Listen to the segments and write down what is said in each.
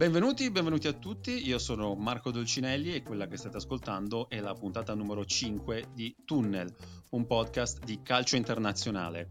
Benvenuti, benvenuti a tutti, io sono Marco Dolcinelli e quella che state ascoltando è la puntata numero 5 di Tunnel, un podcast di calcio internazionale.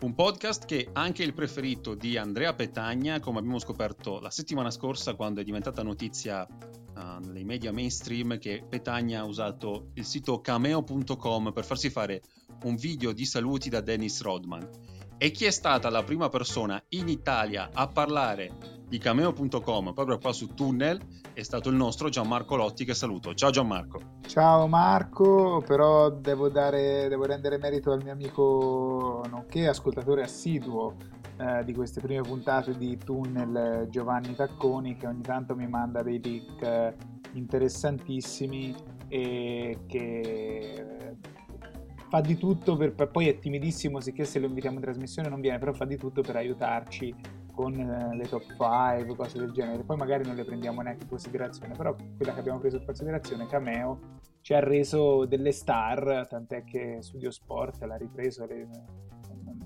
Un podcast che è anche il preferito di Andrea Petagna, come abbiamo scoperto la settimana scorsa quando è diventata notizia uh, nei media mainstream che Petagna ha usato il sito cameo.com per farsi fare un video di saluti da Dennis Rodman. E chi è stata la prima persona in Italia a parlare di cameo.com proprio qua su Tunnel è stato il nostro Gianmarco Lotti che saluto. Ciao Gianmarco. Ciao Marco, però devo, dare, devo rendere merito al mio amico nonché ascoltatore assiduo eh, di queste prime puntate di Tunnel Giovanni Tacconi che ogni tanto mi manda dei link eh, interessantissimi e che fa di tutto per, poi è timidissimo sicché se lo invitiamo in trasmissione non viene però fa di tutto per aiutarci con eh, le top 5 cose del genere. Poi magari non le prendiamo neanche in considerazione però quella che abbiamo preso in considerazione Cameo ci ha reso delle star tant'è che Studio Sport l'ha ripreso le,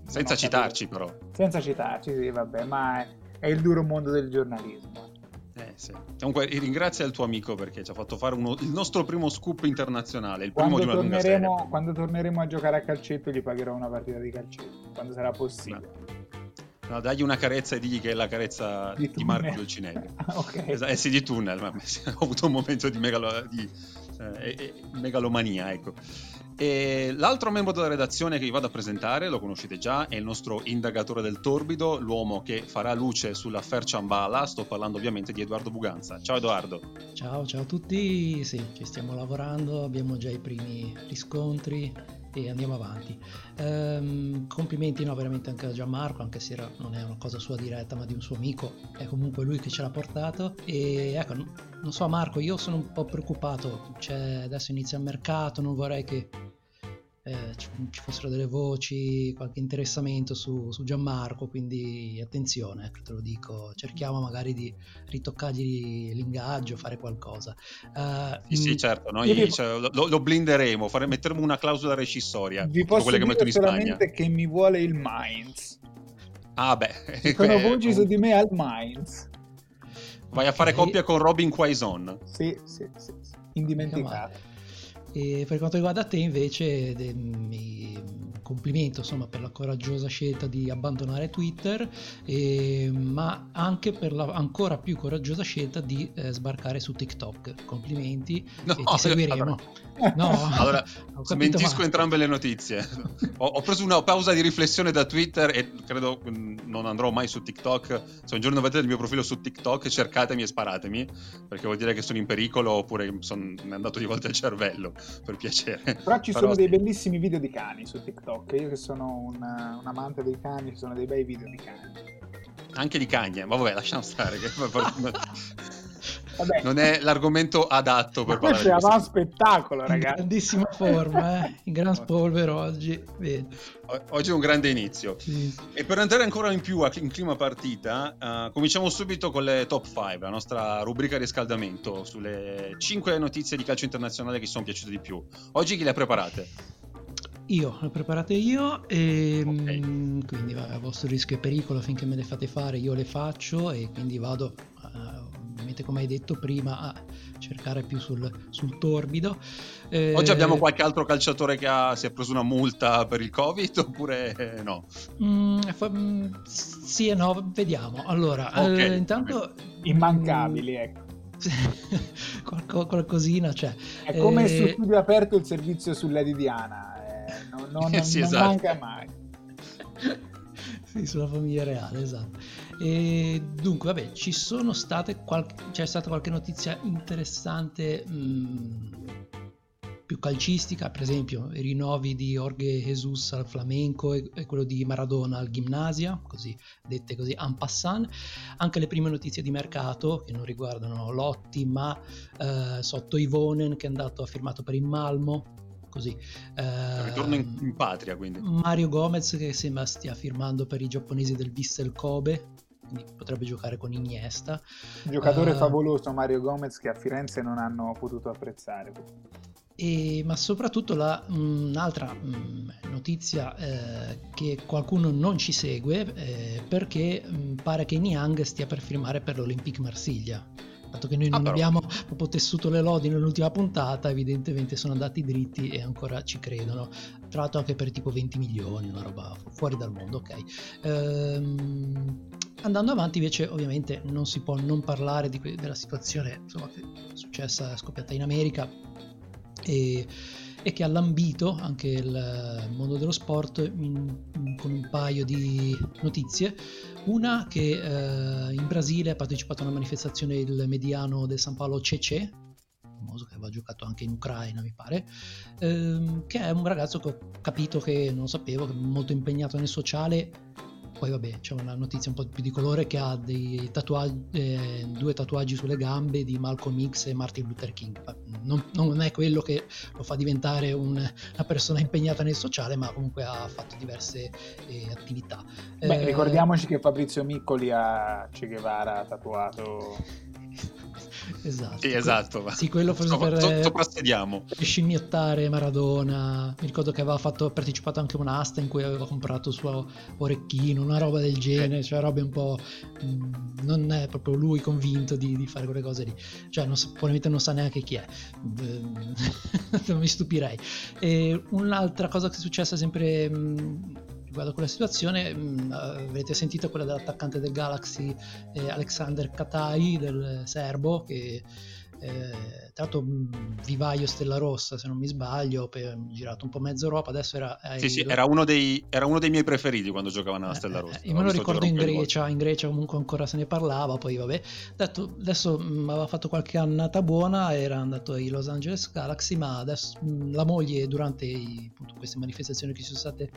senza citarci però. Senza citarci sì vabbè ma è, il duro mondo del giornalismo. Eh, sì. Comunque ringrazia il tuo amico perché ci ha fatto fare uno, il nostro primo scoop internazionale, il quando primo di una torneremo, Quando torneremo a giocare a calcetto gli pagherò una partita di calcetto, quando sarà possibile. No, dagli una carezza e digli che è la carezza di, di Marco Dolcinelli. ok. Esatto, eh sì, di tunnel, ma ho avuto un momento di, megalo, di eh, eh, megalomania, ecco. E l'altro membro della redazione che vi vado a presentare, lo conoscete già, è il nostro indagatore del torbido, l'uomo che farà luce sull'affair Ciambala. Sto parlando ovviamente di Edoardo Buganza. Ciao Edoardo. Ciao, ciao a tutti. Sì, ci stiamo lavorando, abbiamo già i primi riscontri e andiamo avanti. Ehm, complimenti no, veramente anche a Gianmarco, anche se non è una cosa sua diretta, ma di un suo amico, è comunque lui che ce l'ha portato. E ecco, non so Marco, io sono un po' preoccupato, cioè, adesso inizia il mercato, non vorrei che eh, ci, fossero delle voci, qualche interessamento su, su Gianmarco, quindi attenzione, ecco, te lo dico, cerchiamo magari di ritoccargli l'ingaggio, fare qualcosa. Uh, sì, sì, certo, noi vi... cioè, lo, lo, blinderemo, fare, metteremo una clausola rescissoria. Vi posso quelle che Spagna. che mi vuole il Mainz. Ah beh. Ci sono voci su di me al Mainz. Vai a fare coppia con Robin Quaison. Sì, sì, sì, sì. indimenticato. E per quanto riguarda te invece de, mi complimento insomma, per la coraggiosa scelta di abbandonare Twitter, e, ma anche per la ancora più coraggiosa scelta di eh, sbarcare su TikTok. Complimenti no, e ti seguiremo. Allora, no, allora smentisco ma... entrambe le notizie. ho, ho, preso una pausa di riflessione da Twitter e credo mm, non andrò mai su TikTok. Se un giorno vedete il mio profilo su TikTok, cercatemi e sparatemi, perché vuol dire che sono in pericolo oppure sono, mi è andato di volta il cervello, per piacere. Però ci Però... sono dei bellissimi video di cani su TikTok. Io che sono un, un amante dei cani, ci sono dei bei video di cani. Anche di cagne, ma vabbè, lasciamo stare. Che... Vabbè. non è l'argomento adatto per parlare questo. spettacolo, ragazzi. In grandissima forma, eh? in gran spolvero oggi. Bene. Oggi è un grande inizio. Sì. E per andare ancora in più in clima partita, uh, cominciamo subito con le top 5, la nostra rubrica riscaldamento sulle 5 notizie di calcio internazionale che ci sono piaciute di più. Oggi chi le ha preparate? Io, le ho preparate io e okay. quindi va, a vostro rischio e pericolo finché me le fate fare io le faccio e quindi vado uh, ovviamente come hai detto prima a cercare più sul, sul torbido. Eh, Oggi abbiamo qualche altro calciatore che ha, si è preso una multa per il Covid oppure no? Mm, fa, mm, sì e no, vediamo. Allora, okay. eh, intanto... Immancabili, ecco. Qualco, qualcosina c'è. È come eh... su studio aperto il servizio sulla Diana, eh, non, non, sì, non esatto. manca mai. sì, sulla famiglia reale, esatto. E dunque, vabbè, ci sono state qualche, c'è stata qualche notizia interessante mh, più calcistica, per esempio i rinnovi di Jorge Jesus al Flamenco e, e quello di Maradona al Gimnasia, così dette così en passant. Anche le prime notizie di mercato che non riguardano Lotti, ma eh, sotto Ivonen che è andato, ha firmato per il Malmo, così. Eh, Ritorno in, in, patria quindi. Mario Gomez che sembra stia firmando per i giapponesi del Vissel Kobe quindi potrebbe giocare con Iniesta. Giocatore uh, favoloso Mario Gomez che a Firenze non hanno potuto apprezzare. E, ma soprattutto la, un'altra mh, notizia eh, che qualcuno non ci segue eh, perché mh, pare che Niang stia per firmare per l'Olympique Marsiglia dato che noi non ah, abbiamo proprio tessuto le lodi nell'ultima puntata, evidentemente sono andati dritti e ancora ci credono. Tra l'altro anche per tipo 20 milioni, una roba fuori dal mondo, ok. Ehm, andando avanti invece ovviamente non si può non parlare que- della situazione insomma, che è successa, scoppiata in America e, e che ha lambito anche il mondo dello sport in, in, con un paio di notizie. Una che eh, in Brasile ha partecipato a una manifestazione il mediano del San Paolo Cece, famoso che aveva giocato anche in Ucraina mi pare, ehm, che è un ragazzo che ho capito che non sapevo, che è molto impegnato nel sociale poi vabbè c'è una notizia un po' più di colore che ha tatuaggi, eh, due tatuaggi sulle gambe di Malcolm X e Martin Luther King. Non, non è quello che lo fa diventare un, una persona impegnata nel sociale, ma comunque ha fatto diverse eh, attività. Beh, eh, ricordiamoci che Fabrizio Miccoli a Che Guevara tatuato esatto. Sì, esatto. Sì, quello forse Sopra, per, scimmiottare Maradona. Mi ricordo che aveva fatto, partecipato anche a un'asta in cui aveva comprato il suo orecchino, una roba del genere, cioè robe un po'... Mh, mm, non è proprio lui convinto di, di, fare quelle cose lì. Cioè, non, probabilmente non sa neanche chi è. non mi stupirei. E un'altra cosa che è successa sempre... Mh, mm, riguardo quella situazione, mh, mm, avrete sentito quella dell'attaccante del Galaxy eh, Alexander Katai, del serbo, che eh, tra l'altro vivaio Stella Rossa se non mi sbaglio, per, girato un po' mezzo Europa, adesso era... Eh, sì, sì, era uno, dei, era uno, dei, miei preferiti quando giocava nella eh, Stella Rossa. io me lo ricordo in Grecia, in Grecia comunque ancora se ne parlava, poi vabbè, detto, adesso mh, aveva fatto qualche annata buona, era andato ai Los Angeles Galaxy, ma adesso mh, la moglie durante i, appunto, queste manifestazioni che ci sono state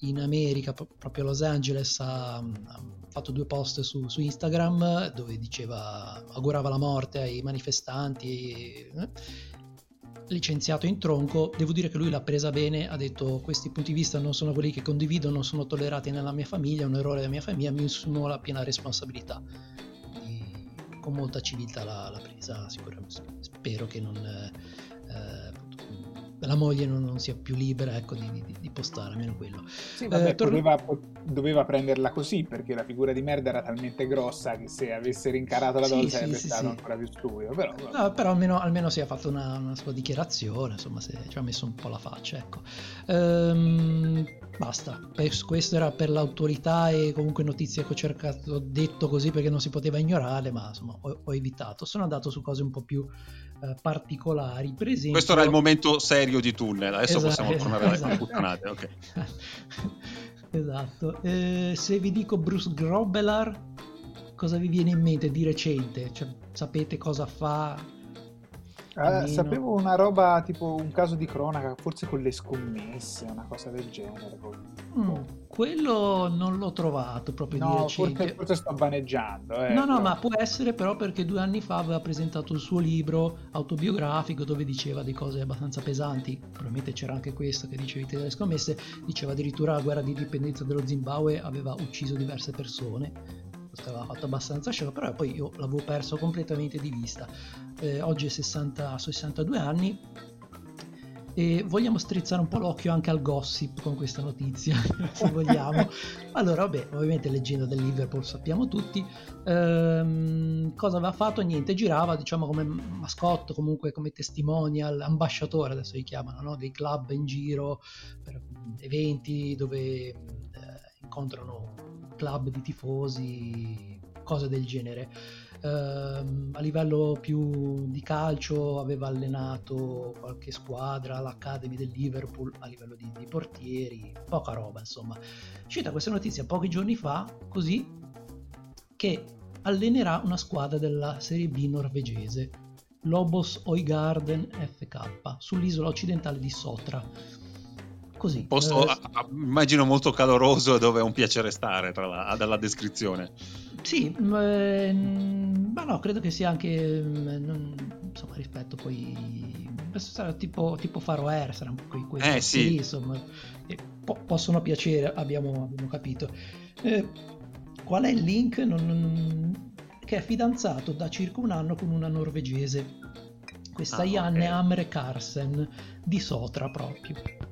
in America, proprio a Los Angeles, ha, ha fatto due post su, su, Instagram dove diceva, augurava la morte ai manifestanti. Eh? licenziato in tronco, devo dire che lui l'ha presa bene, ha detto questi punti di vista non sono quelli che condivido, non sono tollerati nella mia famiglia, è un errore della mia famiglia, mi assumo la piena responsabilità. E con molta civiltà l'ha presa, sicuramente spero che non... Eh, la moglie non, non sia più libera ecco, di, di, di, postare, almeno quello. Sì, vabbè, eh, torno... doveva, doveva, prenderla così perché la figura di merda era talmente grossa che se avesse rincarato la donna sì, sarebbe sì, stato sì. ancora più stupido. Però, no, però almeno, almeno, si è fatto una, una, sua dichiarazione, insomma, se, ci ha messo un po' la faccia. Ecco. Ehm, basta, questo era per l'autorità e comunque notizie che ho cercato, ho detto così perché non si poteva ignorare, ma insomma ho, ho evitato. Sono andato su cose un po' più eh, particolari. Per esempio... Questo era il momento serio di tunnel, adesso esatto, possiamo tornare esatto. alle puttanate. Okay. esatto. Eh, se vi dico Bruce Grobelar, cosa vi viene in mente di recente? Cioè, sapete cosa fa? Eh, sapevo una roba tipo un caso di cronaca, forse con le scommesse, una cosa del genere. Mm, quello non l'ho trovato proprio no, di recente. Forse, forse sto vaneggiando. Eh, no, no, però... ma può essere però perché due anni fa aveva presentato il suo libro autobiografico dove diceva di cose abbastanza pesanti. Probabilmente c'era anche questo che dicevi delle scommesse. Diceva addirittura la guerra di dipendenza dello Zimbabwe aveva ucciso diverse persone aveva fatto abbastanza shock, però poi io l'avevo perso completamente di vista. Eh, oggi è 60, 62 anni e vogliamo strizzare un po' l'occhio anche al gossip con questa notizia, se vogliamo. Allora, vabbè, ovviamente leggenda del Liverpool sappiamo tutti. Ehm, cosa aveva fatto? Niente, girava, diciamo, come mascotto, comunque come testimonial, ambasciatore, adesso li chiamano, no? dei club in giro per eventi dove eh, incontrano club di tifosi, cose del genere. Uh, a livello più di calcio aveva allenato qualche squadra, l'Academy del Liverpool a livello di, di portieri, poca roba insomma. Uscita questa notizia pochi giorni fa, così che allenerà una squadra della Serie B norvegese, Lobos Oigarden FK, sull'isola occidentale di Sotra così. Un posto, eh, immagino, molto caloroso dove è un piacere stare tra la, dalla descrizione. Sì, eh, ma no, credo che sia anche, mm, non, insomma, rispetto poi, sarà tipo, tipo Faro Air, saranno quei, quei eh, sì. Lì, insomma, po- possono piacere, abbiamo, abbiamo capito. Eh, qual è il link? Non, non, che è fidanzato da circa un anno con una norvegese, questa ah, Janne okay. Amre Carsen di Sotra proprio.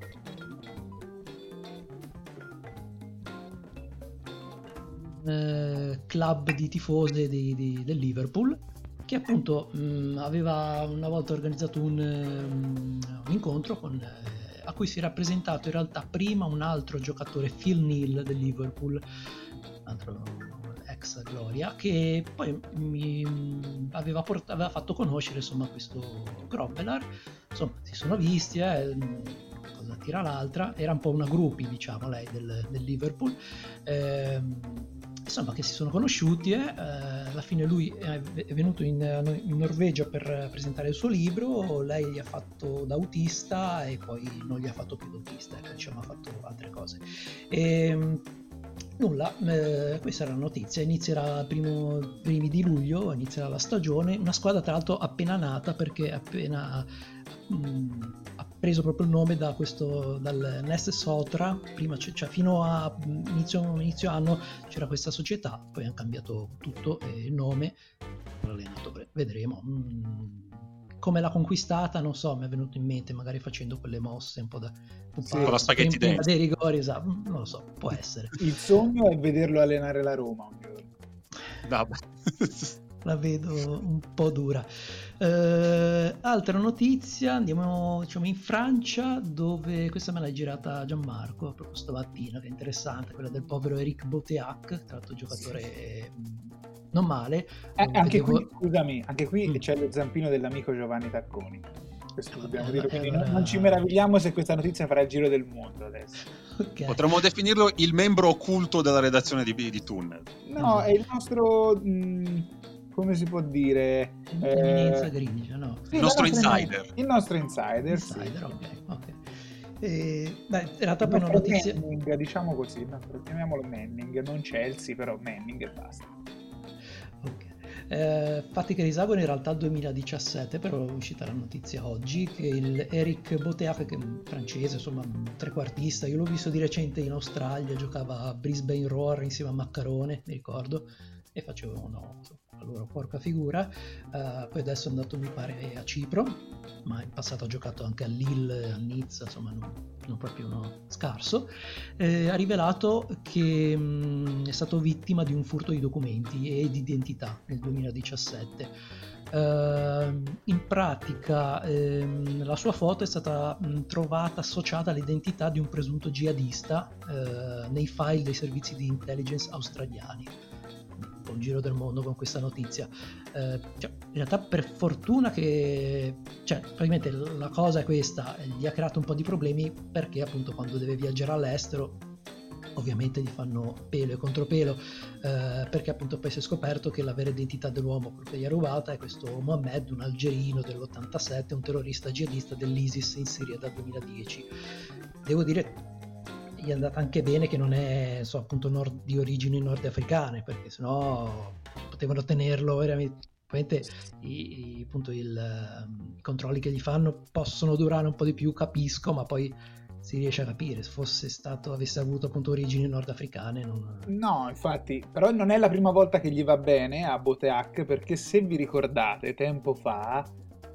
Eh, club di tifose di, di, del Liverpool che appunto mh, aveva una volta organizzato un, um, un incontro con, eh, a cui si è rappresentato in realtà prima un altro giocatore Phil Neal del Liverpool un altro ex Gloria che poi mi aveva, port- aveva fatto conoscere insomma questo Grobelar insomma si sono visti eh, cosa tira l'altra. Era un po' una gruppi diciamo lei del, del Liverpool. Eh, insomma che si sono conosciuti eh, alla fine lui è venuto in, in, Norvegia per presentare il suo libro, lei gli ha fatto da autista e poi non gli ha fatto più d'autista, ecco, diciamo ha fatto altre cose. E, ehm, nulla, eh, questa era la notizia, inizierà primo, primi di luglio, inizierà la stagione, una squadra tra l'altro appena nata perché appena mh, mm, preso proprio il nome da questo, dal Nest Sotra, prima cioè fino a inizio, inizio, anno c'era questa società, poi hanno cambiato tutto eh, il nome, l'allenatore, vedremo. Mm, come l'ha conquistata, non so, mi è venuto in mente magari facendo quelle mosse un po' da sì, con la spaghetti dentro. dei rigori, esatto, non lo so, può essere. Il sogno è vederlo allenare la Roma un. No. la vedo un po' dura. Uh, altra notizia, andiamo diciamo, in Francia dove questa me l'ha girata Gianmarco proprio stamattina, che è interessante, quella del povero Eric Boteac, tra l'altro giocatore non male. Eh, anche vedevo... qui, scusami, anche qui mm. c'è lo zampino dell'amico Giovanni Tacconi. Questo dobbiamo dire, quindi non, non ci meravigliamo se questa notizia farà il giro del mondo adesso. Okay. Potremmo definirlo il membro occulto della redazione di, di Tunnel. No, è il nostro... Mh, mm, come si può dire? Eh... grigia, no? Sì, il nostro insider. Il nostro insider, insider sì. ok, ok. E, beh, in realtà poi una notizia... Manning, diciamo così, nostro, chiamiamolo Manning, non Chelsea, però Manning e basta. Ok. Eh, fatti che risalgono in realtà al 2017, però è uscita la notizia oggi che il Eric Boteac, che è un francese, insomma un trequartista, io l'ho visto di recente in Australia, giocava a Brisbane Roar insieme a Maccarone, mi ricordo, e facevano no, la loro porca figura. Uh, poi adesso è andato, mi pare, a Cipro, ma in passato ha giocato anche a Lille, a Nizza, insomma, non, non proprio uno scarso. Eh, ha rivelato che mh, è stato vittima di un furto di documenti e di identità nel 2017. Uh, in pratica um, la sua foto è stata um, trovata associata all'identità di un presunto jihadista uh, nei file dei servizi di intelligence australiani po' in giro del mondo con questa notizia. Eh, cioè, in realtà per fortuna che, cioè, praticamente la cosa è questa, gli ha creato un po' di problemi perché appunto quando deve viaggiare all'estero ovviamente gli fanno pelo e contropelo eh, perché appunto poi si è scoperto che la vera identità dell'uomo che gli ha rubata è questo Mohammed, un algerino dell'87, un terrorista jihadista dell'ISIS in Siria dal 2010. Devo dire gli è andata anche bene che non è so, appunto nord, di origini nordafricane, perché sennò potevano tenerlo veramente. I, i, appunto il, um, i controlli che gli fanno possono durare un po' di più, capisco, ma poi si riesce a capire se fosse stato avesse avuto appunto origini nordafricane non... no infatti però non è la prima volta che gli va bene a Boteac perché se vi ricordate tempo fa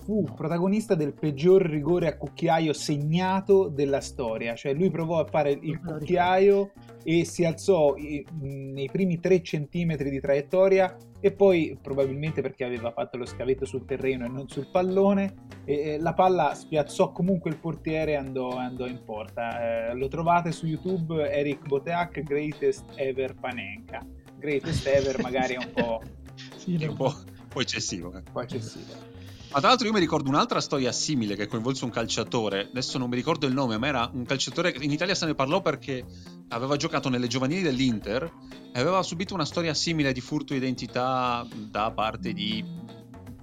fu protagonista del peggior rigore a cucchiaio segnato della storia, cioè lui provò a fare il cucchiaio e si alzò nei primi 3 centimetri di traiettoria e poi probabilmente perché aveva fatto lo scavetto sul terreno e non sul pallone e la palla spiazzò comunque il portiere e andò, andò in porta. Eh, lo trovate su youtube Eric Boteac Greatest Ever Panenka. Greatest Ever magari è un po', sì, un po', un po' eccessivo eh. un po' eccessivo ma tra l'altro io mi ricordo un'altra storia simile che coinvolse un calciatore, adesso non mi ricordo il nome, ma era un calciatore che in Italia se ne parlò perché aveva giocato nelle giovanili dell'Inter e aveva subito una storia simile di furto di identità da parte di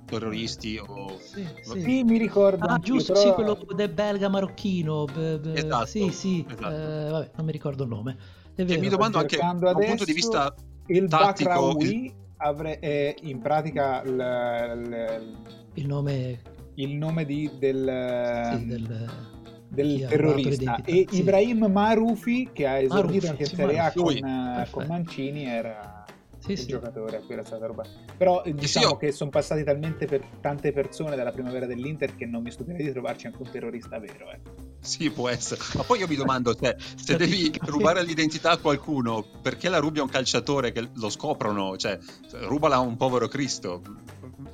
terroristi o... Sì, sì. sì mi ricordo. Ah, giusto, però... sì, quello del belga marocchino. Be, be... Esatto, sì, sì, esatto. Eh, vabbè, non mi ricordo il nome. È vero. E mi domando anche da un punto di vista il tattico... Il... Avre... è in pratica l... L il nome il nome di, del, sì, del del terrorista. e sì. Ibrahim Marufi che ha esordito anche in Serie A con, eh, con Mancini era sì, il sì. giocatore a cui era stata rubata. Però eh, diciamo sì, che sono passati talmente per tante persone dalla primavera dell'Inter che non mi stupirei di trovarci anche un terrorista vero. Eh. Sì, può essere. Ma poi io mi domando, cioè, se devi rubare l'identità a qualcuno, perché la rubi a un calciatore che lo scoprono? Cioè, rubala a un povero Cristo.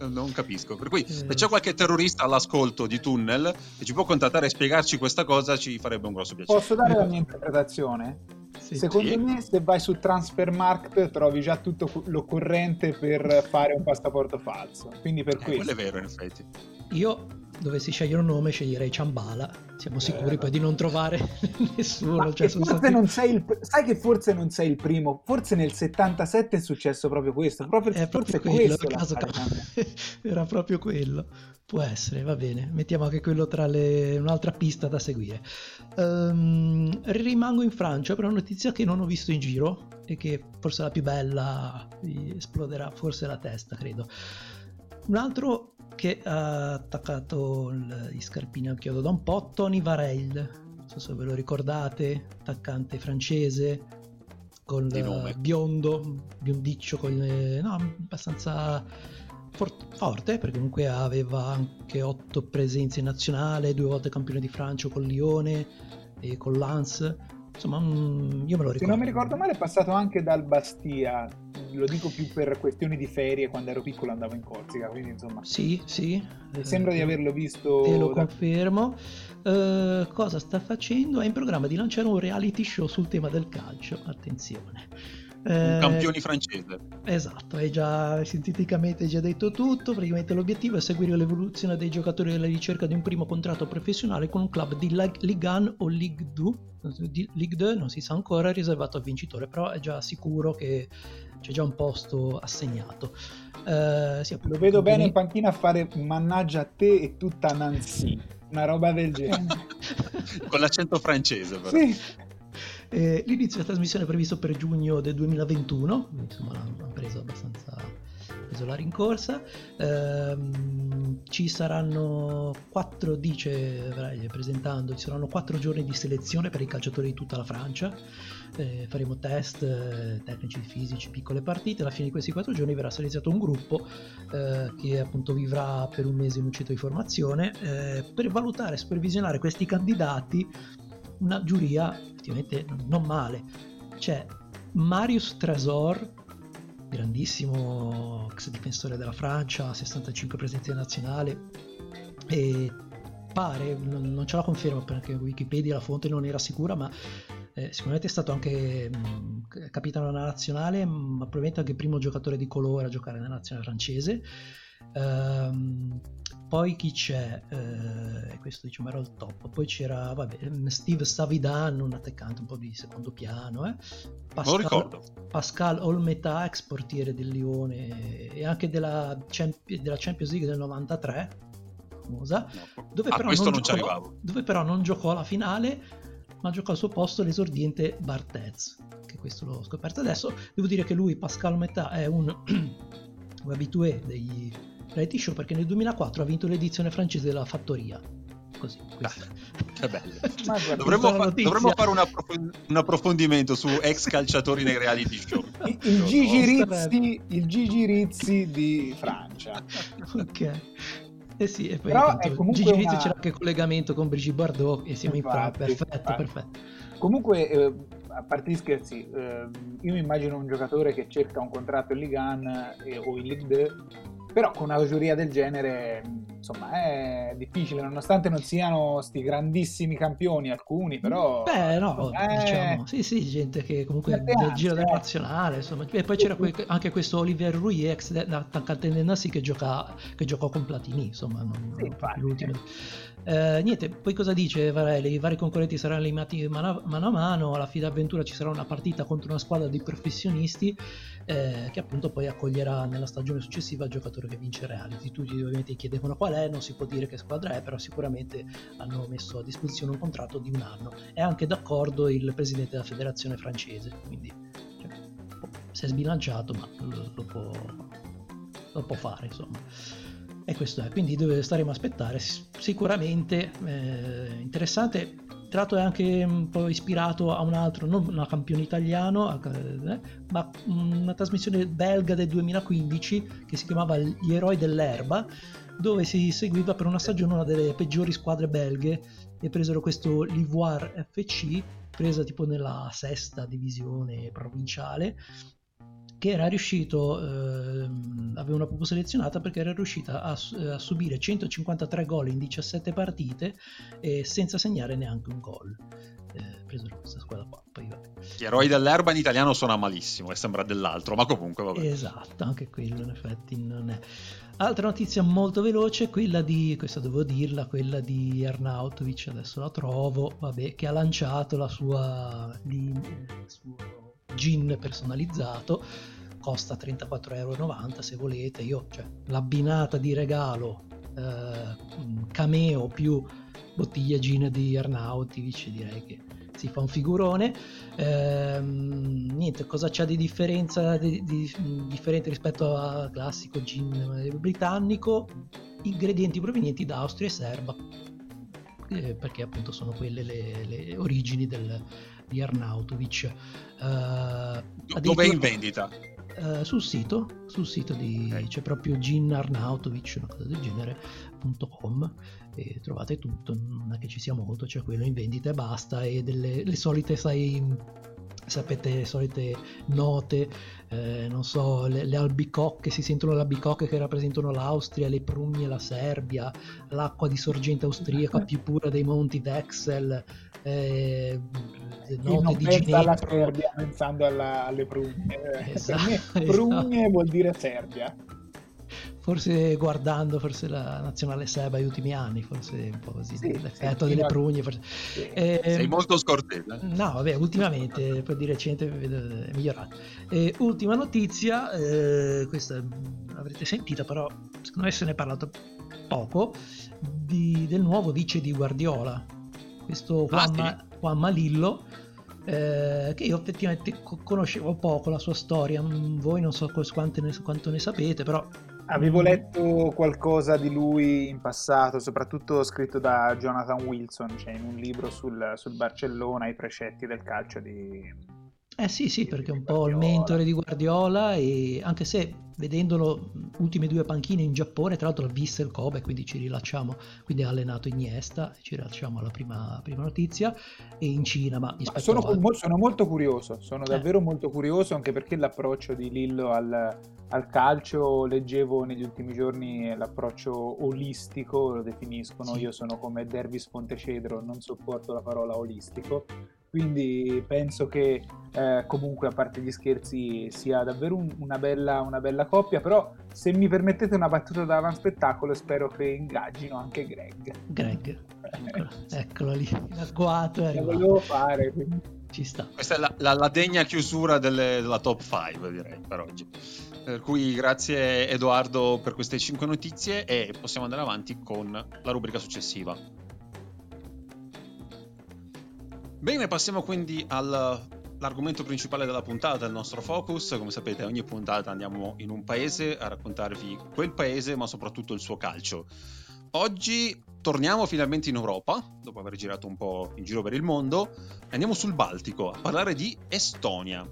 Non capisco. Per cui, se c'è qualche terrorista all'ascolto di Tunnel e ci può contattare e spiegarci questa cosa, ci farebbe un grosso piacere. Posso dare la mia interpretazione? Sì, Secondo sì. me, se vai su Transfermarkt trovi già tutto l'occorrente per fare un passaporto falso. Quindi per eh, questo. Quello è vero, in effetti. Io dovessi scegliere un nome sceglierei Ciambala. Siamo sicuri eh, poi di non trovare nessuno cioè, stati... non sei il... sai che forse non sei il primo forse nel 77 è successo proprio questo proprio, è forse proprio quello, questo era proprio quello. Può essere va bene mettiamo anche quello tra le un'altra pista da seguire. Um, rimango in Francia per una notizia che non ho visto in giro e che forse è la più bella esploderà forse la testa credo. Un altro che ha attaccato gli scarpini al chiodo da un po', Tony Varel, non so se ve lo ricordate, attaccante francese, con il biondo, biondiccio, con le, no, abbastanza for- forte, perché comunque aveva anche otto presenze in nazionale, due volte campione di Francia con Lione e con Lance Insomma, io me lo ricordo. Se non mi ricordo male, è passato anche dal Bastia. Lo dico più per questioni di ferie. Quando ero piccolo andavo in Corsica. Quindi, insomma, sì, sì. Mi sembra di averlo visto. Te lo da... confermo. Uh, cosa sta facendo? È in programma di lanciare un reality show sul tema del calcio. Attenzione. Eh, campioni francese. Esatto, hai già sinteticamente già detto tutto. Praticamente l'obiettivo è seguire l'evoluzione dei giocatori alla ricerca di un primo contratto professionale con un club di Ligue 1 o Ligue 2. Di Ligue 2 non si sa ancora, è riservato al vincitore, però è già sicuro che c'è già un posto assegnato. Eh, sì, Lo vedo bene in panchina a fare mannaggia a te e tutta Nancy, una roba del genere. con l'accento francese, però. Sì. Eh, l'inizio della trasmissione è previsto per giugno del 2021, insomma l'hanno preso abbastanza preso la rincorsa. Eh, ci saranno quattro, dice presentando, ci saranno quattro giorni di selezione per i calciatori di tutta la Francia. Eh, faremo test eh, tecnici, fisici, piccole partite. Alla fine di questi quattro giorni verrà selezionato un gruppo eh, che appunto vivrà per un mese in un centro di formazione eh, per valutare e supervisionare questi candidati una giuria effettivamente non male. C'è Marius Tresor, grandissimo ex difensore della Francia, 65 presenze nazionali e pare, non, non ce la confermo perché Wikipedia la fonte non era sicura, ma eh, sicuramente è stato anche mh, capitano della nazionale, ma probabilmente anche il primo giocatore di colore a giocare nella nazionale francese. Um, poi chi c'è? Eh, questo diciamo era il top. Poi c'era vabbè, Steve Savidan, un attaccante un po' di secondo piano. Eh. Pascal, Pascal Olmetà, ex portiere del Lione e anche della, Champions, della Champions League del 93, famosa, dove, ah, però non giocò, dove però non giocò la finale, ma giocò al suo posto l'esordiente Barthez, che questo l'ho scoperto adesso. Devo dire che lui, Pascal Olmetà, è un, un abitué degli reality show perché nel 2004 ha vinto l'edizione francese della Fattoria. Così. Ah, che bello. dovremmo, fa- dovremmo, fare un, approf- un, approfondimento su ex calciatori nei reality show. Il, il, Gigi Rizzi, il Gigi Rizzi di Francia. ok. Eh sì, e poi Però è comunque Gigi Rizzi una... c'era anche collegamento con Brigitte Bardot e siamo infatti, in perfetto, infatti. perfetto. Comunque, eh, a parte gli scherzi, eh, io mi immagino un giocatore che cerca un contratto in Ligue 1 eh, o in Ligue 2 però con una giuria del genere insomma è difficile nonostante non siano sti grandissimi campioni alcuni però beh no eh... diciamo sì sì gente che comunque del giro della nazionale insomma e poi c'era que- anche questo Olivier Rui ex attaccante del Nassi che, gioca- che giocò con Platini insomma non, sì, l'ultimo. Eh, niente, poi cosa dice Varelli? I vari concorrenti saranno eliminati mano, mano a mano, alla fine d'avventura ci sarà una partita contro una squadra di professionisti eh, che appunto poi accoglierà nella stagione successiva il giocatore che vince reality. Tutti ovviamente chiedevano qual è, non si può dire che squadra è, però sicuramente hanno messo a disposizione un contratto di un anno. È anche d'accordo il presidente della federazione francese, quindi cioè, si è sbilanciato ma lo, lo, può, lo può fare insomma. E questo è, quindi dove staremo a aspettare. Sicuramente eh, interessante. Tra l'altro è anche un po' ispirato a un altro, non un campione italiano, eh, ma una trasmissione belga del 2015 che si chiamava Gli eroi dell'erba, dove si seguiva per una stagione una delle peggiori squadre belghe e presero questo Livoire FC, presa tipo nella sesta divisione provinciale, che era riuscito, eh, aveva una proprio selezionata perché era riuscita a, a, subire 153 gol in 17 partite e senza segnare neanche un gol. Eh, preso questa squadra qua. Poi, Gli eroi dell'erba in italiano suona malissimo e sembra dell'altro, ma comunque vabbè. Esatto, anche quello in effetti non è. Altra notizia molto veloce, quella di, questa devo dirla, quella di Arnautovic, adesso la trovo, vabbè, che ha lanciato la sua, il suo gin personalizzato, costa 34,90 euro se volete, io, cioè, l'abbinata di regalo, eh, cameo più bottiglia gin di Arnautovic, direi che si fa un figurone. Ehm, niente, cosa c'è di differenza di, di, differente rispetto al classico gin britannico? Ingredienti provenienti da Austria e Serba, eh, perché appunto sono quelle le, le origini del, di Arnautovic. Uh, Dove è in vendita? Uh, sul sito, sul sito di, okay. c'è proprio Gin Arnautovic, una cosa del genere.com e trovate tutto, non è che ci sia molto, c'è quello in vendita e basta e delle le solite, sai, sapete, le solite note, eh, non so, le, le, albicocche, si sentono le albicocche che rappresentano l'Austria, le prugne la Serbia, l'acqua di sorgente austriaca più pura dei monti d'Exel, eh, note di Ginevra. alla Serbia pensando alla, alle prugne. Esatto, prugne esatto. vuol dire Serbia forse guardando forse la nazionale serba negli ultimi anni, forse un po' così, sì, l'effetto sì, delle prugne. Forse. Sì. Eh, Sei molto scortese. No, vabbè, ultimamente, poi di recente è migliorato. Eh, ultima notizia, eh, questa avrete sentita, però secondo me se ne è parlato poco, di, del nuovo vice di Guardiola, questo Juan, ah, Juan Malillo. Eh, che io effettivamente conoscevo poco la sua storia, voi non so quanto ne, quanto ne sapete, però Avevo letto qualcosa di lui in passato, soprattutto scritto da Jonathan Wilson, cioè in un libro sul, sul Barcellona, i precetti del calcio di... Eh sì, sì, perché è un po' il mentore di Guardiola e anche se vedendolo ultime due panchine in Giappone, tra l'altro visse il Kobe, quindi ci rilacciamo, quindi ha allenato Iniesta, ci rilacciamo alla prima, prima notizia, e in Cina, ma, ma sono, a... sono, molto curioso, sono eh. davvero molto curioso anche perché l'approccio di Lillo al, al calcio, leggevo negli ultimi giorni l'approccio olistico, lo definiscono, sì. io sono come Dervis Fontecedro, non sopporto la parola olistico, quindi penso che eh, comunque a parte gli scherzi sia davvero un, una, bella, una, bella, coppia. Però se mi permettete una battuta da avan spettacolo spero che ingaggino anche Greg. Greg. Eccolo, eccolo lì. L'agguato è lo volevo fare quindi. ci sta. Questa è la, la, la degna chiusura delle, della top 5 direi per oggi. Per cui grazie Edoardo per queste 5 notizie e possiamo andare avanti con la rubrica successiva Bene, passiamo quindi all'argomento principale della puntata, il nostro focus. Come sapete, ogni puntata andiamo in un paese a raccontarvi quel paese, ma soprattutto il suo calcio. Oggi torniamo finalmente in Europa, dopo aver girato un po' in giro per il mondo, andiamo sul Baltico a parlare di Estonia.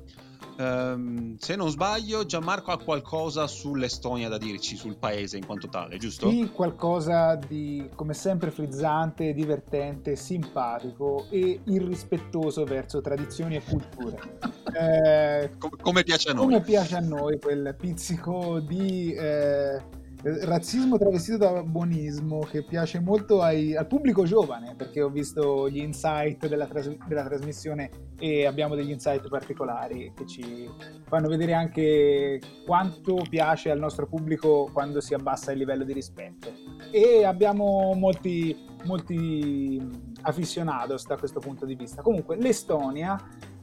Um, se non sbaglio, Gianmarco ha qualcosa sull'Estonia da dirci, sul paese in quanto tale, giusto? Sì, qualcosa di come sempre frizzante, divertente, simpatico e irrispettoso verso tradizioni e culture. eh, come, come, piace a noi. Come piace a noi quel pizzico di. Eh, razzismo travestito da buonismo che piace molto ai, al pubblico giovane perché ho visto gli insight della, tras- della, trasmissione e abbiamo degli insight particolari che ci fanno vedere anche quanto piace al nostro pubblico quando si abbassa il livello di rispetto. E abbiamo molti, molti aficionados da questo punto di vista. Comunque l'Estonia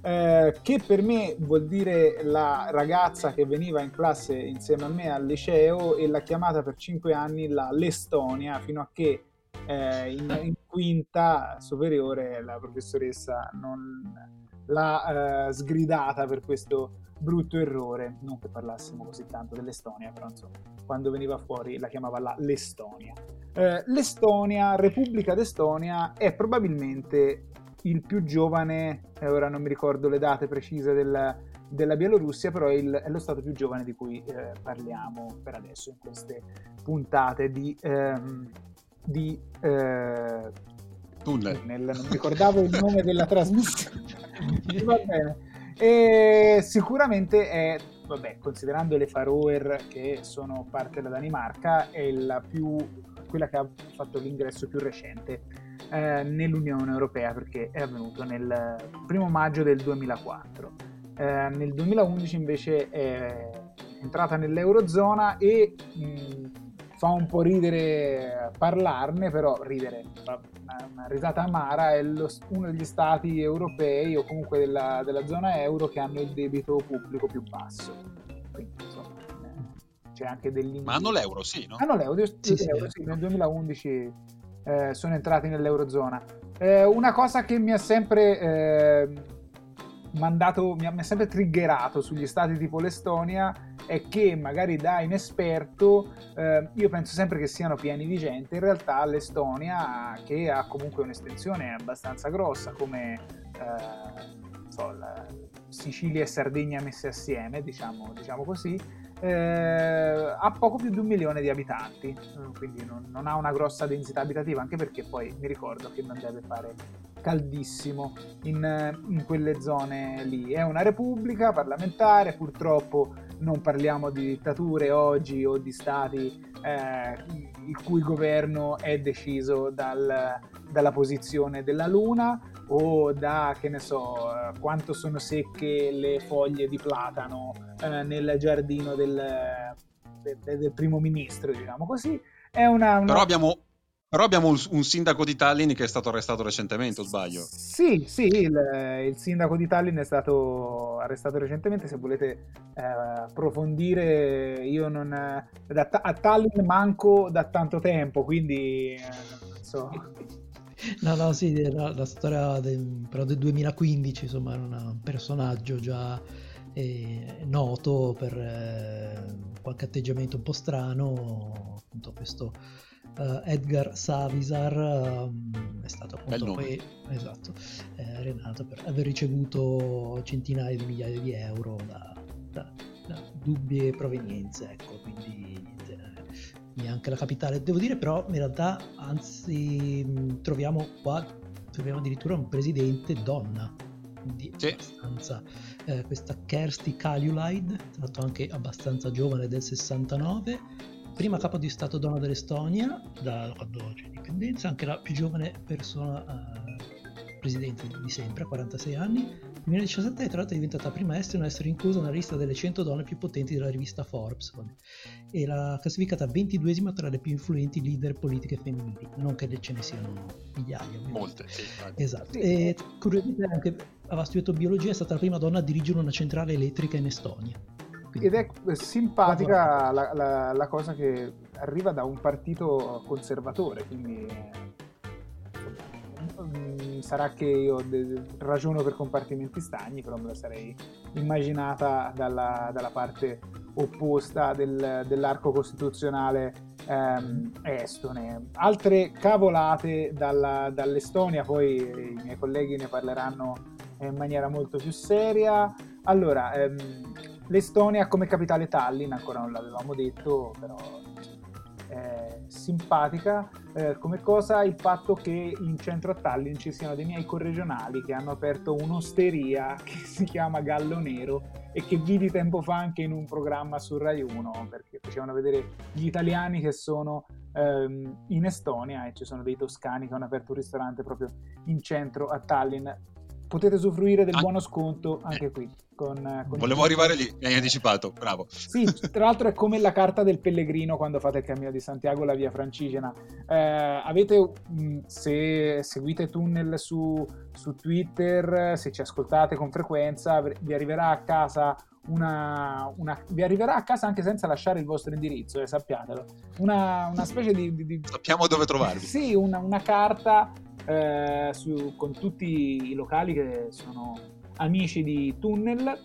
eh, che per me vuol dire la ragazza che veniva in classe insieme a me al liceo e l'ha chiamata per cinque anni la l'Estonia fino a che eh, in, in, quinta superiore la professoressa non, l'ha eh, sgridata per questo brutto errore. Non che parlassimo così tanto dell'Estonia, però insomma, quando veniva fuori la chiamava la l'Estonia. Eh, L'Estonia, Repubblica d'Estonia, è probabilmente il più giovane, eh, ora non mi ricordo le date precise del, della Bielorussia, però è, il, è, lo stato più giovane di cui eh, parliamo per adesso in queste puntate di, ehm, di eh, tunnel. tunnel. Non mi ricordavo il nome della trasmissione. Va bene. E sicuramente è, vabbè, considerando le Faroe che sono parte della Danimarca, è la più, quella che ha fatto l'ingresso più recente eh, nell'Unione Europea perché è avvenuto nel primo maggio del 2004 eh, nel 2011 invece è entrata nell'Eurozona e mh, fa un po' ridere parlarne, però ridere, una, una risata amara, è lo, uno degli stati europei o comunque della, della, zona euro che hanno il debito pubblico più basso. Quindi, insomma, eh, c'è anche dell'indice. Ma hanno l'euro, sì, no? Hanno l'euro, sì, sì, l'euro, sì nel 2011 eh, sono entrati nell'Eurozona. Eh, una cosa che mi ha sempre eh, mandato, mi ha, mi ha sempre triggerato sugli stati tipo l'Estonia è che magari da inesperto eh, io penso sempre che siano pieni di gente, in realtà l'Estonia che ha comunque un'estensione abbastanza grossa come eh, so, Sicilia e Sardegna messe assieme, diciamo, diciamo così, eh, ha poco più di un milione di abitanti, quindi non, non, ha una grossa densità abitativa, anche perché poi mi ricordo che non deve fare caldissimo in, in, quelle zone lì. È una repubblica parlamentare, purtroppo non parliamo di dittature oggi o di stati eh, il cui governo è deciso dal, dalla posizione della luna o da, che ne so, quanto sono secche le foglie di platano eh, nel giardino del, del, del, primo ministro, diciamo così. È una, una... Però abbiamo però abbiamo un, sindaco di Tallinn che è stato arrestato recentemente, o sbaglio? Sì, sì, il, il sindaco di Tallinn è stato arrestato recentemente. Se volete eh, approfondire, io non, da, a Tallinn manco da tanto tempo, quindi eh, non so. No, no, sì, la, la storia del, però del 2015, insomma, era un personaggio già eh, noto per eh, qualche atteggiamento un po' strano, appunto questo uh, Edgar Savisar um, è stato appunto poi esatto, eh, Renato per aver ricevuto centinaia di migliaia di euro da, da, da dubbie provenienze, ecco, quindi neanche la capitale. Devo dire però in realtà anzi troviamo qua troviamo addirittura un presidente donna quindi sì. abbastanza eh, questa Kersti Kaljulaid tra l'altro anche abbastanza giovane del 69 prima capo di Stato donna dell'Estonia da quando c'è indipendenza, anche la più giovane persona eh, presidente di sempre, a 46 anni. Nel 2017 tra l'altro è diventata la prima estera a essere inclusa nella lista delle 100 donne più potenti della rivista Forbes e l'ha classificata 22esima tra le più influenti leader politiche femminili, non che ce ne siano migliaia. Molte, sì. Esatto. E curiosamente anche aveva studiato biologia, è stata la prima donna a dirigere una centrale elettrica in Estonia. Ed è simpatica la, la, la, cosa che arriva da un partito conservatore, quindi sarà che io ragiono per compartimenti stagni, però me la sarei immaginata dalla, dalla parte opposta del, dell'arco costituzionale ehm, estone. Altre cavolate dalla, dall'Estonia, poi i miei colleghi ne parleranno in maniera molto più seria. Allora, ehm, L'Estonia come capitale Tallinn, ancora non l'avevamo detto, però è simpatica. Eh, come cosa il fatto che in centro a Tallinn ci siano dei miei corregionali che hanno aperto un'osteria che si chiama Gallo Nero e che vidi tempo fa anche in un programma su Rai 1 perché facevano vedere gli italiani che sono ehm, in Estonia e ci sono dei toscani che hanno aperto un ristorante proprio in centro a Tallinn potete usufruire del buono sconto anche qui. Con, con Volevo arrivare lì, mi hai anticipato, bravo. Sì, tra l'altro è come la carta del pellegrino quando fate il cammino di Santiago, la via Francigena. Eh, avete, se seguite Tunnel su, su Twitter, se ci ascoltate con frequenza, vi arriverà a casa una, una, vi arriverà a casa anche senza lasciare il vostro indirizzo, eh, sappiatelo. Una, una specie di, di, di, Sappiamo dove trovarvi. Sì, una, una carta eh, su, con tutti i locali che sono amici di Tunnel,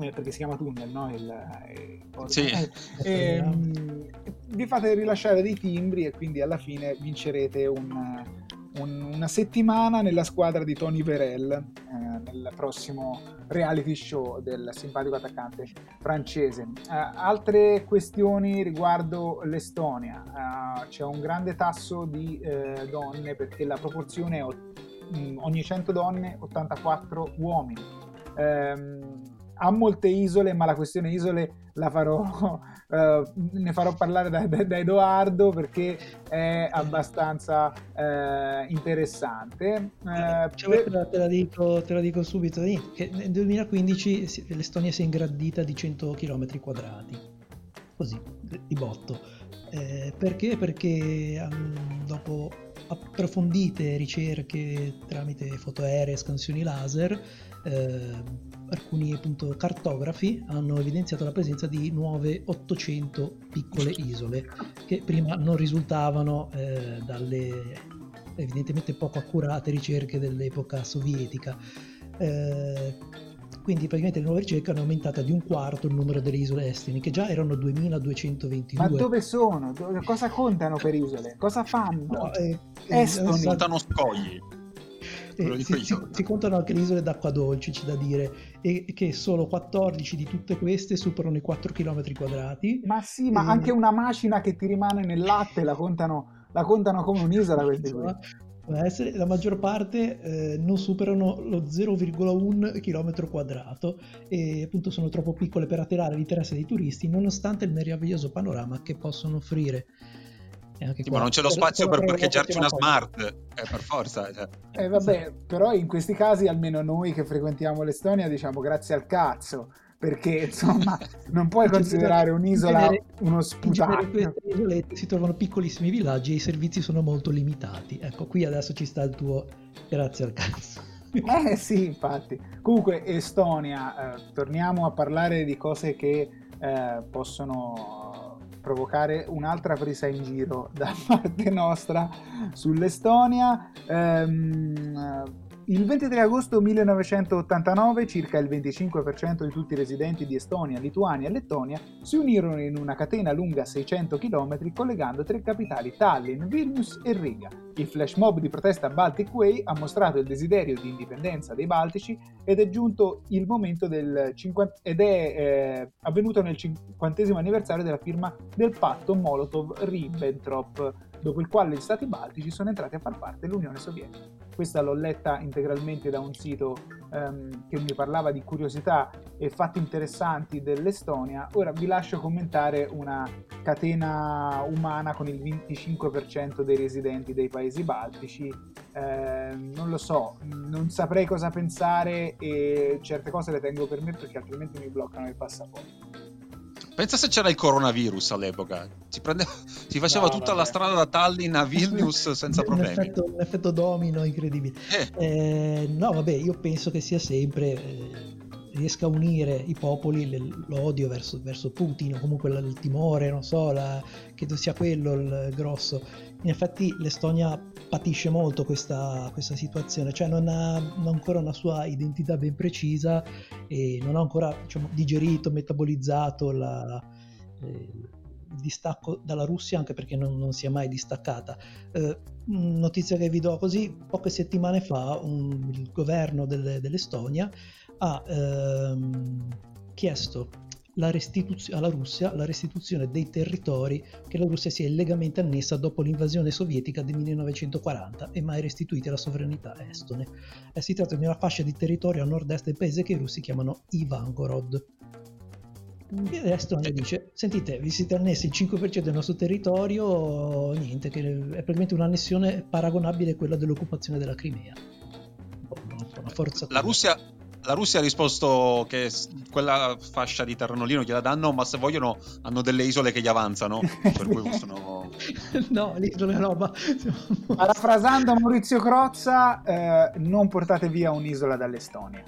eh, perché si chiama Tunnel, no? Il, eh, sì. Eh, ehm, vi fate rilasciare dei timbri e quindi alla fine vincerete un, un, una settimana nella squadra di Tony Verel eh, nel prossimo reality show del simpatico attaccante francese. Uh, altre questioni riguardo l'Estonia. Uh, c'è un grande tasso di uh, donne perché la proporzione è mm, ogni 100 donne 84 uomini. Um, ha molte isole, ma la questione isole la farò, uh, ne farò parlare da, da, da, Edoardo perché è abbastanza uh, interessante. Uh, cioè, per... te, la dico, te, la dico, subito, che nel 2015 l'Estonia si è ingrandita di 100 km quadrati, così, di botto. Eh, perché? Perché um, dopo approfondite ricerche tramite fotoaeree e scansioni laser, eh, alcuni appunto, cartografi hanno evidenziato la presenza di nuove 800 piccole isole che prima non risultavano eh, dalle evidentemente poco accurate ricerche dell'epoca sovietica. Eh, quindi praticamente le nuove ricerche hanno aumentato di un quarto il numero delle isole estini, che già erano 2222. Ma dove sono? Cosa contano per isole? Cosa fanno? No, eh, Estoni. Contano scogli eh, si, si, si, contano anche le isole d'acqua dolce, c'è da dire, e che solo 14 di tutte queste superano i 4 km quadrati. Ma sì, ma e... anche una macina che ti rimane nel latte la contano, la contano come un'isola queste qui. Essere, la maggior parte eh, non superano lo 0,1 km quadrato e appunto sono troppo piccole per attirare l'interesse dei turisti nonostante il meraviglioso panorama che possono offrire sì, ma non c'è lo spazio per, per parcheggiarci una smart, eh, per forza. Cioè. Eh, vabbè, però in questi casi almeno noi che frequentiamo l'Estonia diciamo grazie al cazzo, perché insomma non puoi considerare un'isola genere, uno sputato. In queste isole si trovano piccolissimi villaggi e i servizi sono molto limitati. Ecco, qui adesso ci sta il tuo grazie al cazzo. Eh sì, infatti. Comunque Estonia, eh, torniamo a parlare di cose che eh, possono provocare un'altra presa in giro da parte nostra sull'Estonia. Ehm, il 23 agosto 1989 circa il 25% di tutti i residenti di Estonia, Lituania e Lettonia si unirono in una catena lunga 600 km collegando tre capitali Tallinn, Vilnius e Riga. Il flash mob di protesta Baltic Way ha mostrato il desiderio di indipendenza dei Baltici ed è giunto il momento del 50, ed è eh, avvenuto nel 50 anniversario della firma del patto Molotov-Ribbentrop dopo il quale gli stati baltici sono entrati a far parte dell'Unione Sovietica. Questa l'ho letta integralmente da un sito um, che mi parlava di curiosità e fatti interessanti dell'Estonia. Ora vi lascio commentare una catena umana con il 25% dei residenti dei paesi baltici. Eh, non lo so, non saprei cosa pensare e certe cose le tengo per me perché altrimenti mi bloccano il passaporto. Pensa se c'era il coronavirus all'epoca. Si, prendeva, si faceva no, tutta vabbè. la strada da Tallinn a Vilnius senza problemi. Un effetto, un effetto domino incredibile. Eh. Eh, no, vabbè, io penso che sia sempre... Eh, riesca a unire i popoli l'odio verso, verso Putin o comunque il timore, non so, la, credo sia quello il grosso. In effetti l'Estonia patisce molto questa, questa situazione, cioè non ha, non ha, ancora una sua identità ben precisa e non ha ancora diciamo, digerito, metabolizzato la, eh, il distacco dalla Russia anche perché non, non si è mai distaccata. Eh, notizia che vi do così, poche settimane fa un, il governo del, dell'Estonia ha ehm, chiesto restituz- alla Russia la restituzione dei territori che la Russia si è illegalmente annessa dopo l'invasione sovietica del 1940 e mai restituiti alla sovranità estone. Eh, si tratta di una fascia di territorio a nord-est del paese che i russi chiamano Ivangorod. E l'Estonia dice, sentite, vi siete annessi il 5% del nostro territorio, niente, che è praticamente un'annessione paragonabile a quella dell'occupazione della Crimea. Una forza la Russia la Russia ha risposto che quella fascia di terranolino gliela danno, ma se vogliono hanno delle isole che gli avanzano, per cui possono... no, l'isole roba. Parafrasando Maurizio Crozza, eh, non portate via un'isola dall'Estonia.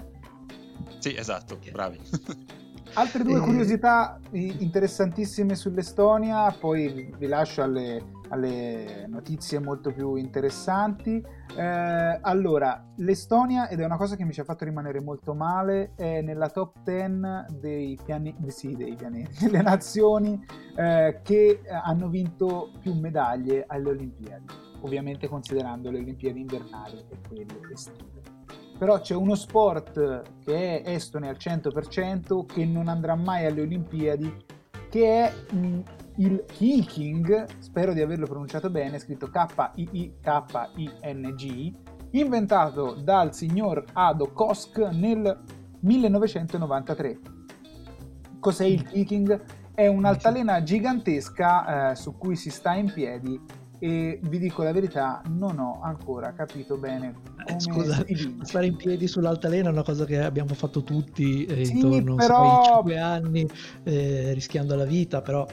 Sì, esatto, bravi. Altre due curiosità interessantissime sull'Estonia, poi vi lascio alle, alle notizie molto più interessanti. Eh, allora, l'Estonia, ed è una cosa che mi ci ha fatto rimanere molto male, è nella top 10 dei, piani- sì, dei pianeti, delle nazioni eh, che hanno vinto più medaglie alle Olimpiadi, ovviamente considerando le Olimpiadi invernali e quelle estive. Però c'è uno sport che è estone al 100% che non andrà mai alle Olimpiadi, che è mh, il Kiking, spero di averlo pronunciato bene, scritto K-I-I-K-I-N-G, inventato dal signor Ado Kosk nel 1993. Cos'è il Kiking? È un'altalena gigantesca eh, su cui si sta in piedi e vi dico la verità, non ho ancora capito bene eh, Scusa, stare in piedi sull'altalena è una cosa che abbiamo fatto tutti eh, sì, intorno però... ai 5 anni, eh, rischiando la vita, però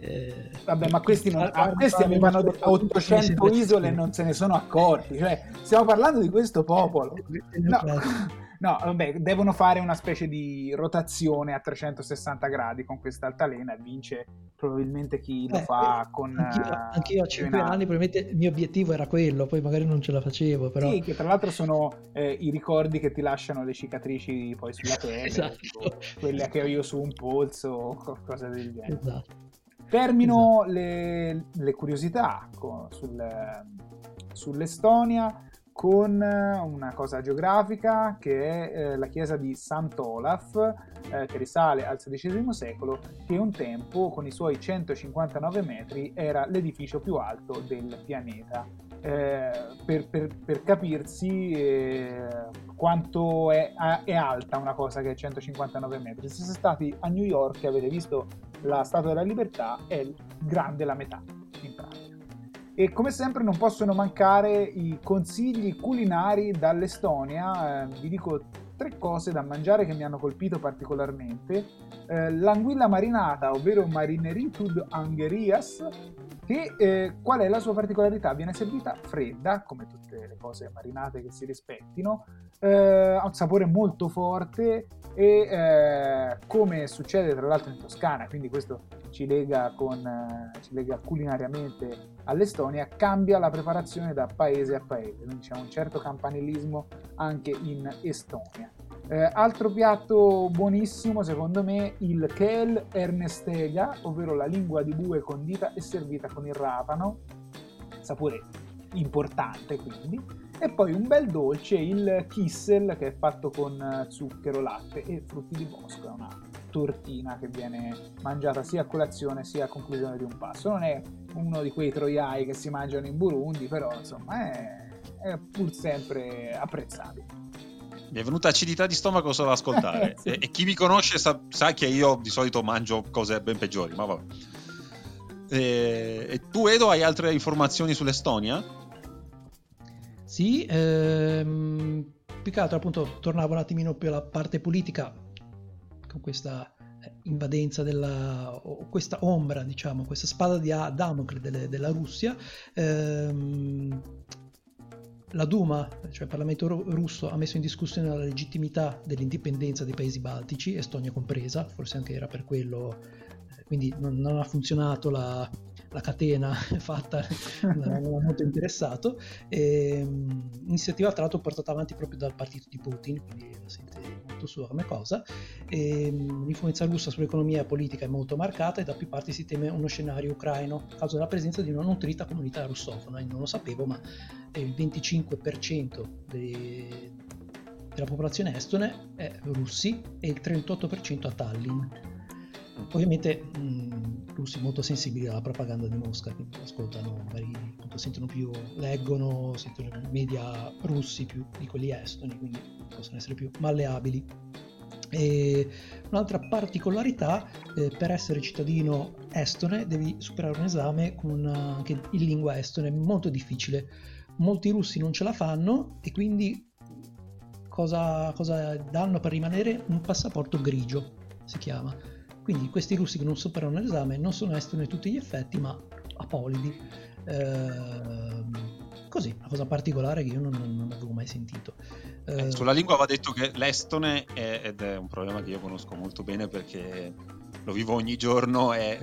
eh, Vabbè, ma questi, non, ah, questi avevano 800 isole e non se ne sono accorti. Cioè, stiamo parlando di questo popolo. No, no, vabbè, devono fare una specie di rotazione a 360 gradi con questa altalena e vince probabilmente chi lo eh, fa eh, con... Anch'io, anch'io a 5 anni, probabilmente il mio obiettivo era quello, poi magari non ce la facevo. Però... Sì, che tra l'altro sono eh, i ricordi che ti lasciano le cicatrici poi sulla pelle, esatto. tipo, quelle che ho io su un polso o qualcosa del genere. Esatto. Termino esatto. le, le, curiosità con, sul, sull'Estonia con una cosa geografica che è eh, la chiesa di Sant'Olaf, eh, che risale al XVI secolo, che un tempo, con i suoi 159 metri, era l'edificio più alto del pianeta. Eh, per, per, per, capirsi eh, quanto è, è, alta una cosa che è 159 metri. Se siete stati a New York e avete visto la Statua della Libertà, è grande la metà in pratica. E come sempre non possono mancare i consigli culinari dall'Estonia. Eh, vi dico tre cose da mangiare che mi hanno colpito particolarmente. Eh, l'anguilla marinata, ovvero Marineritud angerias, che eh, qual è la sua particolarità? Viene servita fredda, come tutte le cose marinate che si rispettino, eh, ha un sapore molto forte e eh, come succede tra l'altro in Toscana, quindi questo ci lega, con, eh, ci lega culinariamente all'Estonia, cambia la preparazione da paese a paese, quindi c'è un certo campanilismo anche in Estonia. Eh, altro piatto buonissimo secondo me il Kel Ernestega, ovvero la lingua di bue condita e servita con il rapano, sapore importante quindi, e poi un bel dolce, il Kissel, che è fatto con zucchero, latte e frutti di bosco, è una tortina che viene mangiata sia a colazione sia a conclusione di un pasto. Non è uno di quei troiai che si mangiano in Burundi, però insomma è, è pur sempre apprezzabile. Mi è venuta acidità di stomaco solo ad ascoltare. sì. e, e, chi mi conosce sa, sa, che io di solito mangio cose ben peggiori, ma vabbè. E, e tu, Edo, hai altre informazioni sull'Estonia? Sì, ehm, più che altro appunto tornavo un attimino più alla parte politica con questa eh, invadenza della, o questa ombra, diciamo, questa spada di Damocle della Russia. Ehm, la Duma, cioè il Parlamento russo, ha messo in discussione la legittimità dell'indipendenza dei paesi baltici, Estonia compresa, forse anche era per quello, eh, quindi non, non ha funzionato la, la catena fatta, non era molto interessato. E, ehm, iniziativa tra l'altro portata avanti proprio dal partito di Putin, quindi la sente molto sua come cosa. E, ehm, l'influenza russa sull'economia politica è molto marcata e da più parti si teme uno scenario ucraino a causa della presenza di una nutrita comunità russofona. Io non lo sapevo, ma il 25% dei, della popolazione estone è russi e il 38% a Tallinn. Ovviamente mh, russi molto sensibili alla propaganda di Mosca, quindi ascoltano, magari appunto, sentono più, leggono, sentono media russi più di quelli estoni, quindi possono essere più malleabili. E un'altra particolarità, eh, per essere cittadino estone devi superare un esame con, anche in lingua estone molto difficile molti russi non ce la fanno e quindi cosa, cosa danno per rimanere? Un passaporto grigio si chiama. Quindi questi russi che non superano l'esame non sono estoni a tutti gli effetti, ma apolidi. Eh, così, una cosa particolare che io non, non avevo mai sentito. Eh, eh, sulla lingua va detto che l'estone è, ed è un problema che io conosco molto bene perché lo vivo ogni giorno e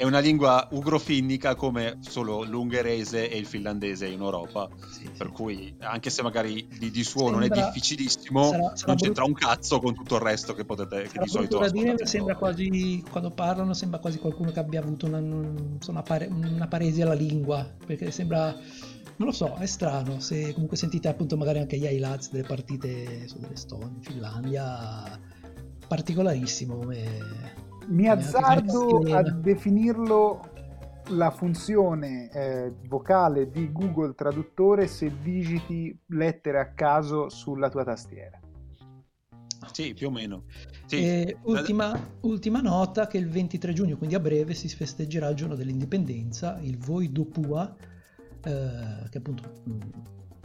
è una lingua ugrofinnica come solo l'ungherese e il finlandese in Europa. Sì, per sì. cui, anche se magari di, di suono sembra, non è difficilissimo, sarà, sarà non c'entra brutto. un cazzo con tutto il resto che potete che di solito dire, sembra quasi quando parlano sembra quasi qualcuno che abbia avuto una, una, pare, una paresi alla lingua, perché sembra non lo so, è strano. Se comunque sentite appunto magari anche gli highlights delle partite su dell'Estonia, Finlandia, particolarissimo come. Mi azzardo a definirlo la funzione eh, vocale di Google Traduttore se digiti lettere a caso sulla tua tastiera. Sì, più o meno. Sì. Ultima, ultima, nota che il 23 giugno, quindi a breve, si festeggerà il giorno dell'indipendenza, il Voi do Pua, eh, che appunto mm,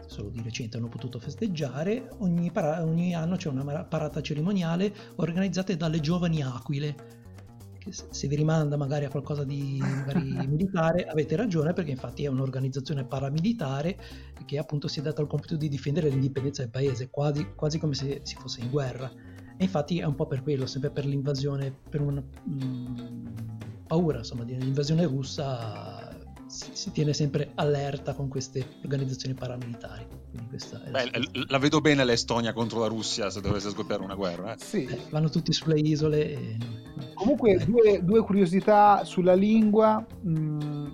solo di recente hanno potuto festeggiare. Ogni, para- ogni anno c'è una parata cerimoniale organizzata dalle giovani aquile. Se vi rimanda magari a qualcosa di militare, avete ragione, perché infatti è un'organizzazione paramilitare che appunto si è data il compito di difendere l'indipendenza del paese, quasi, quasi come se si fosse in guerra. E infatti è un po' per quello, sempre per l'invasione, per una mh, mm, paura insomma di un'invasione russa si, si, tiene sempre allerta con queste organizzazioni paramilitari. Beh, la, la vedo bene l'Estonia contro la Russia se dovesse scoppiare una guerra. Eh. Sì. Eh, vanno tutti sulle isole. E... Comunque, eh. due, due, curiosità sulla lingua. Mm,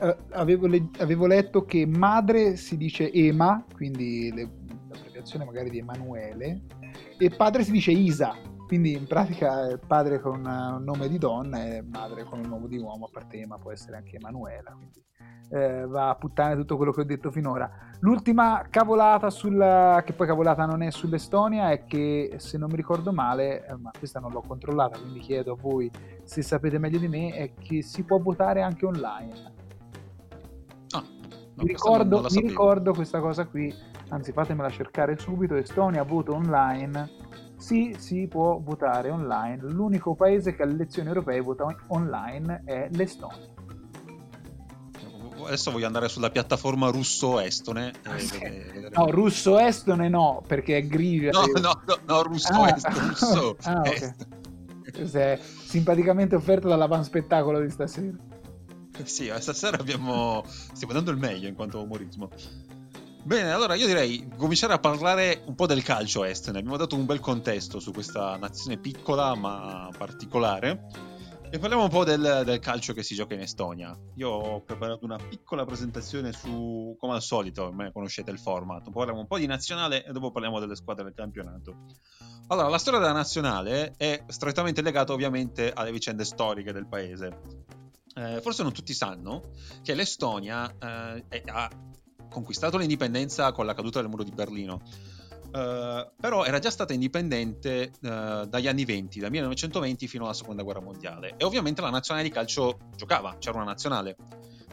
eh, avevo, le, avevo, letto che madre si dice Ema, quindi le, l'abbreviazione magari di Emanuele, e padre si dice Isa quindi in pratica padre con un nome di donna e madre con un nome di uomo, a parte Ema può essere anche Emanuela, quindi eh, va a puttane tutto quello che ho detto finora. L'ultima cavolata sulla, che poi cavolata non è sull'Estonia, è che se non mi ricordo male, eh, ma questa non l'ho controllata, quindi chiedo a voi se sapete meglio di me, è che si può votare anche online. Ah, no, mi, ricordo, mi ricordo questa cosa qui, anzi fatemela cercare subito, Estonia voto online sì, si può votare online. L'unico paese che alle elezioni europee vota online è l'Estonia. Adesso voglio andare sulla piattaforma russo-estone. Eh, no, russo-estone no, perché è grigia. No, no, no, no russo-est, ah. russo ah, okay. simpaticamente offerto dalla Van Spettacolo di stasera. Sì, stasera abbiamo... stiamo dando il meglio in quanto umorismo. Bene, allora io direi cominciare a parlare un po' del calcio estone. Abbiamo dato un bel contesto su questa nazione piccola ma particolare. E parliamo un po' del, del, calcio che si gioca in Estonia. Io ho preparato una piccola presentazione su, come al solito, ormai conoscete il format. Parliamo un po' di nazionale e dopo parliamo delle squadre del campionato. Allora, la storia della nazionale è strettamente legata ovviamente alle vicende storiche del paese. Eh, forse non tutti sanno che l'Estonia eh, è, ha conquistato l'indipendenza con la caduta del muro di Berlino. Uh, però era già stata indipendente uh, dagli anni 20, dal 1920 fino alla seconda guerra mondiale. E ovviamente la nazionale di calcio giocava, c'era una nazionale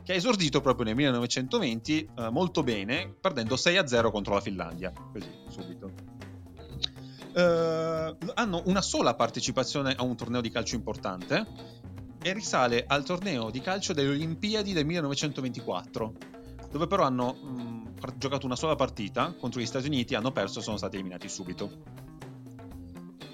che ha esordito proprio nel 1920 uh, molto bene, perdendo 6-0 contro la Finlandia. Così, subito. hanno una sola partecipazione a un torneo di calcio importante e risale al torneo di calcio delle Olimpiadi del 1924 dove però hanno mh, giocato una sola partita contro gli Stati Uniti, hanno perso e sono stati eliminati subito.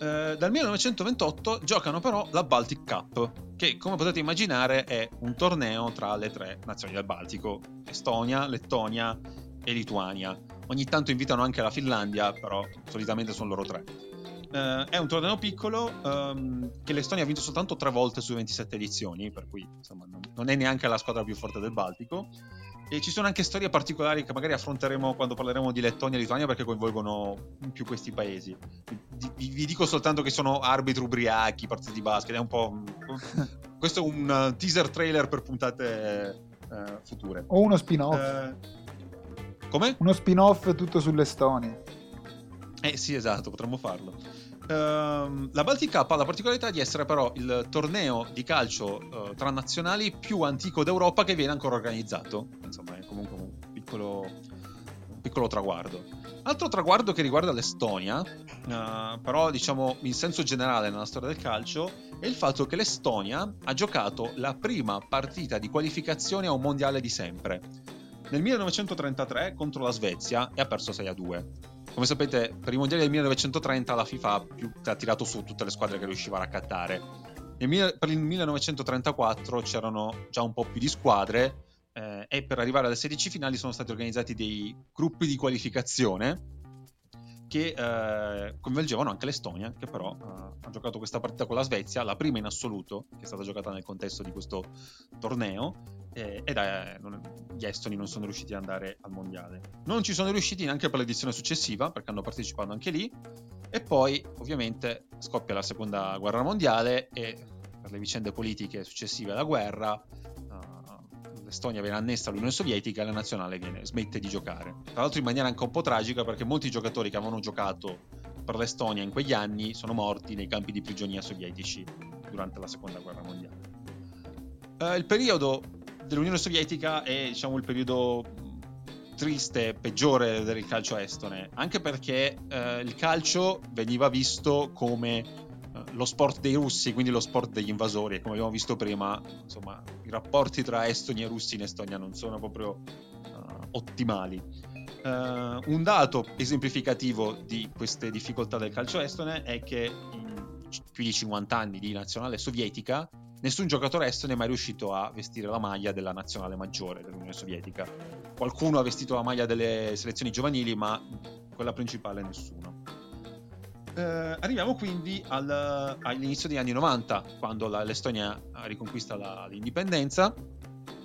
Eh, dal 1928 giocano però la Baltic Cup, che come potete immaginare è un torneo tra le tre nazioni del Baltico, Estonia, Lettonia e Lituania. Ogni tanto invitano anche la Finlandia, però solitamente sono loro tre. Uh, è un torneo piccolo um, che l'Estonia ha vinto soltanto tre volte su 27 edizioni, per cui insomma, non, non, è neanche la squadra più forte del Baltico. E ci sono anche storie particolari che magari affronteremo quando parleremo di Lettonia e Lituania perché coinvolgono più questi paesi. Vi, vi dico soltanto che sono arbitri ubriachi, partiti di basket, è un po'... questo è un uh, teaser trailer per puntate uh, future. O uno spin-off. Uh, come? Uno spin-off tutto sull'Estonia. Eh sì, esatto, potremmo farlo. Uh, la Baltic Cup ha la particolarità di essere però il torneo di calcio uh, tra nazionali più antico d'Europa che viene ancora organizzato. Insomma, è comunque un piccolo, un piccolo traguardo. Altro traguardo che riguarda l'Estonia, uh, però diciamo in senso generale nella storia del calcio, è il fatto che l'Estonia ha giocato la prima partita di qualificazione a un mondiale di sempre. Nel 1933 contro la Svezia e ha perso 6 a 2 come sapete, per i mondiali del 1930 la FIFA ha tirato su tutte le squadre che riusciva a raccattare. per il 1934 c'erano già un po' più di squadre eh, e per arrivare alle 16 finali sono stati organizzati dei gruppi di qualificazione che eh, coinvolgevano anche l'Estonia, che però eh, ha giocato questa partita con la Svezia, la prima in assoluto, che è stata giocata nel contesto di questo torneo, eh, ed non, gli estoni non sono riusciti ad andare al mondiale. Non ci sono riusciti neanche per l'edizione successiva, perché hanno partecipato anche lì, e poi ovviamente scoppia la seconda guerra mondiale e per le vicende politiche successive alla guerra l'Estonia viene annessa all'Unione Sovietica e la nazionale viene, smette di giocare. Tra l'altro in maniera anche un po' tragica perché molti giocatori che avevano giocato per l'Estonia in quegli anni sono morti nei campi di prigionia sovietici durante la seconda guerra mondiale. Uh, il periodo dell'Unione Sovietica è diciamo il periodo triste, peggiore del calcio estone, anche perché uh, il calcio veniva visto come lo sport dei russi, quindi lo sport degli invasori. E come abbiamo visto prima, insomma, i rapporti tra estoni e russi in Estonia non sono proprio uh, ottimali. Uh, un dato esemplificativo di queste difficoltà del calcio estone è che in più di 50 anni di nazionale sovietica nessun giocatore estone è mai riuscito a vestire la maglia della nazionale maggiore dell'Unione Sovietica. Qualcuno ha vestito la maglia delle selezioni giovanili, ma quella principale nessuno. Eh, arriviamo quindi al, all'inizio degli anni 90, quando la, l'Estonia riconquista la, l'indipendenza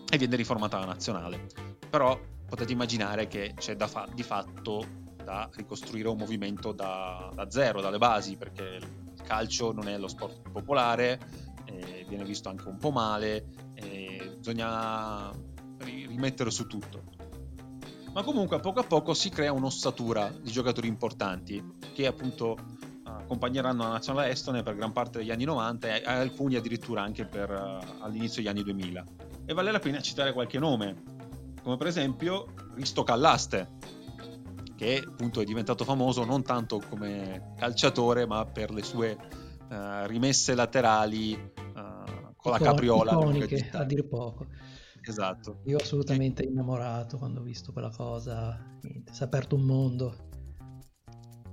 e viene riformata la nazionale. Però potete immaginare che c'è fa- di fatto da ricostruire un movimento da, da, zero, dalle basi, perché il calcio non è lo sport più popolare, eh, viene visto anche un po' male, eh, bisogna rimettere su tutto. Ma comunque a poco a poco si crea un'ossatura di giocatori importanti che appunto accompagneranno la nazionale estone per gran parte degli anni 90 e alcuni addirittura anche per, uh, all'inizio degli anni 2000. E vale la pena citare qualche nome, come per esempio Risto Callaste, che appunto è diventato famoso non tanto come calciatore, ma per le sue uh, rimesse laterali uh, con la capriola. Iconiche, a dir poco. Esatto. Io assolutamente innamorato quando ho visto quella cosa, si è aperto un mondo.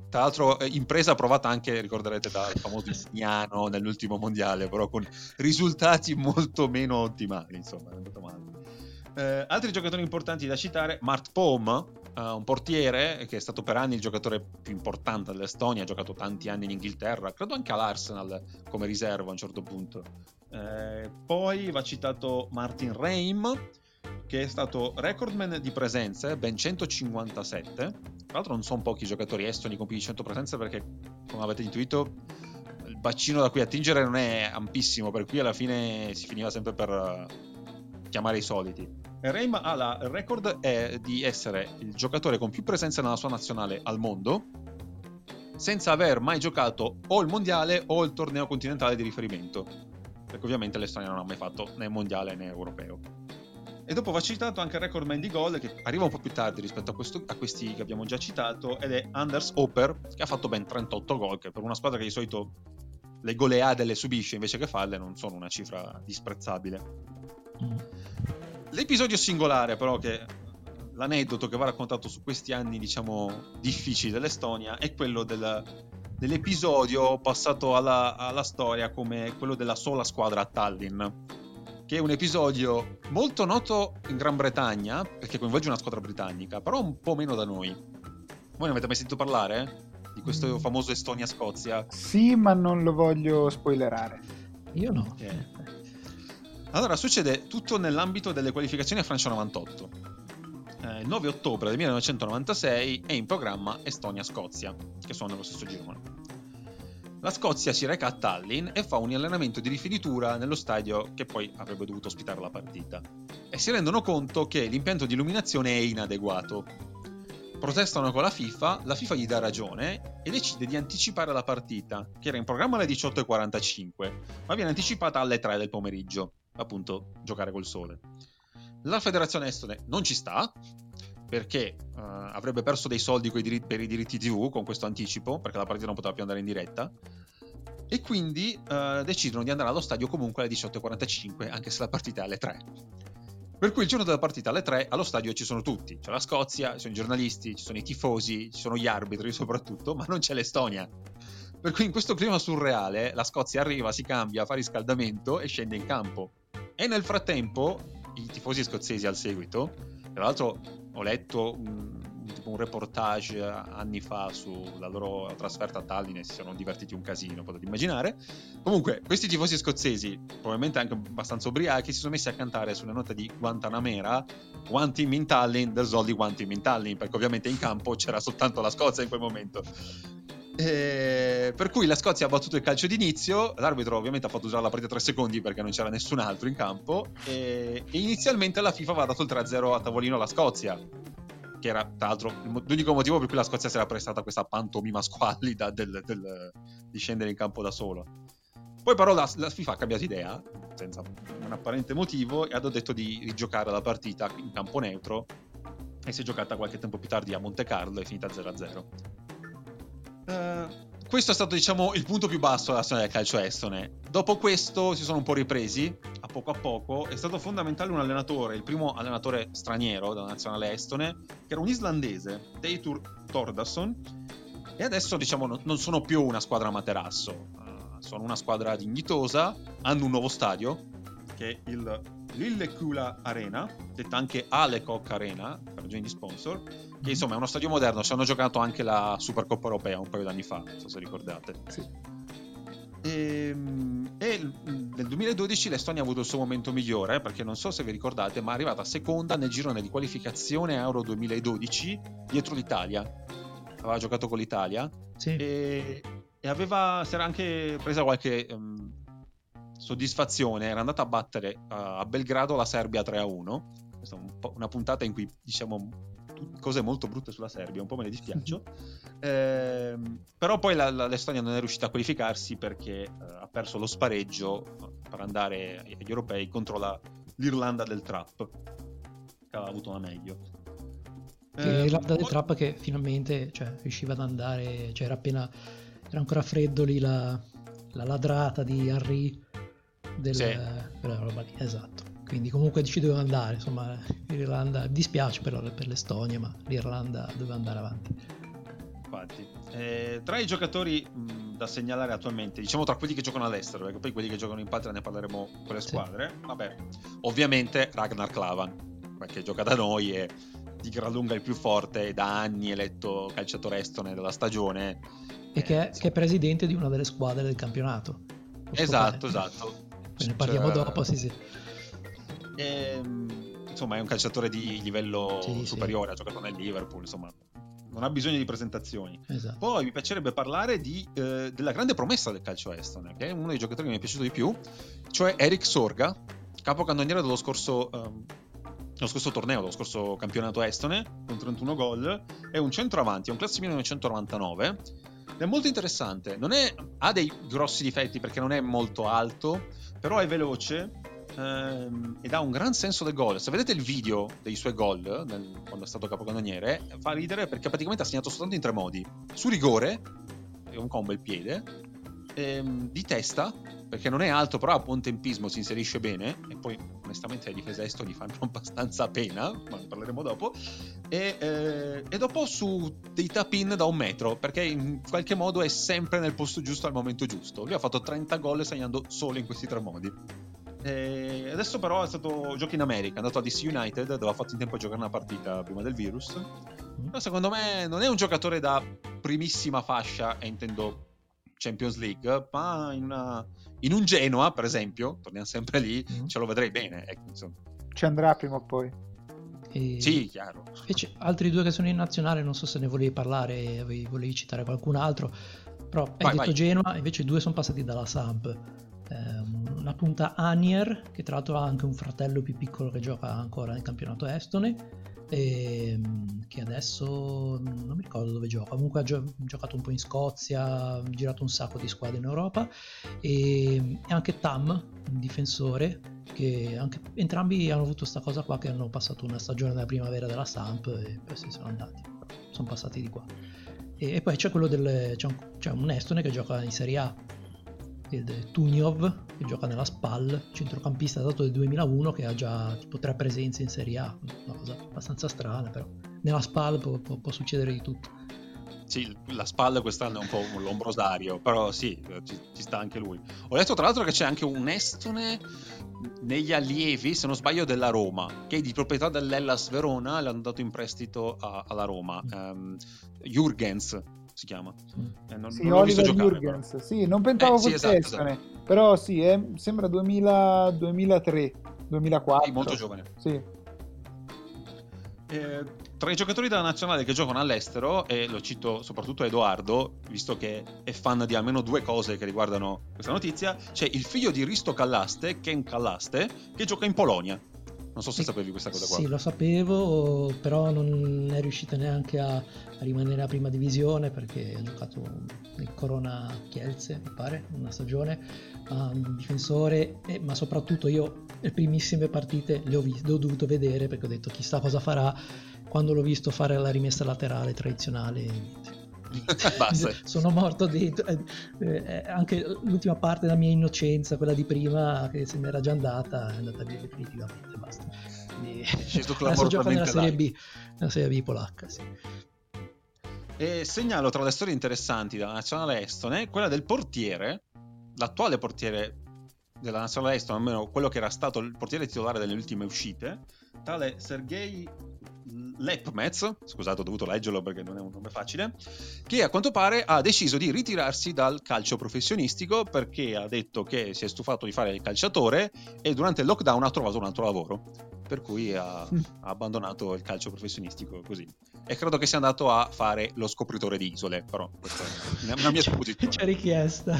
Tra l'altro, eh, impresa provata anche, ricorderete, dal famoso Ignano nell'ultimo mondiale, però con risultati molto meno ottimali. Insomma, è andato male. Eh, altri giocatori importanti da citare: Mart Pom, uh, un portiere che è stato per anni il giocatore più importante dell'Estonia, ha giocato tanti anni in Inghilterra, credo anche all'Arsenal come riserva a un certo punto. Eh, poi va citato Martin Reim, che è stato recordman di presenze, ben 157. Tra l'altro non sono pochi giocatori estoni con più di 100 presenze perché, come avete intuito, il bacino da cui attingere non è ampissimo, per cui alla fine si finiva sempre per uh, chiamare i soliti. Reim ha la record è di essere il giocatore con più presenze nella sua nazionale al mondo, senza aver mai giocato o il mondiale o il torneo continentale di riferimento, perché ovviamente l'Estonia non ha mai fatto né mondiale né europeo. E dopo va citato anche il record man di gol che arriva un po' più tardi rispetto a, questo, a, questi che abbiamo già citato ed è Anders Hopper che ha fatto ben 38 gol che per una squadra che di solito le goleade le subisce invece che farle non sono una cifra disprezzabile. L'episodio singolare però che l'aneddoto che va raccontato su questi anni diciamo difficili dell'Estonia è quello del, dell'episodio passato alla, alla storia come quello della sola squadra a Tallinn che è un episodio molto noto in Gran Bretagna, perché coinvolge una squadra britannica, però un po' meno da noi. Voi ne avete mai sentito parlare? Di questo mm. famoso Estonia-Scozia? Sì, ma non lo voglio spoilerare. Io no. Okay. Allora, succede tutto nell'ambito delle qualificazioni a Francia 98. Eh, il 9 ottobre del 1996 è in programma Estonia-Scozia, che sono nello stesso girone. La Scozia si reca a Tallinn e fa un allenamento di rifinitura nello stadio che poi avrebbe dovuto ospitare la partita. E si rendono conto che l'impianto di illuminazione è inadeguato. Protestano con la FIFA, la FIFA gli dà ragione e decide di anticipare la partita, che era in programma alle 18.45, ma viene anticipata alle 3 del pomeriggio, appunto giocare col sole. La federazione estone non ci sta, perché uh, avrebbe perso dei soldi diritti, per i diritti TV con questo anticipo, perché la partita non poteva più andare in diretta, e quindi uh, decidono di andare allo stadio comunque alle 18.45, anche se la partita è alle 3. Per cui il giorno della partita alle 3 allo stadio ci sono tutti, c'è la Scozia, ci sono i giornalisti, ci sono i tifosi, ci sono gli arbitri soprattutto, ma non c'è l'Estonia. Per cui in questo clima surreale la Scozia arriva, si cambia, fa riscaldamento e scende in campo. E nel frattempo i tifosi scozzesi al seguito, tra l'altro ho letto un, un reportage anni fa sulla loro trasferta a Tallinn e si sono divertiti un casino, potete immaginare. Comunque, questi tifosi scozzesi, probabilmente anche abbastanza ubriachi, si sono messi a cantare sulle note di Guantanamera One Team in Tallinn, there's only one team in Tallinn, perché ovviamente in campo c'era soltanto la Scozia in quel momento. Eh, per cui la Scozia ha battuto il calcio d'inizio, l'arbitro ovviamente ha fatto usare la partita 3 secondi perché non c'era nessun altro in campo e, e inizialmente la FIFA aveva dato il 3-0 a tavolino alla Scozia, che era tra l'altro l'unico motivo per cui la Scozia si era prestata a questa pantomima squallida del, del, di scendere in campo da solo. Poi però la, la, FIFA ha cambiato idea, senza un apparente motivo, e ha detto di rigiocare la partita in campo neutro e si è giocata qualche tempo più tardi a Monte Carlo e è finita 0-0. Uh, questo è stato, diciamo, il punto più basso della storia del calcio estone. Dopo questo si sono un po' ripresi, a poco a poco. È stato fondamentale un allenatore, il primo allenatore straniero della nazionale estone, che era un islandese, Teitur Tordason. E adesso, diciamo, non sono più una squadra materasso. Uh, sono una squadra dignitosa, hanno un nuovo stadio, che il Lillekula Arena, detta anche Alecock Arena, per ragioni di sponsor, che insomma è uno stadio moderno, ci hanno giocato anche la Supercoppa Europea un paio d'anni fa, non so se ricordate. Sì. Ehm, e, e, nel 2012 l'Estonia ha avuto il suo momento migliore, perché non so se vi ricordate, ma è arrivata seconda nel girone di qualificazione Euro 2012 dietro l'Italia. Aveva giocato con l'Italia sì. e, e aveva, si era anche presa qualche... Um, soddisfazione era andata a battere uh, a Belgrado la Serbia 3-1 questa è un una puntata in cui diciamo cose molto brutte sulla Serbia, un po' me ne dispiaccio. eh, però poi la, la, l'Estonia non è riuscita a qualificarsi perché eh, ha perso lo spareggio per andare agli europei contro la, l'Irlanda del Trap, che aveva avuto una meglio. Eh, L'Irlanda del Trap che finalmente cioè, riusciva ad andare, cioè era appena era ancora freddo lì la, la ladrata di Henry del, sì. quella roba lì, esatto quindi comunque ci doveva andare, insomma l'Irlanda, dispiace però per l'Estonia, ma l'Irlanda doveva andare avanti. Infatti, eh, tra i giocatori mh, da segnalare attualmente, diciamo tra quelli che giocano all'estero, perché poi quelli che giocano in patria ne parleremo con le squadre, sì. vabbè, ovviamente Ragnar Klavan, che gioca da noi e di gran lunga il più forte, da anni eletto calciatore estone della stagione. E che, è, eh, che è presidente di una delle squadre del campionato. Esatto, esatto. Ne parliamo cioè, dopo, sì sì. Ehm, insomma, è un calciatore di livello sì, superiore, sì. ha giocato nel Liverpool, insomma, non ha bisogno di presentazioni. Esatto. Poi mi piacerebbe parlare di, eh, della grande promessa del calcio estone, che è uno dei giocatori che mi è piaciuto di più, cioè Eric Sorga, capocannoniere dello scorso, um, dello scorso torneo, dello scorso campionato estone, con 31 gol, è un centroavanti, è un classe 1999. È molto interessante, è, ha dei grossi difetti perché non è molto alto, però è veloce, ehm, ed ha un gran senso del gol. Se vedete il video dei suoi gol nel, quando è stato capocannoniere, fa ridere perché praticamente ha segnato soltanto in tre modi: su rigore, è un combo il piede, ehm, di testa, perché non è alto, però a buon tempismo si inserisce bene, e poi onestamente le difese esto gli fanno abbastanza pena, ma ne parleremo dopo, e, eh, e dopo su dei tap-in da un metro, perché in qualche modo è sempre nel posto giusto al momento giusto. Lui ha fatto 30 gol segnando solo in questi tre modi. E adesso però è stato gioco in America, è andato a DC United dove ha fatto in tempo a giocare una partita prima del virus. Mm. Però secondo me non è un giocatore da primissima fascia, e intendo Champions League, ma in, una, in un Genoa, per esempio, torniamo sempre lì, mm. ce lo vedrei bene. Ecco, Ci andrà prima o poi. E... Sì, chiaro. Invece altri due che sono in nazionale, non so se ne volevi parlare, volevi citare qualcun altro, però hai vai, detto vai. Genoa, invece due sono passati dalla Samp eh, una punta Anier, che tra l'altro ha anche un fratello più piccolo che gioca ancora nel campionato estone, ehm, che adesso non mi ricordo dove gioca, comunque ha gio- giocato un po' in Scozia, ha girato un sacco di squadre in Europa, e, e anche Tam, un difensore, che anche, entrambi hanno avuto questa cosa qua, che hanno passato una stagione nella primavera della Samp e poi si sono andati, sono passati di qua. E, e poi c'è quello del, c'è un, c'è un estone che gioca in Serie A, ed Tuniov che gioca nella SPAL, centrocampista dato del 2001 che ha già tipo tre presenze in Serie A, una cosa abbastanza strana però nella SPAL può, può, può succedere di tutto. sì, la spalla quest'anno è un po' l'ombrosario, però sì, ci, ci, sta anche lui. Ho letto tra l'altro che c'è anche un estone negli allievi, se non sbaglio, della Roma, che è di proprietà dell'Ellas Verona, l'hanno dato in prestito a, alla Roma. Um, Jürgens si chiama. Eh, non, sì, non Oliver Jürgens, sì, non pensavo eh, fosse sì, esatto, esatto. però sì, è, sembra 2000, 2003, 2004. Sì, molto giovane. Sì. Eh, tra i giocatori della nazionale che giocano all'estero, e lo cito soprattutto a Edoardo, visto che è fan di almeno due cose che riguardano questa notizia, c'è il figlio di Risto Callaste, Ken Callaste, che gioca in Polonia. Non so se sì, sapevi questa cosa qua. Sì, lo sapevo, però non è riuscito neanche a, a rimanere a prima divisione perché ha giocato nel Corona Kielce, mi pare, una stagione, un difensore, eh, ma soprattutto io le primissime partite le ho, viste, le ho dovute vedere perché ho detto chissà cosa farà quando l'ho visto fare la rimessa laterale tradizionale. sono morto dentro eh, eh, anche l'ultima parte della mia innocenza quella di prima che se n'era già andata è andata via definitivamente basta. Quindi, adesso gioca nella serie B nella serie B polacca sì. e segnalo tra le storie interessanti della nazionale estone quella del portiere l'attuale portiere della nazionale estone almeno quello che era stato il portiere titolare delle ultime uscite tale Sergei Lepmez, scusate ho dovuto leggerlo perché non è un nome facile, che a quanto pare ha deciso di ritirarsi dal calcio professionistico perché ha detto che si è stufato di fare il calciatore e durante il lockdown ha trovato un altro lavoro, per cui ha, ha abbandonato il calcio professionistico così. E credo che sia andato a fare lo scopritore di isole, però questa è una mia supposizione. C'è richiesta.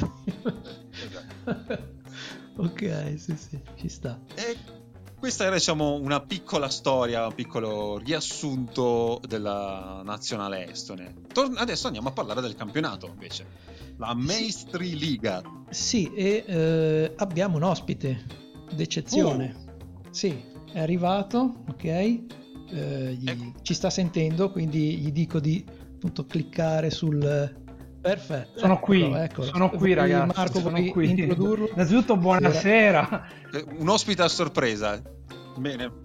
esatto. ok, sì, sì, ci sta. E questa era diciamo una piccola storia, un piccolo riassunto della nazionale estone. Tor- adesso andiamo a parlare del campionato invece, la Maestri sì. Liga. Sì, e eh, abbiamo un ospite d'eccezione. Oh. Sì, è arrivato, ok? Eh, gli, ecco. Ci sta sentendo, quindi gli dico di appunto cliccare sul Perfetto. Sono qui, eccolo, eccolo. sono qui ragazzi. Marco, sono qui. introdurlo? Innanzitutto buonasera. Eh, un ospite a sorpresa. Bene.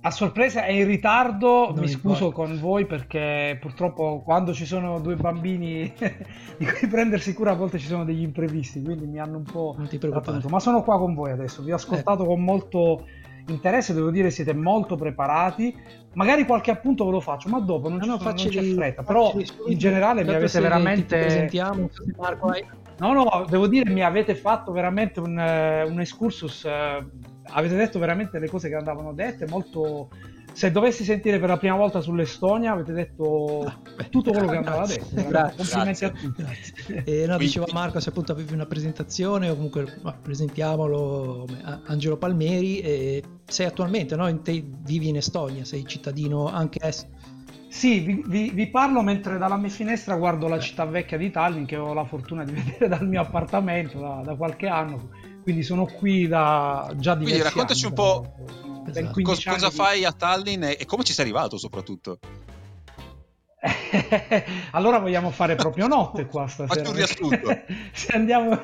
A sorpresa è in ritardo, non mi scuso importa. con voi perché purtroppo quando ci sono due bambini di cui prendersi cura a volte ci sono degli imprevisti, quindi mi hanno un po' non ti preoccupare. Ma sono qua con voi adesso, vi ho ascoltato eh. con molto interesse, devo dire siete molto preparati. Magari qualche appunto ve lo faccio, ma dopo non, no, no, non c'è fretta. Però in generale mi avete veramente. presentiamo, Marco, hai... No, no, devo dire mi avete fatto veramente un, un excursus. Uh, avete detto veramente le cose che andavano dette, molto se dovessi sentire per la prima volta sull'Estonia, avete detto ah, tutto quello che andava detto. Grazie, Complimenti grazie. a tutti. E no, diceva Marco, se appunto avevi una presentazione, o comunque presentiamolo, Angelo Palmeri, e sei attualmente, no? In te vivi in Estonia, sei cittadino anche estero. Sì, vi, vi, vi, parlo mentre dalla mia finestra guardo la città vecchia di Tallinn, che ho la fortuna di vedere dal mio appartamento da, da qualche anno, quindi sono qui da già diversi Quindi raccontaci anni, un po' Esatto. Cos- cosa di... fai a Tallinn e come ci sei arrivato soprattutto? allora vogliamo fare proprio notte qua stasera. Faccio un riassunto. Se andiamo...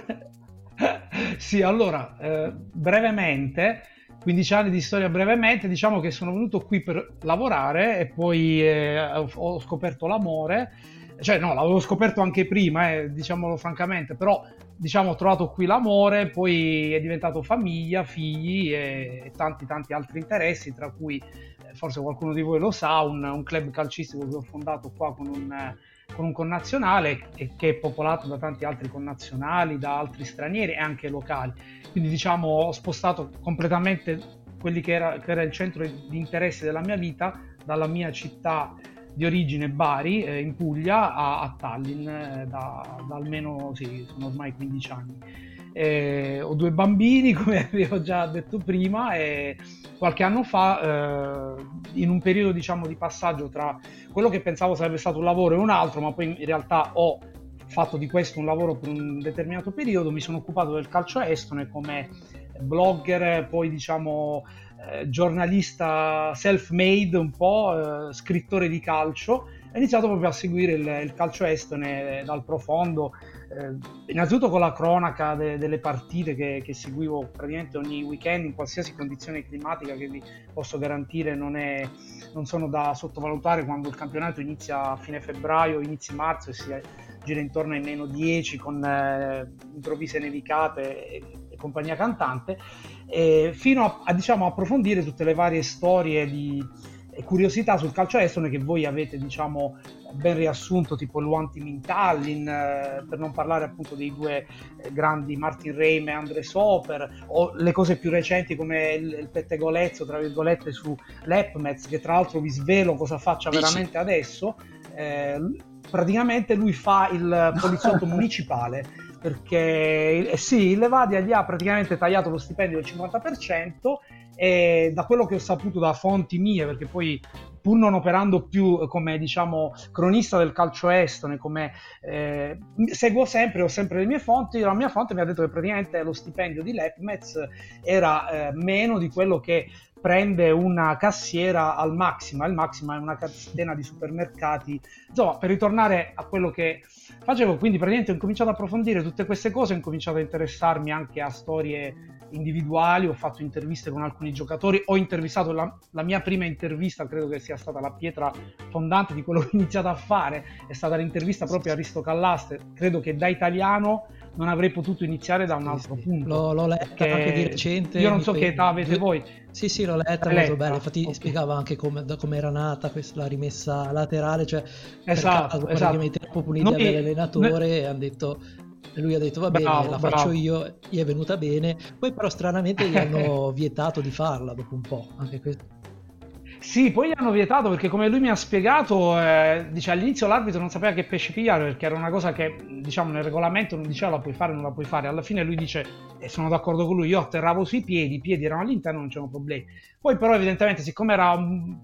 sì, allora, eh, brevemente, 15 anni di storia brevemente, diciamo che sono venuto qui per lavorare e poi eh, ho scoperto l'amore, cioè no, l'avevo scoperto anche prima, eh, diciamolo francamente, però diciamo, ho trovato qui l'amore, poi è diventato famiglia, figli e, e tanti tanti altri interessi, tra cui eh, forse qualcuno di voi lo sa, un, un, club calcistico che ho fondato qua con un, con un connazionale e che è popolato da tanti altri connazionali, da altri stranieri e anche locali. Quindi diciamo ho spostato completamente quelli che era, che era il centro di interesse della mia vita dalla mia città di origine Bari, eh, in Puglia, a, a Tallinn, eh, da, da, almeno, sì, sono ormai 15 anni. Eh, ho due bambini, come ho già detto prima, e qualche anno fa, eh, in un periodo diciamo, di passaggio tra quello che pensavo sarebbe stato un lavoro e un altro, ma poi in realtà ho fatto di questo un lavoro per un determinato periodo, mi sono occupato del calcio estone come blogger, poi diciamo eh, giornalista self-made un po', eh, scrittore di calcio, ho iniziato proprio a seguire il, il calcio estone dal profondo, eh, innanzitutto con la cronaca de- delle partite che, che, seguivo praticamente ogni weekend in qualsiasi condizione climatica che vi posso garantire non, è, non sono da sottovalutare quando il campionato inizia a fine febbraio, inizi marzo e si gira intorno ai meno 10 con eh, improvvise nevicate e, e compagnia cantante, fino a, a diciamo, approfondire tutte le varie storie di curiosità sul calcio estone che voi avete diciamo ben riassunto tipo il One Team in Tallinn eh, per non parlare appunto dei due eh, grandi Martin Reim e Andre Soper o le cose più recenti come il, il pettegolezzo tra virgolette su Lepmez che tra l'altro vi svelo cosa faccia Dici. veramente adesso eh, praticamente lui fa il poliziotto municipale perché eh, sì, Levadia gli ha praticamente tagliato lo stipendio del 50% e da quello che ho saputo da fonti mie, perché poi pur non operando più come diciamo cronista del calcio estone, come eh, seguo sempre, ho sempre le mie fonti, la mia fonte mi ha detto che praticamente lo stipendio di Lepmez era eh, meno di quello che prende una cassiera al Maxima, il Maxima è una catena di supermercati. Insomma, per ritornare a quello che facevo, quindi praticamente ho incominciato a approfondire tutte queste cose, ho incominciato a interessarmi anche a storie individuali, ho fatto interviste con alcuni giocatori, ho intervistato la, la, mia prima intervista, credo che sia stata la pietra fondante di quello che ho iniziato a fare, è stata l'intervista proprio a Risto Callaste, credo che da italiano non avrei potuto iniziare da un altro sì, punto. L'ho, l'ho letta anche di recente. Io non so che età avete voi. Sì, sì, l'ho letta, molto bella, infatti okay. spiegava anche come, come, era nata questa, la rimessa laterale, cioè esatto, per caso, esatto. proprio un'idea Noi, dell'allenatore ne... e hanno detto lui ha detto va bene, bravo, la faccio io, gli è venuta bene, poi però stranamente gli hanno vietato di farla dopo un po', anche questo. Sì, poi gli hanno vietato perché come lui mi ha spiegato, eh, dice, all'inizio l'arbitro non sapeva che pesce pigliare perché era una cosa che diciamo nel regolamento non diceva la puoi fare, non la puoi fare. Alla fine lui dice, e sono d'accordo con lui, io atterravo sui piedi, i piedi erano all'interno, non c'erano problemi. Poi però evidentemente siccome era un,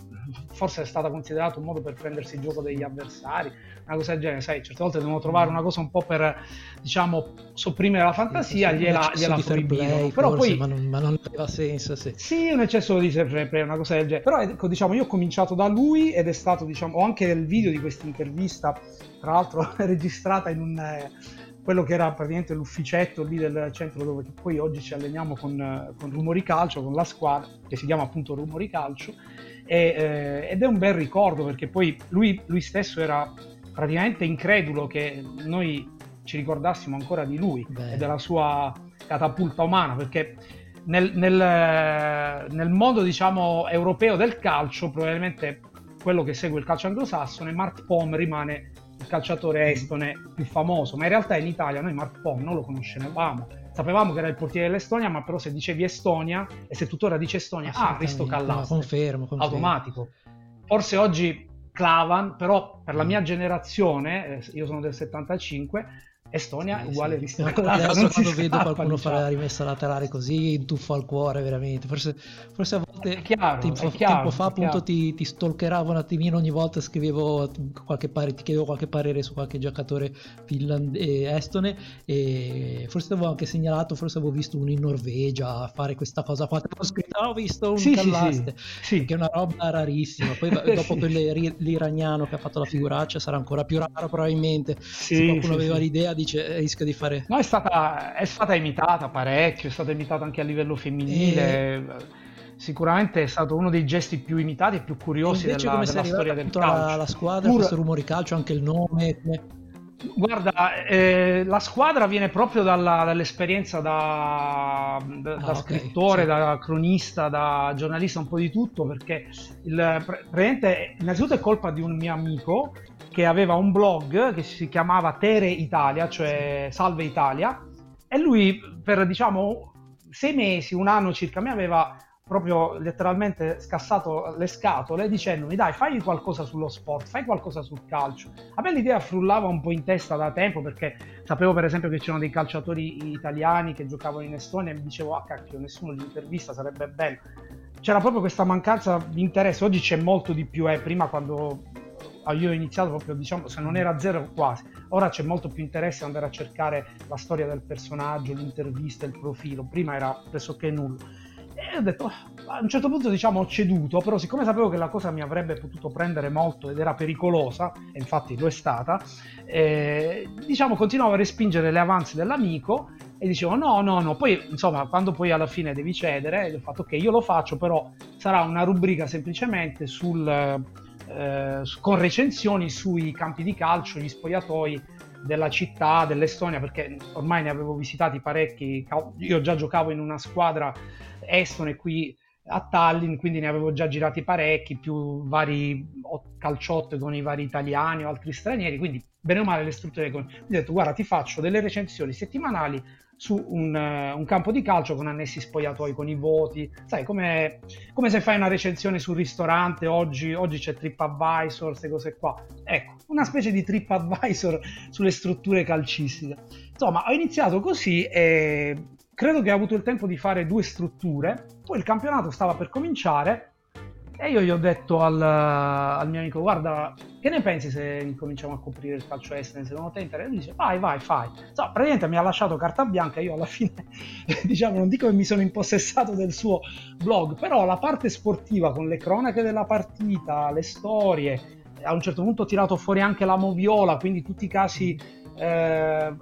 forse è stato considerato un modo per prendersi il gioco degli avversari, una cosa del genere, sai, certe volte devono trovare una cosa un po' per, diciamo, sopprimere la fantasia, gliela, gliela proibivano. Però forse, poi... Ma non, ma non aveva senso, sì. Sì, un eccesso di fair play, una cosa del genere. Però, ecco, diciamo, io ho cominciato da lui ed è stato, diciamo, ho anche il video di questa intervista, tra l'altro registrata in un... Eh, quello che era praticamente l'ufficetto lì del centro dove poi oggi ci alleniamo con, con Rumori Calcio, con la squadra, che si chiama appunto Rumori Calcio, e, eh, ed è un bel ricordo perché poi lui, lui stesso era praticamente incredulo che noi ci ricordassimo ancora di lui Beh. e della sua catapulta umana, perché nel, nel, nel, mondo diciamo europeo del calcio, probabilmente quello che segue il calcio anglosassone, Mark Pom rimane il calciatore estone più famoso, ma in realtà in Italia noi Mark Pom non lo conoscevamo. Sapevamo che era il portiere dell'Estonia, ma però se dicevi Estonia e se tuttora dice Estonia, ah, Risto Callaste, confermo, confermo. automatico. Forse oggi Clavan, però per la mia generazione, eh, io sono del 75, Estonia sì, uguale sì. Adesso quando vedo qualcuno fare la rimessa laterale così, intuffo al cuore veramente. Forse, forse a volte chiaro, tempo, chiaro, tempo, fa appunto ti, ti, stalkeravo un attimino ogni volta scrivevo qualche parere, ti chiedevo qualche parere su qualche giocatore finland- e estone e forse avevo anche segnalato, forse avevo visto uno in Norvegia fare questa cosa qua. Ho scritto, ho visto un sì, Callaste, sì, che è una roba rarissima. Poi dopo l'iraniano che ha fatto la figuraccia sarà ancora più raro probabilmente. Se qualcuno aveva l'idea di dice rischio di fare... No, è stata, è stata imitata parecchio, è stata imitata anche a livello femminile. E... Sicuramente è stato uno dei gesti più imitati e più curiosi della, come della storia del calcio. La, la squadra, Pur... questo rumore calcio, anche il nome... Guarda, eh, la squadra viene proprio dalla, dall'esperienza da, da, ah, da scrittore, sì. da cronista, da giornalista, un po' di tutto, perché il, innanzitutto è colpa di un mio amico che aveva un blog che si chiamava Tere Italia, cioè Salve Italia, e lui per diciamo sei mesi, un anno circa, mi aveva proprio letteralmente scassato le scatole dicendomi dai fai qualcosa sullo sport, fai qualcosa sul calcio. A me l'idea frullava un po' in testa da tempo perché sapevo per esempio che c'erano dei calciatori italiani che giocavano in Estonia e mi dicevo ah cacchio nessuno li intervista, sarebbe bello. C'era proprio questa mancanza di interesse, oggi c'è molto di più, eh. prima quando io ho iniziato proprio, diciamo, se non era zero quasi. Ora c'è molto più interesse andare a cercare la storia del personaggio, l'intervista, il profilo. Prima era pressoché nulla. E ho detto, a un certo punto diciamo ho ceduto, però siccome sapevo che la cosa mi avrebbe potuto prendere molto ed era pericolosa, e infatti lo è stata, eh, diciamo continuavo a respingere le avanzi dell'amico e dicevo no, no, no, poi insomma quando poi alla fine devi cedere, ho fatto ok, io lo faccio, però sarà una rubrica semplicemente sul, eh, con recensioni sui campi di calcio, gli spogliatoi della città, dell'Estonia, perché ormai ne avevo visitati parecchi, io già giocavo in una squadra estone qui a Tallinn, quindi ne avevo già girati parecchi, più vari calciotte con i vari italiani o altri stranieri, quindi bene o male le strutture con... ho detto guarda ti faccio delle recensioni settimanali su un, uh, un, campo di calcio con annessi spogliatoi con i voti, sai come, come se fai una recensione sul ristorante, oggi, oggi c'è TripAdvisor, queste cose qua, ecco, una specie di TripAdvisor sulle strutture calcistiche. Insomma, ho iniziato così e credo che ho avuto il tempo di fare due strutture, poi il campionato stava per cominciare e io gli ho detto al, al, mio amico, guarda, che ne pensi se incominciamo a coprire il calcio estero? Secondo te interessa? Lui dice, vai, vai, fai. So, praticamente mi ha lasciato carta bianca, io alla fine, diciamo, non dico che mi sono impossessato del suo blog, però la parte sportiva con le cronache della partita, le storie, a un certo punto ho tirato fuori anche la moviola, quindi tutti i casi... Eh,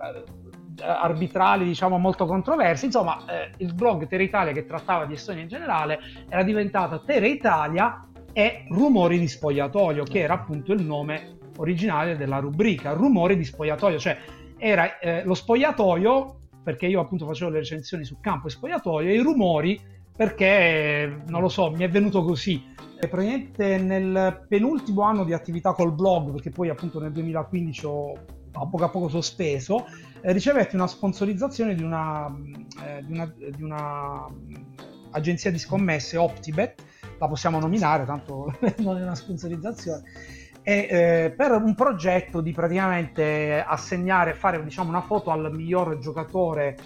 arbitrali diciamo molto controversi. Insomma eh, il blog Terra Italia che trattava di Estonia in generale era diventata Terra Italia e Rumori di spogliatoio che era appunto il nome originale della rubrica Rumori di spogliatoio. Cioè era eh, lo spogliatoio perché io appunto facevo le recensioni su campo e spogliatoio e i rumori perché non lo so mi è venuto così. E praticamente nel penultimo anno di attività col blog perché poi appunto nel 2015 ho a poco a poco sospeso, eh, ricevette una sponsorizzazione di una, eh, di una, di una mm, agenzia di scommesse, OptiBet, la possiamo nominare, tanto non è una sponsorizzazione, e, eh, per un progetto di praticamente assegnare, fare diciamo, una foto al miglior giocatore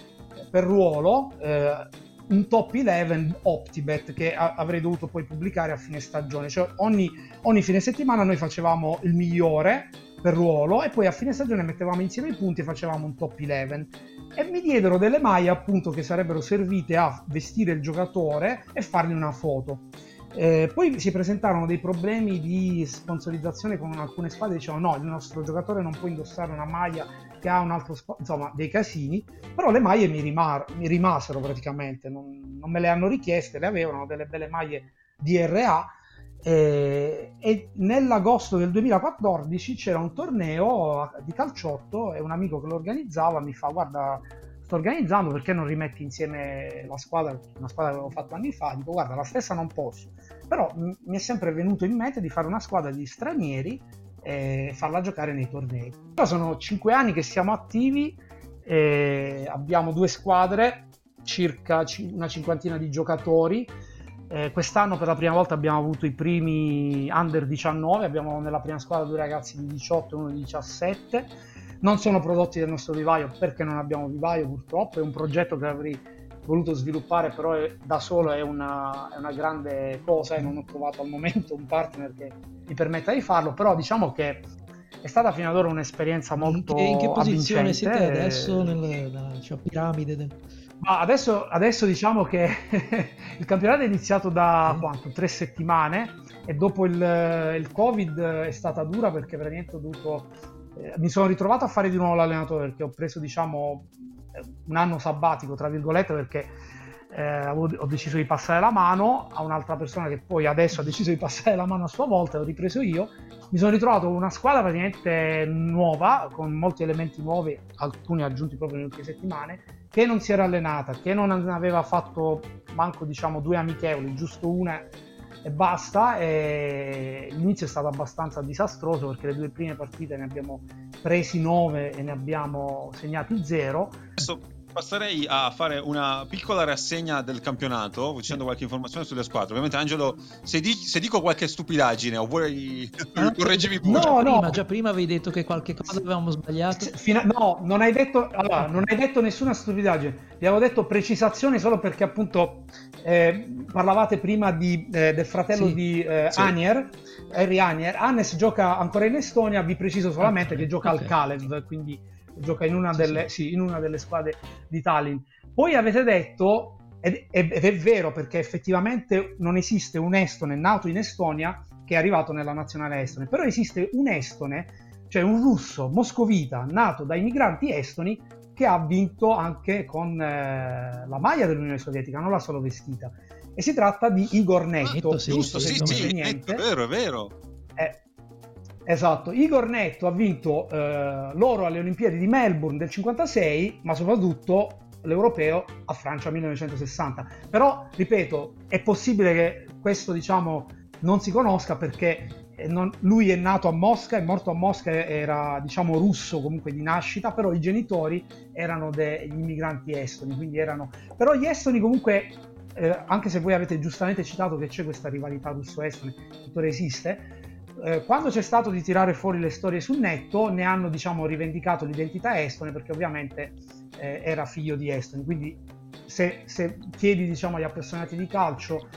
per ruolo, eh, un top 11 OptiBet che a- avrei dovuto poi pubblicare a fine stagione, cioè ogni, ogni fine settimana noi facevamo il migliore per ruolo e poi a fine stagione mettevamo insieme i punti e facevamo un top 11 e mi diedero delle maglie appunto che sarebbero servite a vestire il giocatore e fargli una foto. Eh, poi si presentarono dei problemi di sponsorizzazione con alcune squadre, dicevano no, il nostro giocatore non può indossare una maglia che ha un altro sponsor, insomma dei casini, però le maglie mi, rimar- mi rimasero praticamente, non, non, me le hanno richieste, le avevano delle belle maglie DRA e, e nell'agosto del 2014 c'era un torneo di calciotto e un amico che lo organizzava mi fa guarda sto organizzando perché non rimetti insieme la squadra, una squadra che avevo fatto anni fa, dico guarda la stessa non posso, però mi è sempre venuto in mente di fare una squadra di stranieri e farla giocare nei tornei. Però sono cinque anni che siamo attivi, abbiamo due squadre, circa una cinquantina di giocatori, eh, quest'anno per la prima volta abbiamo avuto i primi under 19, abbiamo nella prima squadra due ragazzi di 18 e uno di 17. Non sono prodotti del nostro vivaio perché non abbiamo vivaio purtroppo, è un progetto che avrei voluto sviluppare, però è, da solo è una, è una, grande cosa e non ho trovato al momento un partner che mi permetta di farlo, però diciamo che è stata fino ad ora un'esperienza molto in che, in che posizione siete adesso nella cioè, piramide del... Ma adesso, adesso, diciamo che il campionato è iniziato da quanto? Tre settimane e dopo il, il Covid è stata dura perché praticamente ho dovuto... Eh, mi sono ritrovato a fare di nuovo l'allenatore perché ho preso diciamo un anno sabbatico tra virgolette perché eh, ho deciso di passare la mano a un'altra persona che poi adesso ha deciso di passare la mano a sua volta, l'ho ripreso io. Mi sono ritrovato una squadra praticamente nuova, con molti elementi nuovi, alcuni aggiunti proprio nelle ultime settimane, che non si era allenata, che non aveva fatto manco diciamo due amichevoli, giusto una e basta. E l'inizio è stato abbastanza disastroso perché le due prime partite ne abbiamo presi nove e ne abbiamo segnati 0 passerei a fare una piccola rassegna del campionato, dicendo qualche informazione sulle squadre. Ovviamente, Angelo, se, di- se dico qualche stupidaggine o vuoi ah, correggimi pure. No, no, prima, già prima avevi detto che qualche cosa avevamo sbagliato. Fino a... no, non hai, detto, allora, non hai detto nessuna stupidaggine. Vi avevo detto precisazione solo perché appunto eh, parlavate prima di, eh, del fratello sì, di eh, sì. Anier, Harry Anier. Hannes gioca ancora in Estonia, vi preciso solamente okay. che gioca okay. al Kalev, quindi gioca in una, delle, sì, in una delle squadre di Tallinn. Poi avete detto, ed, ed è vero perché effettivamente non esiste un estone nato in Estonia che è arrivato nella nazionale estone, però esiste un estone, cioè un russo moscovita nato dai migranti estoni che ha vinto anche con eh, la maglia dell'Unione Sovietica, non l'ha solo vestita. E si tratta di Igor Netto. Netto sì, giusto, sì, sì, niente. Netto, è vero, è vero. Eh, esatto, Igor Netto ha vinto eh, l'oro alle Olimpiadi di Melbourne del 56, ma soprattutto l'europeo a Francia 1960. Però, ripeto, è possibile che questo, diciamo, non si conosca perché eh, non, lui è nato a Mosca, è morto a Mosca, era diciamo russo comunque di nascita, però i genitori erano degli immigranti estoni, quindi erano... Però gli estoni comunque, eh, anche se voi avete giustamente citato che c'è questa rivalità russo-estone, tuttora esiste, eh, quando c'è stato di tirare fuori le storie sul netto, ne hanno diciamo rivendicato l'identità estone perché ovviamente eh, era figlio di estoni, quindi se, se chiedi diciamo agli appassionati di calcio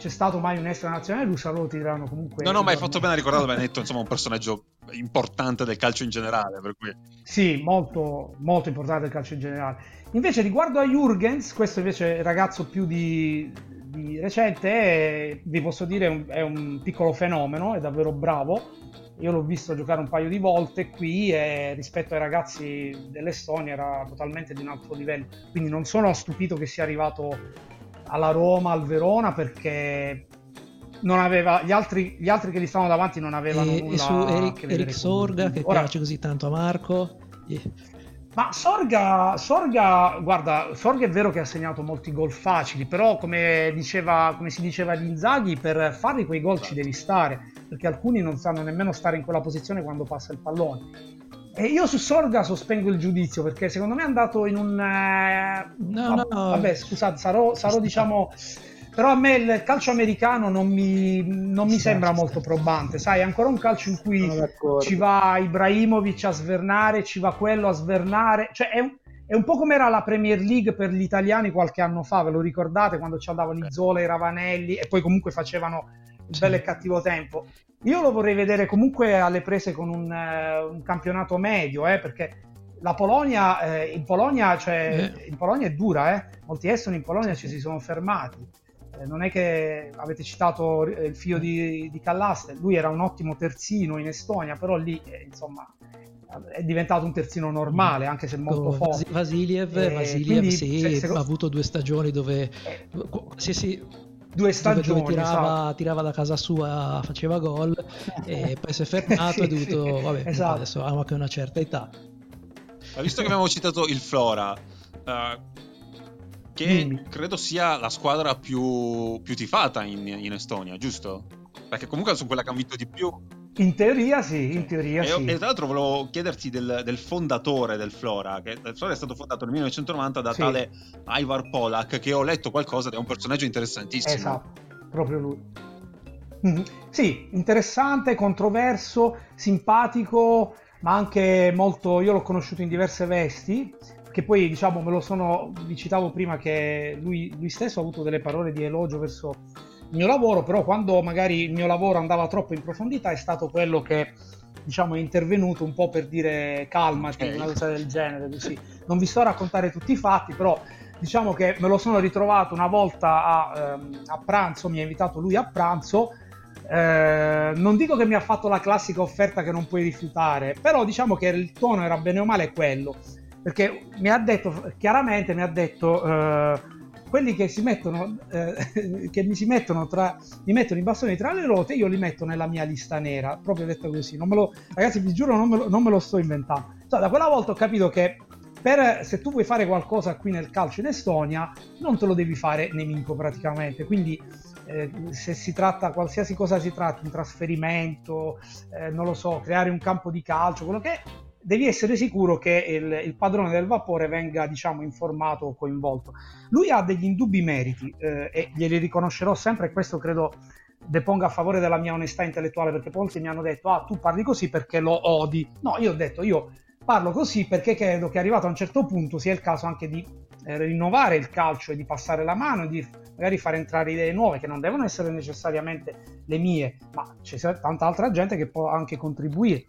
c'è stato mai un extra nazionale russa, loro ti diranno comunque... No, no, ma hai fatto bene a ricordarlo, hai detto insomma un personaggio importante del calcio in generale, per cui... Sì, molto, molto importante del calcio in generale. Invece riguardo a Jurgens, questo invece è il ragazzo più di, di recente, vi posso dire è un, è un piccolo fenomeno, è davvero bravo. Io l'ho visto giocare un paio di volte qui e rispetto ai ragazzi dell'Estonia era totalmente di un altro livello. Quindi non sono stupito che sia arrivato alla Roma, al Verona, perché non aveva, gli, altri, gli altri che gli stavano davanti non avevano e, nulla e su Eric, Eric Sorga che Ora, piace così tanto a Marco ma Sorga, Sorga, guarda, Sorga è vero che ha segnato molti gol facili, però come, diceva, come si diceva di Inzaghi, per fare quei gol ci devi stare, perché alcuni non sanno nemmeno stare in quella posizione quando passa il pallone. E io su Sorga sospengo il giudizio perché secondo me è andato in un... Eh, no, no, vabbè, scusate, sarò, sarò diciamo... Però a me il calcio americano non mi, non mi sembra molto probante, sai, è ancora un calcio in cui ci va Ibrahimovic a svernare, ci va quello a svernare, cioè è un, è un po' come era la Premier League per gli italiani qualche anno fa, ve lo ricordate quando ci andavano i Zola e i Ravanelli e poi comunque facevano il bello e cattivo tempo. Io lo vorrei vedere comunque alle prese con un, uh, un campionato medio, eh, perché la Polonia, eh, in, Polonia cioè, eh. in Polonia è dura, eh. molti estoni in Polonia ci si sono fermati. Eh, non è che avete citato il figlio di, di, Callaste, lui era un ottimo terzino in Estonia, però lì eh, insomma è diventato un terzino normale, anche se molto forte. Vasiliev, eh, Vasiliev sì, se, se... ha avuto due stagioni dove... sì, sì, due stagioni. Dove tirava, esatto. tirava, da casa sua, faceva gol e poi si è fermato sì, e è dovuto, sì, vabbè, esatto. adesso ha anche una certa età. Ma visto che abbiamo citato il Flora, uh, che Dimmi. credo sia la squadra più, più tifata in, in Estonia, giusto? Perché comunque sono quella che ha vinto di più. In teoria sì, in teoria e, sì. E tra l'altro volevo chiederti del, del, fondatore del Flora, che il Flora è stato fondato nel 1990 da sì. tale Ivar Polak, che ho letto qualcosa ed è un personaggio interessantissimo. Esatto, proprio lui. Mm-hmm. Sì, interessante, controverso, simpatico, ma anche molto... Io l'ho conosciuto in diverse vesti, che poi diciamo me lo sono... vi citavo prima che lui, lui stesso ha avuto delle parole di elogio verso il mio lavoro, però quando magari il mio lavoro andava troppo in profondità è stato quello che diciamo è intervenuto un po' per dire calmati, okay. una cosa del genere, così. Non vi sto a raccontare tutti i fatti, però diciamo che me lo sono ritrovato una volta a, ehm, a pranzo, mi ha invitato lui a pranzo. Eh, non dico che mi ha fatto la classica offerta che non puoi rifiutare, però diciamo che il tono era bene o male quello, perché mi ha detto chiaramente, mi ha detto eh, quelli che si mettono, eh, che mi si mettono tra, mi mettono i bastoni tra le ruote, io li metto nella mia lista nera, proprio detto così. Lo, ragazzi, vi giuro, non me lo, non me lo sto inventando. Cioè, da quella volta ho capito che per, se tu vuoi fare qualcosa qui nel calcio in Estonia, non te lo devi fare nemico praticamente. Quindi, eh, se si tratta, qualsiasi cosa si tratti, un trasferimento, eh, non lo so, creare un campo di calcio, quello che è, devi essere sicuro che il, il, padrone del vapore venga diciamo informato o coinvolto. Lui ha degli indubbi meriti eh, e glieli riconoscerò sempre e questo credo deponga a favore della mia onestà intellettuale perché molti mi hanno detto ah tu parli così perché lo odi. No, io ho detto io parlo così perché credo che arrivato a un certo punto sia il caso anche di eh, rinnovare il calcio e di passare la mano e di magari fare entrare idee nuove che non devono essere necessariamente le mie, ma c'è tanta altra gente che può anche contribuire.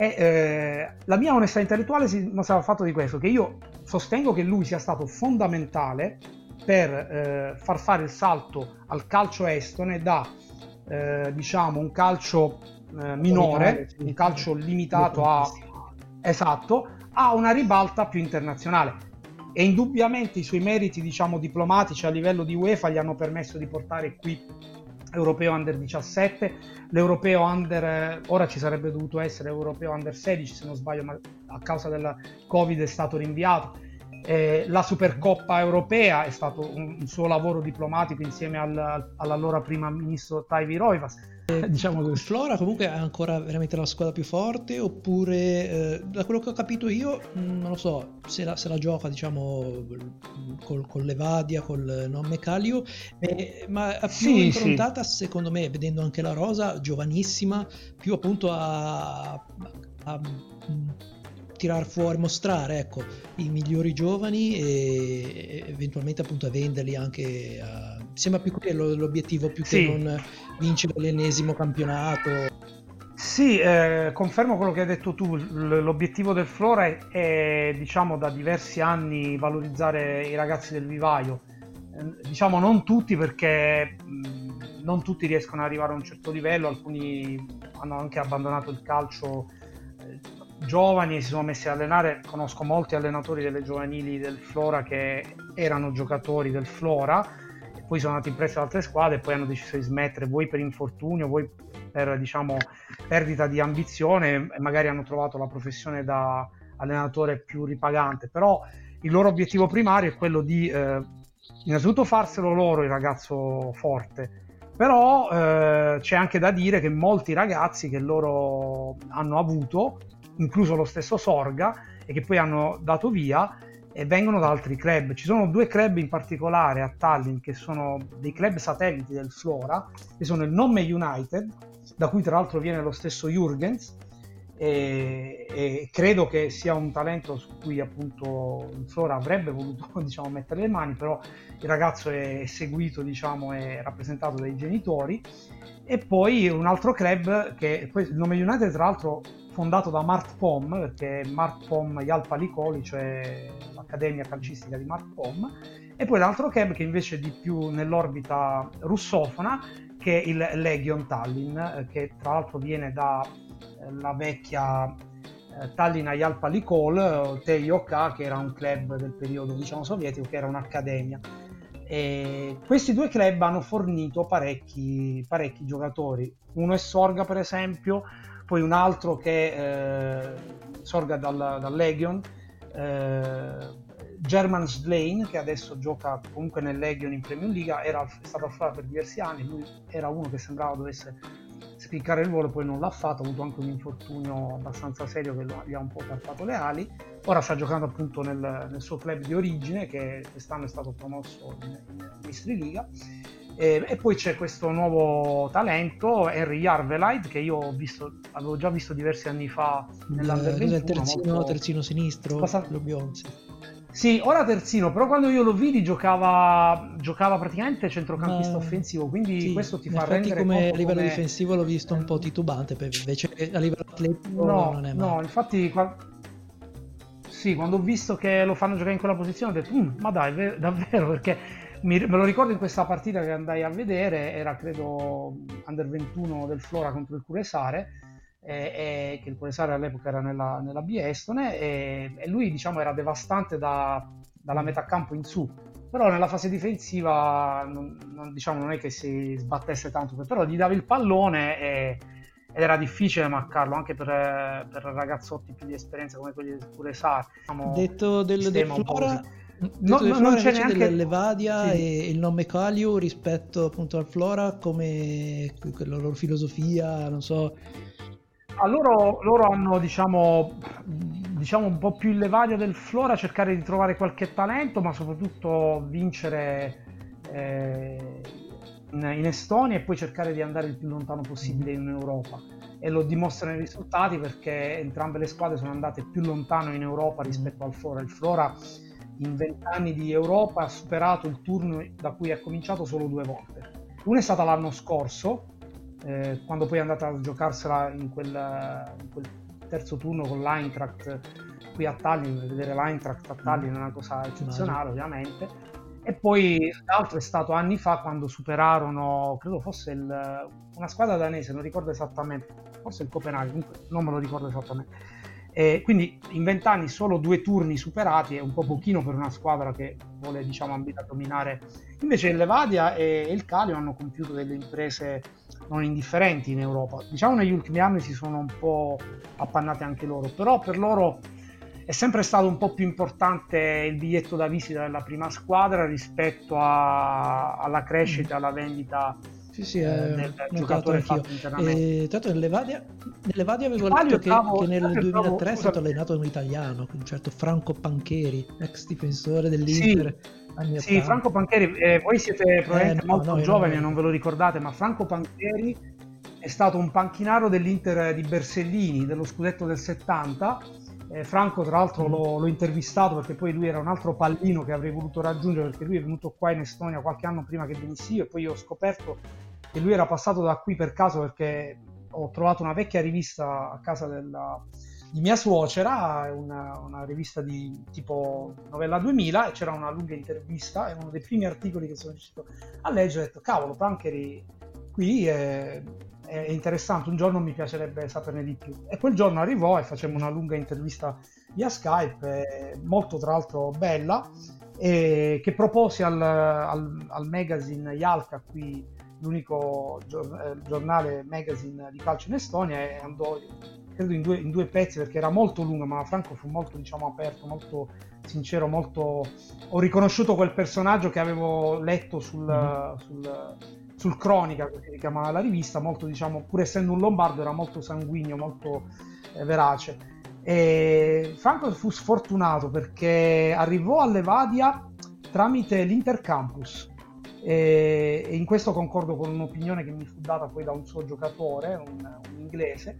E eh, la mia onestà intellettuale si mostra al fatto di questo, che io sostengo che lui sia stato fondamentale per eh, far fare il salto al calcio estone da eh, diciamo un calcio eh, minore, un calcio limitato a esatto, a una ribalta più internazionale. E indubbiamente i suoi meriti, diciamo, diplomatici a livello di UEFA gli hanno permesso di portare qui europeo under 17, l'europeo under, ora ci sarebbe dovuto essere europeo under 16 se non sbaglio, ma a causa del Covid è stato rinviato eh, la Supercoppa europea è stato un, un suo lavoro diplomatico insieme al, all'allora primo ministro Taivi Roivas. Eh, diciamo che Flora comunque è ancora veramente la squadra più forte oppure eh, da quello che ho capito io mm, non lo so se la, se la gioca diciamo col, con l'Evadia col non Mecalio eh, ma più sì, improntata sì. secondo me vedendo anche la rosa giovanissima più appunto a, a, a tirar fuori, mostrare ecco, i migliori giovani e eventualmente appunto a venderli anche a... sembra più quello l'obiettivo più sì. che non vincere l'ennesimo campionato. Sì, eh, confermo quello che hai detto tu, l'obiettivo del Flora è, è, diciamo da diversi anni valorizzare i ragazzi del vivaio, eh, diciamo non tutti perché mh, non tutti riescono ad arrivare a un certo livello, alcuni hanno anche abbandonato il calcio eh, giovani e si sono messi a allenare. Conosco molti allenatori delle giovanili del Flora che erano giocatori del Flora, poi sono andati in prestito altre squadre e poi hanno deciso di smettere, vuoi per infortunio, vuoi per diciamo, perdita di ambizione e magari hanno trovato la professione da allenatore più ripagante. Però il loro obiettivo primario è quello di eh, innanzitutto farselo loro il ragazzo forte. Però eh, c'è anche da dire che molti ragazzi che loro hanno avuto incluso lo stesso Sorga, e che poi hanno dato via e vengono da altri club. Ci sono due club in particolare a Tallinn che sono dei club satelliti del Flora, che sono il Nome United, da cui tra l'altro viene lo stesso Jurgens, e, e, credo che sia un talento su cui appunto il Flora avrebbe voluto diciamo, mettere le mani, però il ragazzo è seguito diciamo, è rappresentato dai genitori. E poi un altro club che il nome United tra l'altro fondato da Mart Pom, perché Mart Pom Jalpa Licoli, cioè l'accademia calcistica di Mart Pom, e poi l'altro club che invece è di più nell'orbita russofona, che è il Legion Tallinn, che tra l'altro viene dalla eh, vecchia eh, Tallinn Jalpa Licol, TIOK, che era un club del periodo diciamo, sovietico, che era un'accademia. E questi due club hanno fornito parecchi, parecchi giocatori. Uno è Sorga, per esempio, poi un altro che eh, sorga dal, dal Legion, eh, German Slane, che adesso gioca comunque nel Legion in Premium Liga, era, è stato a fare per diversi anni, lui era uno che sembrava dovesse spiccare il volo, poi non l'ha fatto, ha avuto anche un infortunio abbastanza serio che gli ha un po' tarpato le ali. Ora sta giocando appunto nel, nel suo club di origine, che quest'anno è stato promosso in, in Mystery Liga e, e, poi c'è questo nuovo talento, Henry Jarvelide, che io ho visto, avevo già visto diversi anni fa nell'Under 21. Il terzino, molto... terzino sinistro, Cosa... lo Bionzi. Sì, ora terzino, però quando io lo vidi giocava, giocava praticamente centrocampista Ma... offensivo, quindi sì, questo ti fa rendere come a livello come... difensivo l'ho visto un po' titubante, invece a livello atletico no, non è male. No, infatti qua... sì, quando ho visto che lo fanno giocare in quella posizione ho detto, mm, ma dai, davvero, perché mi, me lo ricordo in questa partita che andai a vedere, era credo under 21 del Flora contro il Curesare, eh, eh, che il Curesare all'epoca era nella, nella B Estone, e, e, lui diciamo era devastante da, dalla metà campo in su, però nella fase difensiva non, non, diciamo, non è che si sbattesse tanto, però gli davi il pallone e, ed era difficile marcarlo anche per, per, ragazzotti più di esperienza come quelli del Curesare. Diciamo, Detto del, del Flora No, no, non c'è neanche dell'Evadia sì. e il nome Calio rispetto appunto al Flora come la loro filosofia, non so. A loro, loro hanno diciamo, diciamo un po' più il Levadia del Flora, cercare di trovare qualche talento, ma soprattutto vincere eh, in, in, Estonia e poi cercare di andare il più lontano possibile in Europa. E lo dimostrano i risultati perché entrambe le squadre sono andate più lontano in Europa rispetto al Flora. Il Flora in vent'anni di Europa ha superato il turno da cui è cominciato solo due volte. Una è stata l'anno scorso, eh, quando poi è andata a giocarsela in quel, in quel terzo turno con l'Eintracht qui a Tallinn, vedere l'Eintracht a Tallinn è una cosa eccezionale ovviamente, E poi l'altro è stato anni fa quando superarono, credo fosse il, una squadra danese, non ricordo esattamente, forse il Copenaghen, non me lo ricordo esattamente. E quindi in vent'anni solo due turni superati è un po' pochino per una squadra che vuole diciamo ambire a dominare. Invece Levadia e il Calio hanno compiuto delle imprese non indifferenti in Europa. Diciamo negli ultimi anni si sono un po' appannate anche loro, però per loro è sempre stato un po' più importante il biglietto da visita della prima squadra rispetto a, alla crescita, alla vendita sì, sì, eh, del giocatore fatto internamente. E, tanto nell'Evadia, nell'Evadia avevo letto che, che, nel 2003 è stato allenato da un italiano, un certo Franco Pancheri, ex difensore dell'Inter. Sì, sì Franco Pancheri, eh, voi siete probabilmente eh, no, molto no, giovani e non ve lo ricordate, ma Franco Pancheri è stato un panchinaro dell'Inter di Bersellini, dello scudetto del 70 eh, Franco tra l'altro mm. l'ho, l'ho, intervistato perché poi lui era un altro pallino che avrei voluto raggiungere perché lui è venuto qua in Estonia qualche anno prima che venissi io e poi io ho scoperto che lui era passato da qui per caso perché ho trovato una vecchia rivista a casa della, di mia suocera, una, una, rivista di tipo Novella 2000 e c'era una lunga intervista, è uno dei primi articoli che sono riuscito a leggere, ho detto cavolo, Pancheri qui è, è interessante, un giorno mi piacerebbe saperne di più. E quel giorno arrivò e facemmo una lunga intervista via Skype, molto tra l'altro bella, che proposi al, al, al magazine Yalka, qui l'unico eh, giornale magazine di calcio in Estonia, e andò credo in due, in due pezzi perché era molto lunga, ma Franco fu molto diciamo aperto, molto sincero, molto... ho riconosciuto quel personaggio che avevo letto sul, mm-hmm. sul sul Cronica, così si chiamava la rivista, molto diciamo, pur essendo un lombardo era molto sanguigno, molto eh, verace. E Franco fu sfortunato perché arrivò a Levadia tramite l'Intercampus e, e in questo concordo con un'opinione che mi fu data poi da un suo giocatore, un, un inglese,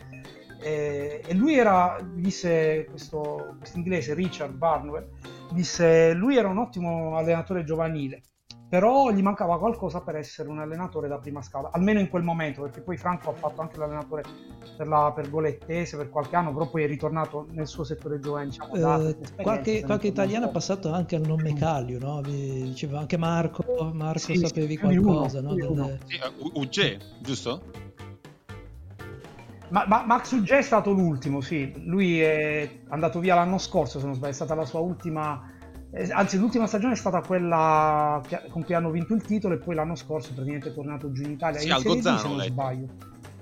e, e, lui era, disse questo inglese Richard Barnwell, disse lui era un ottimo allenatore giovanile però gli mancava qualcosa per essere un allenatore da prima scala, almeno in quel momento, perché poi Franco ha fatto anche l'allenatore per, la, per Golettese per qualche anno, però poi è ritornato nel suo settore giovane. Diciamo, eh, qualche, qualche italiano è passato anche al nome Calio, no? diceva anche Marco, Marco sì, sapevi sì, qualcosa, uno, no? Del... Sì, UG, giusto? Ma, ma, Max Ugge è stato l'ultimo, sì. Lui è andato via l'anno scorso, se non sbaglio, è stata la sua ultima eh, anzi, l'ultima stagione è stata quella con cui hanno vinto il titolo e poi l'anno scorso praticamente è tornato giù in Italia. Sì, al Gozzano, se non sbaglio.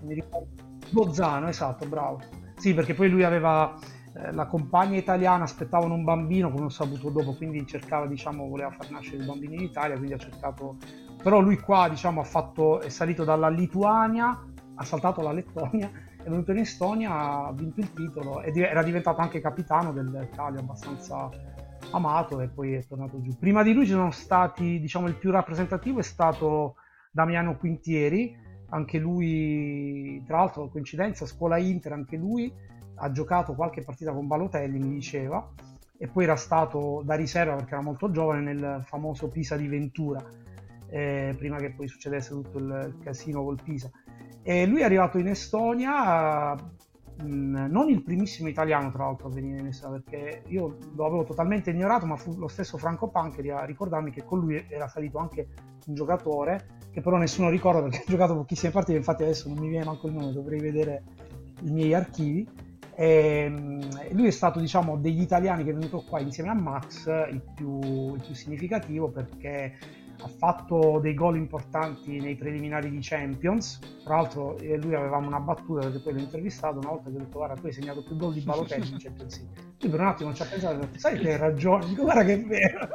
Mi ricordo. Gozzano, esatto, bravo. Sì, perché poi lui aveva eh, la compagna italiana, aspettavano un bambino, come ho saputo dopo, quindi cercava, diciamo, voleva far nascere il bambino in Italia, quindi ha cercato... Però lui qua, diciamo, ha fatto, è salito dalla Lituania, ha saltato la Lettonia, è venuto in Estonia, ha vinto il titolo ed era diventato anche capitano del Calio, abbastanza amato e poi è tornato giù. Prima di lui ci sono stati, diciamo, il più rappresentativo è stato Damiano Quintieri, anche lui, tra l'altro, coincidenza, scuola Inter, anche lui ha giocato qualche partita con Balotelli, mi diceva, e poi era stato da riserva perché era molto giovane nel famoso Pisa di Ventura, eh, prima che poi succedesse tutto il casino col Pisa. E lui è arrivato in Estonia, Mm, non il primissimo italiano tra l'altro a venire in Estonia perché io lo avevo totalmente ignorato ma fu lo stesso Franco Pancheri a ricordarmi che con lui era salito anche un giocatore che però nessuno ricorda perché ha giocato pochissime partite infatti adesso non mi viene manco il nome dovrei vedere i miei archivi. E mm, lui è stato diciamo degli italiani che è venuto qua insieme a Max il più, il più significativo perché ha fatto dei gol importanti nei preliminari di Champions. Tra l'altro, eh, lui avevamo una battuta perché poi l'ho intervistato una volta che ho detto: Guarda, tu hai segnato più gol di Balotelli in Champions League. Lui per un attimo ci ha pensato Sai che hai ragione, dico, guarda che è vero.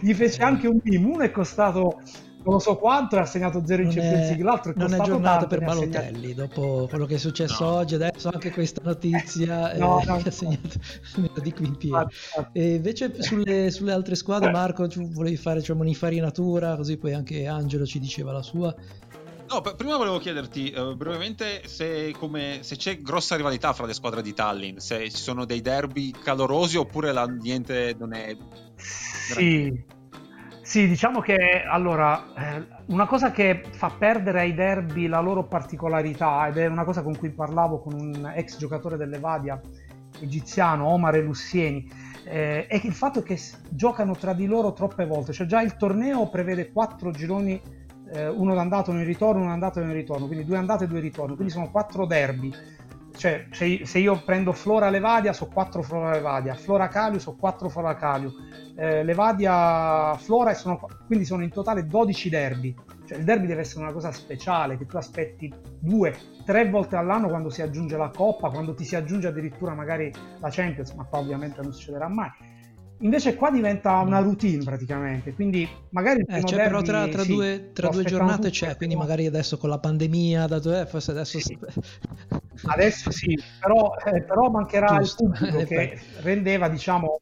Gli fece anche un meme, uno è costato non lo so quanto ha segnato 0 in Champions League l'altro è non è giornata per Balotelli dopo quello che è successo no. oggi adesso anche questa notizia no, eh, no, ha segnato di qui in piedi e invece sulle, sulle, altre squadre Marco volevi fare cioè, un'infarinatura così poi anche Angelo ci diceva la sua. No, prima volevo chiederti uh, brevemente se, come, se, c'è grossa rivalità fra le squadre di Tallinn, se ci sono dei derby calorosi oppure l'ambiente non è... Sì, sì, diciamo che allora eh, una cosa che fa perdere ai derby la loro particolarità ed è una cosa con cui parlavo con un ex giocatore dell'Evadia egiziano, Omar Elussieni, eh, è il fatto che giocano tra di loro troppe volte, cioè già il torneo prevede quattro gironi, eh, uno d'andato e uno in ritorno, uno andato e uno in ritorno, quindi due andate e due ritorni, quindi sono quattro derby. Cioè, se, io prendo Flora Levadia, so quattro Flora Levadia, Flora Caliu, so quattro Flora Caliu, eh, Levadia Flora, sono, quindi sono in totale 12 derby. Cioè, il derby deve essere una cosa speciale che tu aspetti due, tre volte all'anno quando si aggiunge la Coppa, quando ti si aggiunge addirittura magari la Champions, ma qua ovviamente non succederà mai. Invece qua diventa una routine praticamente, quindi magari... Eh, cioè, però tra, tra sì, due, tra due giornate c'è, quindi magari adesso con la pandemia, dato, eh, forse adesso... Sì. adesso sì, però, eh, però mancherà Giusto. il pubblico che rendeva, diciamo,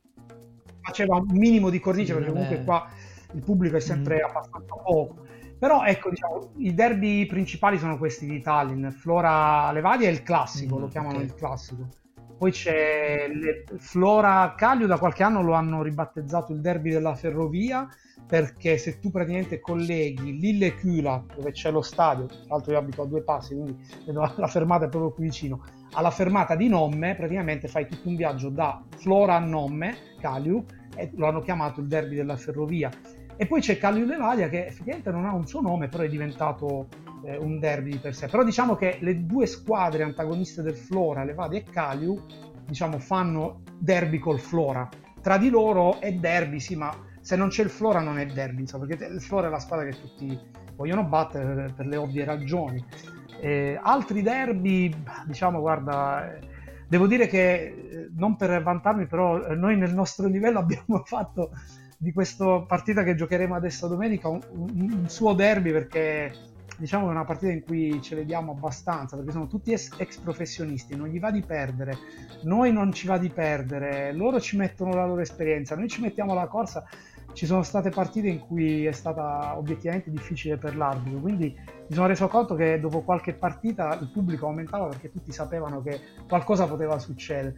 faceva un minimo di cornice, sì, perché comunque è... qua il pubblico è sempre mm. abbastanza poco. Però ecco, diciamo, i derby principali sono questi di Tallinn. Flora Levadia è il classico, mm, lo chiamano okay. il classico. Poi c'è le... Flora Caglio, da qualche anno lo hanno ribattezzato il derby della ferrovia, perché se tu praticamente colleghi Lille Küla, dove c'è lo stadio, tra l'altro io abito a due passi, quindi la fermata è proprio qui vicino, alla fermata di Nomme, praticamente fai tutto un viaggio da Flora a Nomme, Caliu, e lo hanno chiamato il derby della ferrovia. E poi c'è Callio Levadia che effettivamente non ha un suo nome, però è diventato eh, un derby per sé. Però diciamo che le due squadre antagoniste del Flora, Levadia e Caliu, diciamo, fanno derby col Flora. Tra di loro è derby, sì, ma se non c'è il Flora non è derby, insomma, perché il Flora è la squadra che tutti vogliono battere per, le ovvie ragioni. Eh, altri derby, diciamo, guarda, devo dire che, eh, non per vantarmi, però eh, noi nel nostro livello abbiamo fatto di questa partita che giocheremo adesso domenica un, un, suo derby perché diciamo che è una partita in cui ci vediamo abbastanza perché sono tutti ex, professionisti, non gli va di perdere, noi non ci va di perdere, loro ci mettono la loro esperienza, noi ci mettiamo la corsa ci sono state partite in cui è stata obiettivamente difficile per l'arbitro, quindi mi sono reso conto che dopo qualche partita il pubblico aumentava perché tutti sapevano che qualcosa poteva succedere.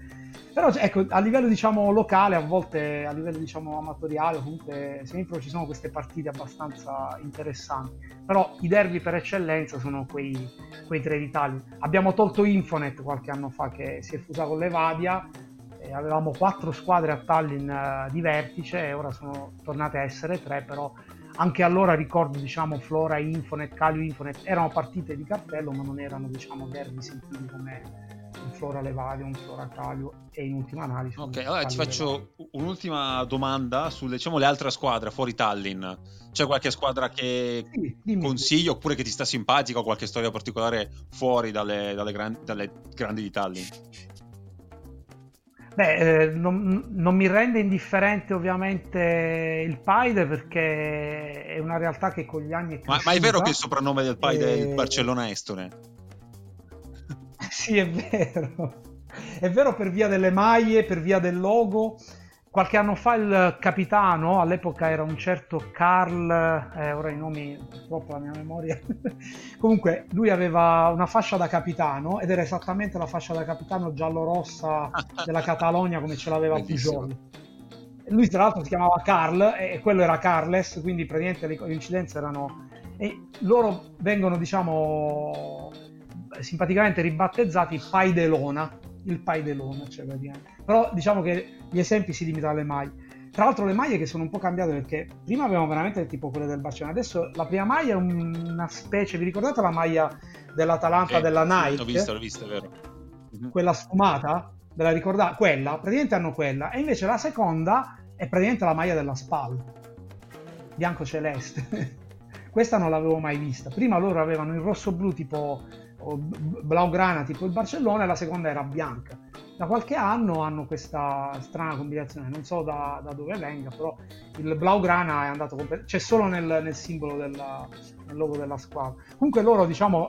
Però ecco, a livello diciamo locale, a volte a livello diciamo amatoriale, comunque sempre ci sono queste partite abbastanza interessanti. Però i derby per eccellenza sono quei, quei tre d'Italia. Abbiamo tolto Infonet qualche anno fa che si è fusa con l'Evadia avevamo quattro squadre a Tallinn uh, di vertice e ora sono tornate a essere tre, però anche allora ricordo diciamo Flora Infonet, Calio Infonet erano partite di cartello ma non erano diciamo derby sentiti come un Flora Levadio, un Flora Calio e in ultima analisi ok allora ti faccio Levadio. un'ultima domanda sulle diciamo, le altre squadre fuori Tallinn. C'è qualche squadra che sì, consiglio oppure che ti sta simpatica o qualche storia particolare fuori dalle, dalle, gran, dalle grandi di Tallinn Beh, eh, non, non, mi rende indifferente ovviamente il Paide perché è una realtà che con gli anni è cresciuta. Ma, ma è vero che il soprannome del Paide e... è il Barcellona Estone? sì, è vero. È vero per via delle maglie, per via del logo, Qualche anno fa il capitano, all'epoca era un certo Carl, eh, ora i nomi, purtroppo la mia memoria, comunque lui aveva una fascia da capitano ed era esattamente la fascia da capitano giallo-rossa della Catalogna come ce l'aveva Pujol. Lui tra l'altro si chiamava Carl e quello era Carles, quindi praticamente le coincidenze erano... E loro vengono, diciamo, simpaticamente ribattezzati Paidelona, il Paidelona, cioè praticamente. Però diciamo che gli esempi si limitano alle maglie. Tra l'altro le maglie che sono un po' cambiate perché prima avevamo veramente tipo quelle del Barcellona, adesso la prima maglia è una specie, vi ricordate la maglia dell'Atalanta eh, della Nike? L'ho vista, l'ho vista, vero. Mhm. Quella sfumata? Ve la ricordate? Quella, praticamente hanno quella. E invece la seconda è praticamente la maglia della SPAL, bianco-celeste. Questa non l'avevo mai vista. Prima loro avevano il rosso-blu tipo blaugrana tipo il Barcellona e la seconda era bianca. Da qualche anno hanno questa strana combinazione, non so da, da dove venga, però il blaugrana è andato complet- c'è solo nel, nel simbolo della, nel logo della squadra. Comunque loro, diciamo,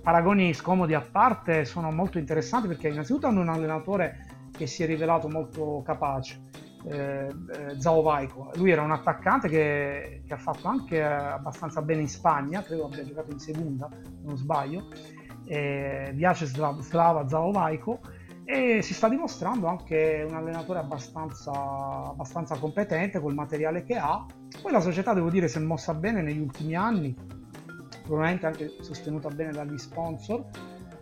paragoni scomodi a parte, sono molto interessanti perché innanzitutto hanno un allenatore che si è rivelato molto capace. Eh, eh, Zao Vaiko. Lui era un attaccante che, che, ha fatto anche abbastanza bene in Spagna, credo abbia giocato in seconda, se non sbaglio, eh, Vyacheslav Zao Vaiko e si sta dimostrando anche un allenatore abbastanza, abbastanza competente col materiale che ha. Poi la società, devo dire, si è mossa bene negli ultimi anni, probabilmente anche sostenuta bene dagli sponsor.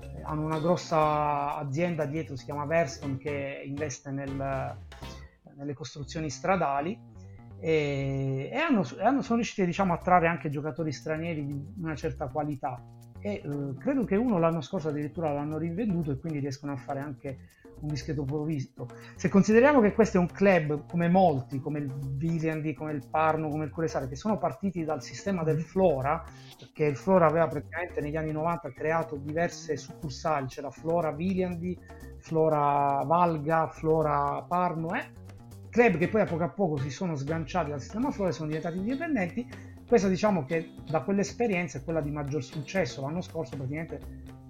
Eh, hanno una grossa azienda dietro, si chiama Verston, che investe nel, nelle costruzioni stradali e, e hanno, hanno, sono riusciti diciamo, a trarre anche giocatori stranieri di una certa qualità e eh, credo che uno l'anno scorso addirittura l'hanno rivenduto e quindi riescono a fare anche un discreto provvisto. Se consideriamo che questo è un club come molti, come il Viljandi, come il Parno, come il Curesare, che sono partiti dal sistema del Flora, perché il Flora aveva praticamente negli anni 90 creato diverse succursali, c'era Flora Viljandi, Flora Valga, Flora Parno, eh? Club che poi a poco a poco si sono sganciati dal sistema Flora e sono diventati indipendenti. Questa diciamo che da quell'esperienza è quella di maggior successo. L'anno scorso praticamente,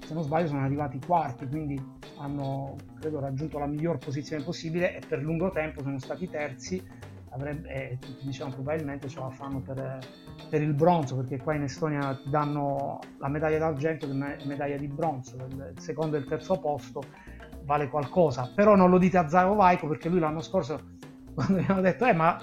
se non sbaglio, sono arrivati quarti, quindi hanno credo raggiunto la miglior posizione possibile e per lungo tempo sono stati terzi. Avrebbe, e tutti diciamo probabilmente ce la fanno per, per, il bronzo perché qua in Estonia danno la medaglia d'argento e la medaglia di bronzo il secondo e il terzo posto vale qualcosa però non lo dite a Zaro Vaico perché lui l'anno scorso quando abbiamo detto eh ma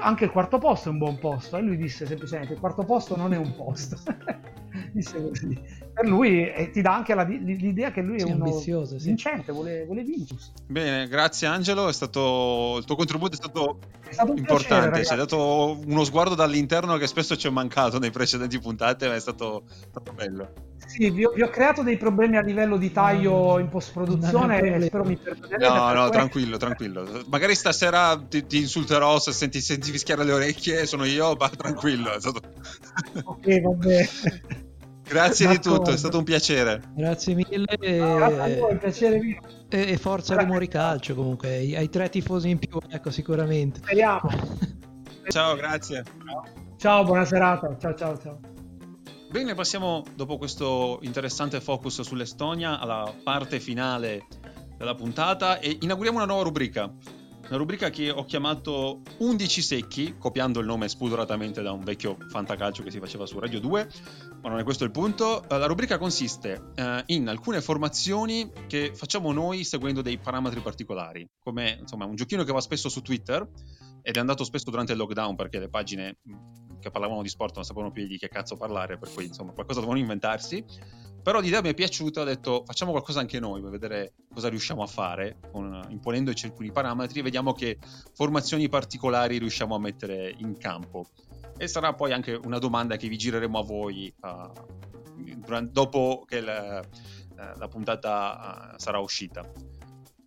anche il quarto posto è un buon posto. E lui disse semplicemente il quarto posto non è un posto. Disse così per lui e ti dà anche la, l'idea che lui è sì, uno ambizioso, sì. vincente vuole, vuole vincere bene grazie Angelo è stato, il tuo contributo è stato, è stato importante piacere, ci hai dato uno sguardo dall'interno che spesso ci è mancato nei precedenti puntate ma è stato, stato bello sì, vi ho, vi ho, creato dei problemi a livello di taglio in post-produzione e spero mi perdonerete. No, no, tranquillo, tranquillo. Magari stasera ti, ti insulterò se senti, senti, fischiare le orecchie, sono io, ma tranquillo. Stato... ok, va bene. Grazie D'accordo. di tutto, è stato un piacere. Grazie mille. E... No, a piacere mio. E, forza Rumori Calcio comunque, hai tre tifosi in più, ecco sicuramente. Speriamo. ciao, grazie. Ciao, buona serata. Ciao, ciao, ciao. Bene, passiamo dopo questo interessante focus sull'Estonia alla parte finale della puntata e inauguriamo una nuova rubrica. Una rubrica che ho chiamato 11 secchi, copiando il nome spudoratamente da un vecchio fantacalcio che si faceva su Radio 2, ma non è questo il punto. Eh, la rubrica consiste eh, in alcune formazioni che facciamo noi seguendo dei parametri particolari, come insomma un giochino che va spesso su Twitter ed è andato spesso durante il lockdown perché le pagine che parlavano di sport non sapevano più di che cazzo parlare, per cui insomma qualcosa dovevano inventarsi. Però l'idea mi è piaciuta, ho detto facciamo qualcosa anche noi per vedere cosa riusciamo a fare, con, imponendoci alcuni parametri vediamo che formazioni particolari riusciamo a mettere in campo. E sarà poi anche una domanda che vi gireremo a voi uh, durante, dopo che la, uh, la puntata uh, sarà uscita.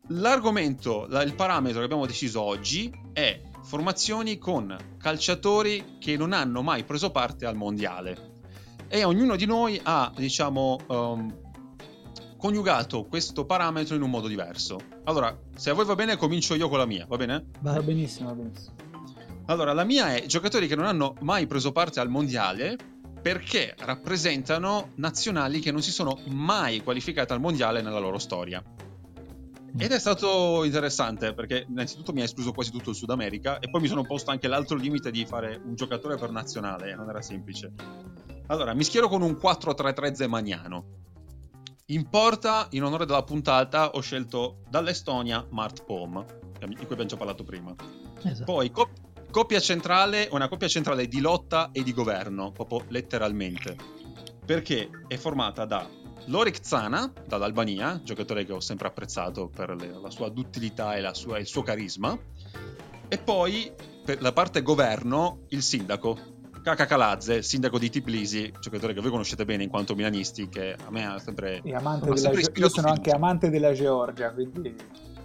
L'argomento, la, il parametro che abbiamo deciso oggi è formazioni con calciatori che non hanno mai preso parte al mondiale. E ognuno di noi ha, diciamo, um, coniugato questo parametro in un modo diverso. Allora, se a voi va bene, comincio io con la mia, va bene? Va benissimo, va benissimo. Allora, la mia è giocatori che non hanno mai preso parte al mondiale perché rappresentano nazionali che non si sono mai qualificate al mondiale nella loro storia. Ed è stato interessante perché innanzitutto mi ha escluso quasi tutto il Sud America e poi mi sono posto anche l'altro limite di fare un giocatore per nazionale non era semplice. Allora, mi schiero con un 4-3-3 zemaniano. In porta, in onore della puntata, ho scelto dall'Estonia Mart Pom, di cui abbiamo già parlato prima. Esatto. Poi co- coppia centrale, una coppia centrale di lotta e di governo, proprio letteralmente. Perché è formata da Lorik Zana dall'Albania, giocatore che ho sempre apprezzato per le, la sua duttilità e sua, il suo carisma. E poi per la parte governo, il sindaco, Kaka Kalazze, sindaco di Tbilisi, giocatore che voi conoscete bene in quanto milanisti, che a me ha sempre, amante ha sempre Ge- Io sono anche amante della Georgia, quindi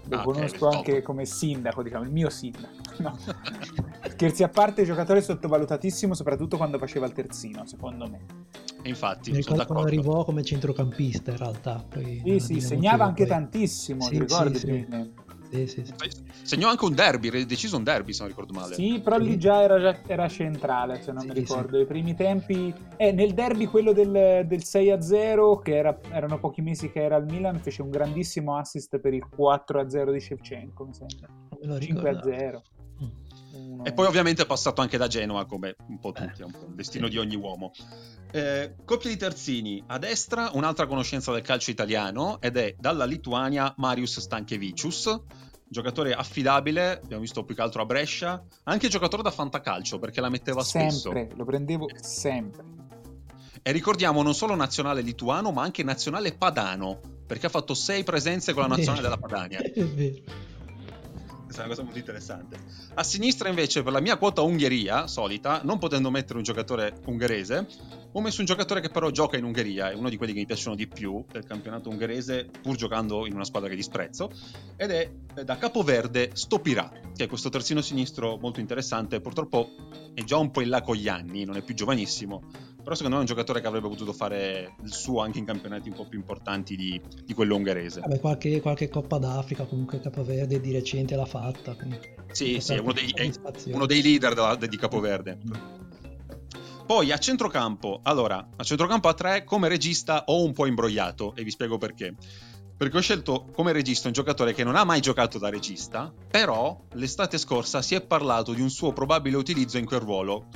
lo ah, conosco okay, anche top. come sindaco, diciamo, il mio sindaco. No. Scherzi a parte, giocatore sottovalutatissimo, soprattutto quando faceva il terzino, secondo me. Infatti, mi ricordo quando arrivò come centrocampista in realtà. Poi sì, sì, segnava anche poi... tantissimo, sì, ti ricordi? Sì, sì. Sì, sì, Segnò anche un derby, deciso un derby se non ricordo male. Sì, però lì già era, era centrale, se non mi ricordo. I primi tempi... Eh, nel derby quello del, del 6-0, che era, erano pochi mesi che era al Milan, fece un grandissimo assist per il 4-0 di Shevchenko, mi sembra. 5-0. Uno... E poi ovviamente è passato anche da Genoa, come un po' tutti, eh. è un po' il destino sì. di ogni uomo. Eh, coppia di terzini, a destra un'altra conoscenza del calcio italiano ed è dalla Lituania Marius Stanchevicius, giocatore affidabile, abbiamo visto più che altro a Brescia, anche giocatore da fantacalcio perché la metteva sempre, spesso. Sempre, lo prendevo sempre. E ricordiamo non solo nazionale lituano ma anche nazionale padano, perché ha fatto sei presenze con la nazionale della Padania. È vero. Questa è una cosa molto interessante. A sinistra invece, per la mia quota Ungheria, solita, non potendo mettere un giocatore ungherese, ho messo un giocatore che però gioca in Ungheria, è uno di quelli che mi piacciono di più del campionato ungherese, pur giocando in una squadra che disprezzo, ed è da Capoverde Stopirà, che è questo terzino sinistro molto interessante, purtroppo è già un po' in là con gli anni, non è più giovanissimo, però secondo me è un giocatore che avrebbe potuto fare il suo anche in campionati un po' più importanti di, di quello ungherese. Vabbè, qualche, qualche, Coppa d'Africa comunque Capoverde di recente l'ha fatta. Sì, sì, è uno dei, è uno dei leader della, di Capoverde. Poi a centrocampo, allora, a centrocampo a tre come regista ho un po' imbrogliato e vi spiego perché. Perché ho scelto come regista un giocatore che non ha mai giocato da regista, però l'estate scorsa si è parlato di un suo probabile utilizzo in quel ruolo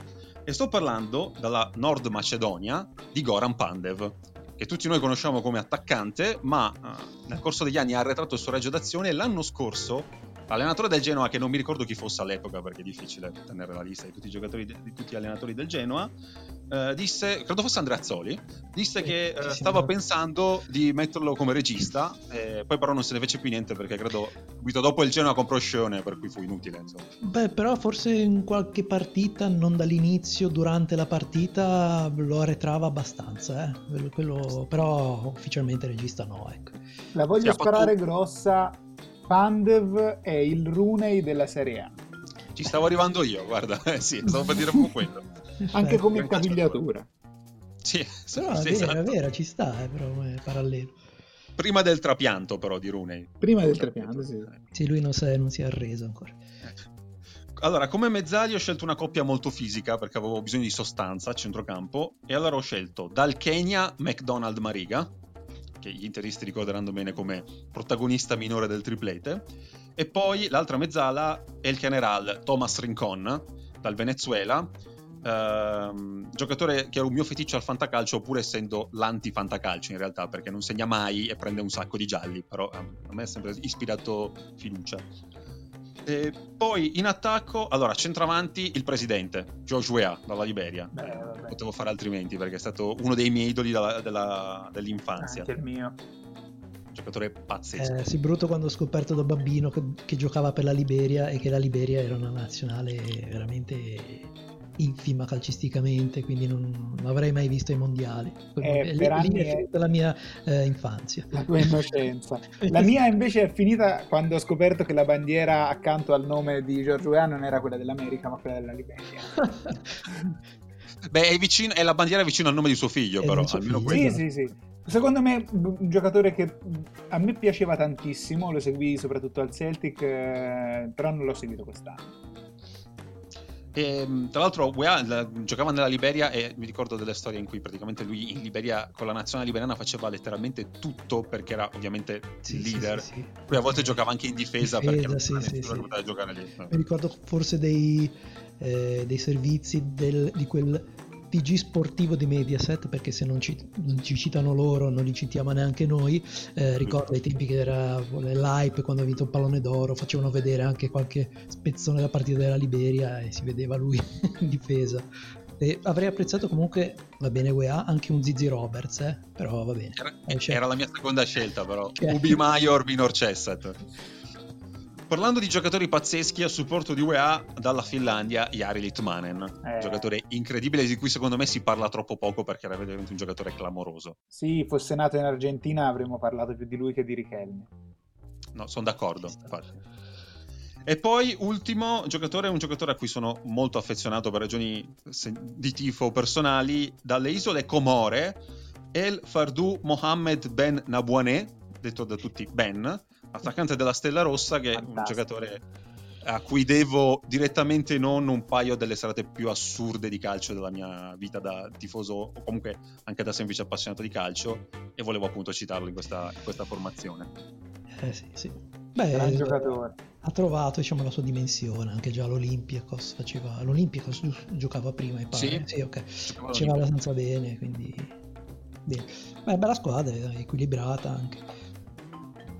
e sto parlando dalla Nord Macedonia di Goran Pandev, che tutti noi conosciamo come attaccante, ma uh, nel corso degli anni ha arretrato il suo raggio d'azione e l'anno scorso l'allenatore del Genoa, che non mi ricordo chi fosse all'epoca perché è difficile tenere la lista di tutti i giocatori, di tutti gli allenatori del Genoa, eh, disse, credo fosse Andrea Azzoli, disse sì, che eh, stava pensando di metterlo come regista, eh, poi però non se ne fece più niente perché credo subito dopo il Genoa comprò Scione, per cui fu inutile. Insomma. Beh, però forse in qualche partita, non dall'inizio, durante la partita lo arretrava abbastanza, eh? quello, però ufficialmente regista no. Ecco. La voglio sparare fatto... grossa, Pandev è il Runei della Serie A. Ci stavo arrivando io, guarda, eh, sì, stavo per dire un po' quello. Anche come capigliatura. Sì, però sì, è esatto. vera, vera, ci sta, eh, però è parallelo. Prima del trapianto, però, di Rooney. Prima del trapianto, sì. Sì, lui non si è, non si è arreso ancora. Allora, come mezzali ho scelto una coppia molto fisica perché avevo bisogno di sostanza a centrocampo e allora ho scelto dal Kenya McDonald Mariga, che gli interisti ricorderanno bene come protagonista minore del triplete, e poi l'altra mezzala è il general Thomas Rincon dal Venezuela, Uh, giocatore che era un mio feticcio al fantacalcio, pur essendo l'anti-fantacalcio in realtà, perché non segna mai e prende un sacco di gialli, però um, a me è sempre ispirato fiducia. E poi in attacco, allora, centravanti il presidente, George Weah, dalla Liberia. Beh, Potevo fare altrimenti perché è stato uno dei miei idoli della, della, dell'infanzia. Anche il mio. Giocatore pazzesco. Eh, sì, brutto quando ho scoperto da bambino che, che giocava per la Liberia e che la Liberia era una nazionale veramente infima calcisticamente, quindi non, non avrei mai visto i mondiali. Eh, per lì, è la mia eh, infanzia. La tua innocenza. la mia invece è finita quando ho scoperto che la bandiera accanto al nome di Giorgio Weah non era quella dell'America, ma quella della Liberia. Beh, è, vicino, è, la bandiera vicino al nome di suo figlio, è però. Suo almeno figlio. Sì, sì, sì. Secondo me un giocatore che a me piaceva tantissimo, lo seguì soprattutto al Celtic, eh, però non l'ho seguito quest'anno. E, ehm, tra l'altro Weah giocava nella Liberia e mi ricordo delle storie in cui praticamente lui in Liberia con la nazionale liberiana faceva letteralmente tutto perché era ovviamente sì, il leader. Sì, sì, Poi a volte giocava anche in difesa, difesa perché sì, sì, sì. giocare lì. Mi ricordo forse dei, eh, dei servizi del, di quel TG sportivo di Mediaset, perché se non ci, non ci, citano loro non li citiamo neanche noi, eh, ricordo ai tempi che era l'hype quando ha vinto il pallone d'oro, facevano vedere anche qualche spezzone della partita della Liberia e si vedeva lui in difesa. E avrei apprezzato comunque, va bene UEA, anche un Zizi Roberts, eh? però va bene. Era, era, la mia seconda scelta però, cioè. Ubi Maior Minor Cesset parlando di giocatori pazzeschi a supporto di UEA dalla Finlandia, Jari Litmanen, eh. giocatore incredibile di cui secondo me si parla troppo poco perché era veramente un giocatore clamoroso. Sì, fosse nato in Argentina avremmo parlato più di lui che di Richelme. No, sono d'accordo. E poi, ultimo giocatore, un giocatore a cui sono molto affezionato per ragioni di tifo personali, dalle isole Comore, El Fardou Mohammed Ben Nabouane, detto da tutti Ben, attaccante della Stella Rossa, che Fantastico. è un giocatore a cui devo direttamente non un paio delle serate più assurde di calcio della mia vita da tifoso o comunque anche da semplice appassionato di calcio e volevo appunto citarlo in questa, in questa formazione. Eh sì, sì. Beh, ha trovato diciamo, la sua dimensione anche già l'Olympiacos faceva l'Olympiacos giocava prima e pare sì, sì ok faceva abbastanza bene quindi bene. Beh, bella squadra equilibrata anche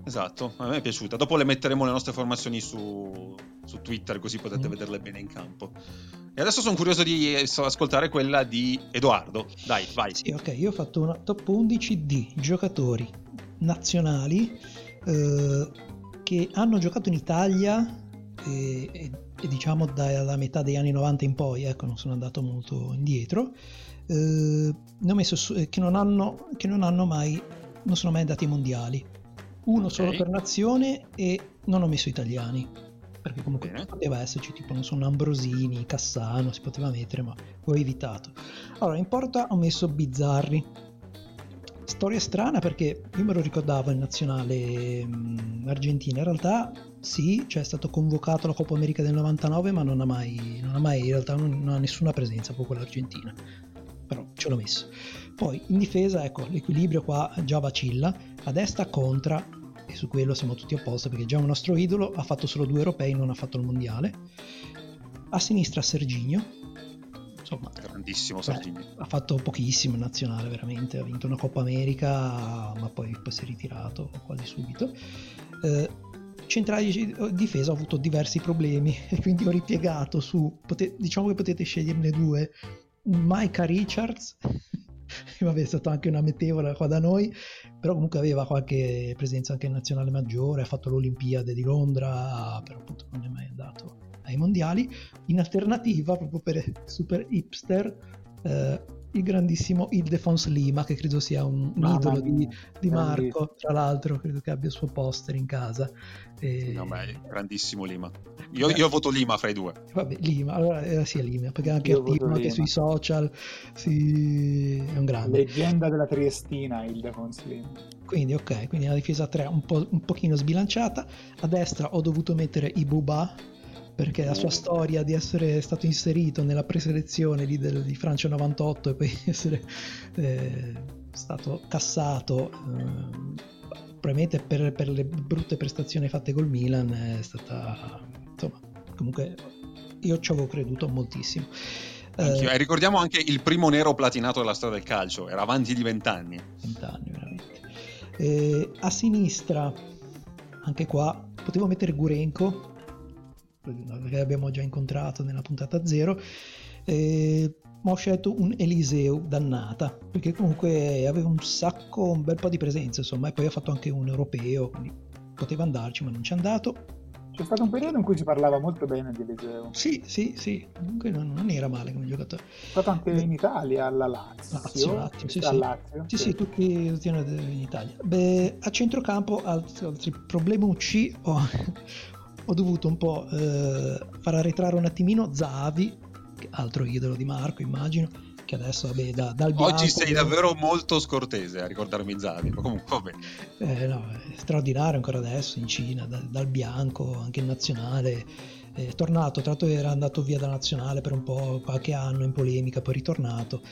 Esatto, a me è piaciuta. Dopo le metteremo le nostre formazioni su, su Twitter così potete mm. vederle bene in campo. E adesso sono curioso di ascoltare quella di Edoardo. Dai, vai. Sì, ok, io ho fatto una top 11 di giocatori nazionali eh, che hanno giocato in Italia e, e, e diciamo dalla metà degli anni 90 in poi, ecco, non sono andato molto indietro, eh, ne ho messo su, che, non hanno, che non hanno mai, non sono mai andati ai mondiali. Uno okay. solo per nazione e non ho messo italiani perché comunque Bene. poteva esserci tipo non so Ambrosini, Cassano si poteva mettere ma ho evitato. Allora in porta ho messo Bizzarri. Storia strana perché io me lo ricordavo in nazionale mh, argentina. In realtà sì cioè è stato convocato alla Coppa America del 99 ma non ha mai, non ha mai in realtà non, non ha nessuna presenza con quell'Argentina però ce l'ho messo poi in difesa ecco l'equilibrio qua già vacilla a destra contra e su quello siamo tutti opposti perché già un nostro idolo ha fatto solo due europei, non ha fatto il mondiale. A sinistra Serginio, insomma, grandissimo Serginio. Beh, ha fatto pochissimo in nazionale, veramente. Ha vinto una Coppa America, ma poi, poi si è ritirato quasi subito. Eh, centrale di difesa ho avuto diversi problemi e quindi ho ripiegato su, pote- diciamo che potete sceglierne due, Micah Richards vabbè è stata anche una meteora qua da noi, però comunque aveva qualche presenza anche in nazionale maggiore, ha fatto l'Olimpiade di Londra, però appunto non è mai andato ai mondiali. In alternativa, proprio per super hipster, eh, il grandissimo Ildefonso Lima, che credo sia un, un idolo di, di, Marco, tra l'altro, credo che abbia il suo poster in casa. E... No, beh, grandissimo Lima. Io, io, voto Lima fra i due. Vabbè, Lima, allora eh, sia Lima, perché anche attivo anche sui social, si... è un grande. Leggenda della Triestina, Ildefonso Lima. Quindi, ok, quindi la difesa 3 un, po', un pochino sbilanciata. A destra ho dovuto mettere Ibuba, perché la sua storia di essere stato inserito nella preselezione di, del, di Francia 98 e poi essere eh, stato cassato eh, probabilmente per, per, le brutte prestazioni fatte col Milan è stata insomma comunque io ci avevo creduto moltissimo. Eh, e ricordiamo anche il primo nero platinato della storia del calcio era avanti di vent'anni. vent'anni veramente. Eh, a sinistra anche qua potevo mettere Gurenko che abbiamo già incontrato nella puntata zero, eh, ma ho scelto un Eliseo dannata, perché comunque aveva un sacco, un bel po' di presenza, insomma, e poi ha fatto anche un europeo, quindi poteva andarci, ma non ci è andato. C'è stato un periodo in cui si parlava molto bene di Eliseo. Sì, sì, sì, comunque non, non era male come giocatore. È stato anche in Italia, alla Lazio. Lazio, Lazio sì, sì. Lazio. sì, sì, sì, tutti, tutti in Italia. Beh, a centrocampo altri, altri problemucci ho, ho dovuto un po' eh, far arretrare un attimino Zavi, altro idolo di Marco immagino, che adesso vabbè da, dal bianco... Oggi sei davvero molto scortese a ricordarmi Zavi, ma comunque vabbè. Eh, no, è straordinario ancora adesso in Cina, da, dal bianco, anche in nazionale. È tornato, tra l'altro era andato via da nazionale per un po' qualche anno in polemica, poi è ritornato.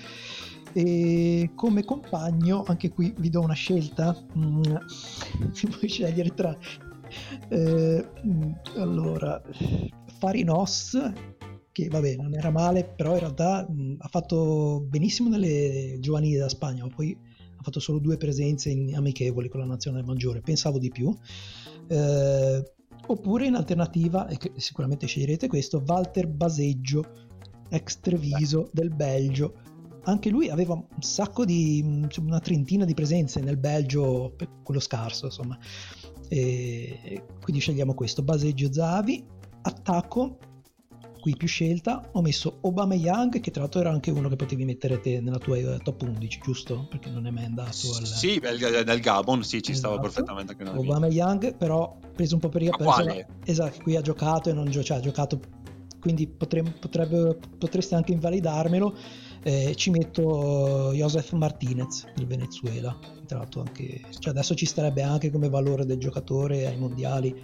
E come compagno, anche qui vi do una scelta, mm, si può scegliere tra eh, allora, Farinos, che vabbè non era male, però in realtà mh, ha fatto benissimo nelle giovanili della Spagna, poi ha fatto solo due presenze in amichevoli con la nazionale maggiore, pensavo di più. Eh, oppure in alternativa, e sicuramente sceglierete questo, Walter Baseggio, ex Treviso del Belgio. Anche lui aveva un sacco di, una trentina di presenze nel Belgio, quello scarso, insomma. E quindi scegliamo questo, baseggio Zavi, attacco, qui più scelta, ho messo Obama Young che tra l'altro era anche uno che potevi mettere te nella tua eh, top 11, giusto? Perché non è mai andato al... Sì, del Gabon, sì, ci esatto. stava perfettamente anche Obama Young, però preso un po' per quale? Esatto, qui ha giocato e non gio- cioè, ha giocato, quindi potremmo, potrebbe, potreste anche invalidarmelo eh, ci metto Josef Martinez del Venezuela tra l'altro anche, cioè adesso ci starebbe anche come valore del giocatore ai mondiali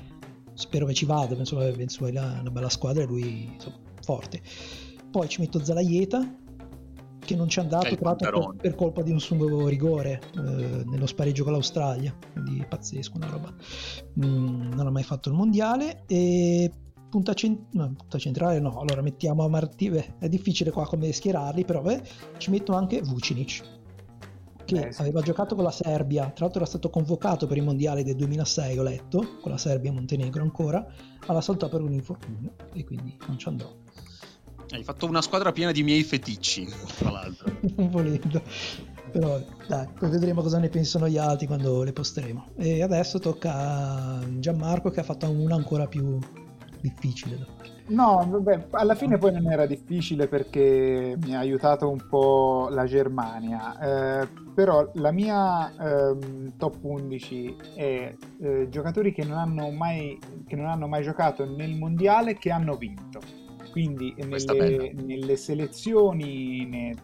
spero che ci vada penso che Venezuela è una bella squadra e lui insomma, forte. Poi ci metto Zalaieta che non ci è andato tra l'altro per, per, colpa di un lungo rigore eh, nello spareggio con l'Australia quindi pazzesco una roba. Mm, non ha mai fatto il mondiale e punta, cent- no, punta centrale no, allora mettiamo a Marti, beh, è difficile qua come schierarli, però beh, ci metto anche Vucinic che eh, aveva giocato con la Serbia, tra l'altro era stato convocato per i mondiali del 2006, ho letto, con la Serbia e Montenegro ancora, alla saltò per un infortunio e quindi non ci andrò. Hai fatto una squadra piena di miei feticci, tra l'altro. non volendo. Però dai, poi vedremo cosa ne pensano gli altri quando le posteremo. E adesso tocca a Gianmarco che ha fatto una ancora più difficile da fare. No, vabbè, alla fine poi non era difficile perché mi ha aiutato un po' la Germania, eh, però la mia eh, top 11 è eh, giocatori che non, hanno mai, che non hanno mai giocato nel mondiale che hanno vinto. Quindi nelle, nelle selezioni ne,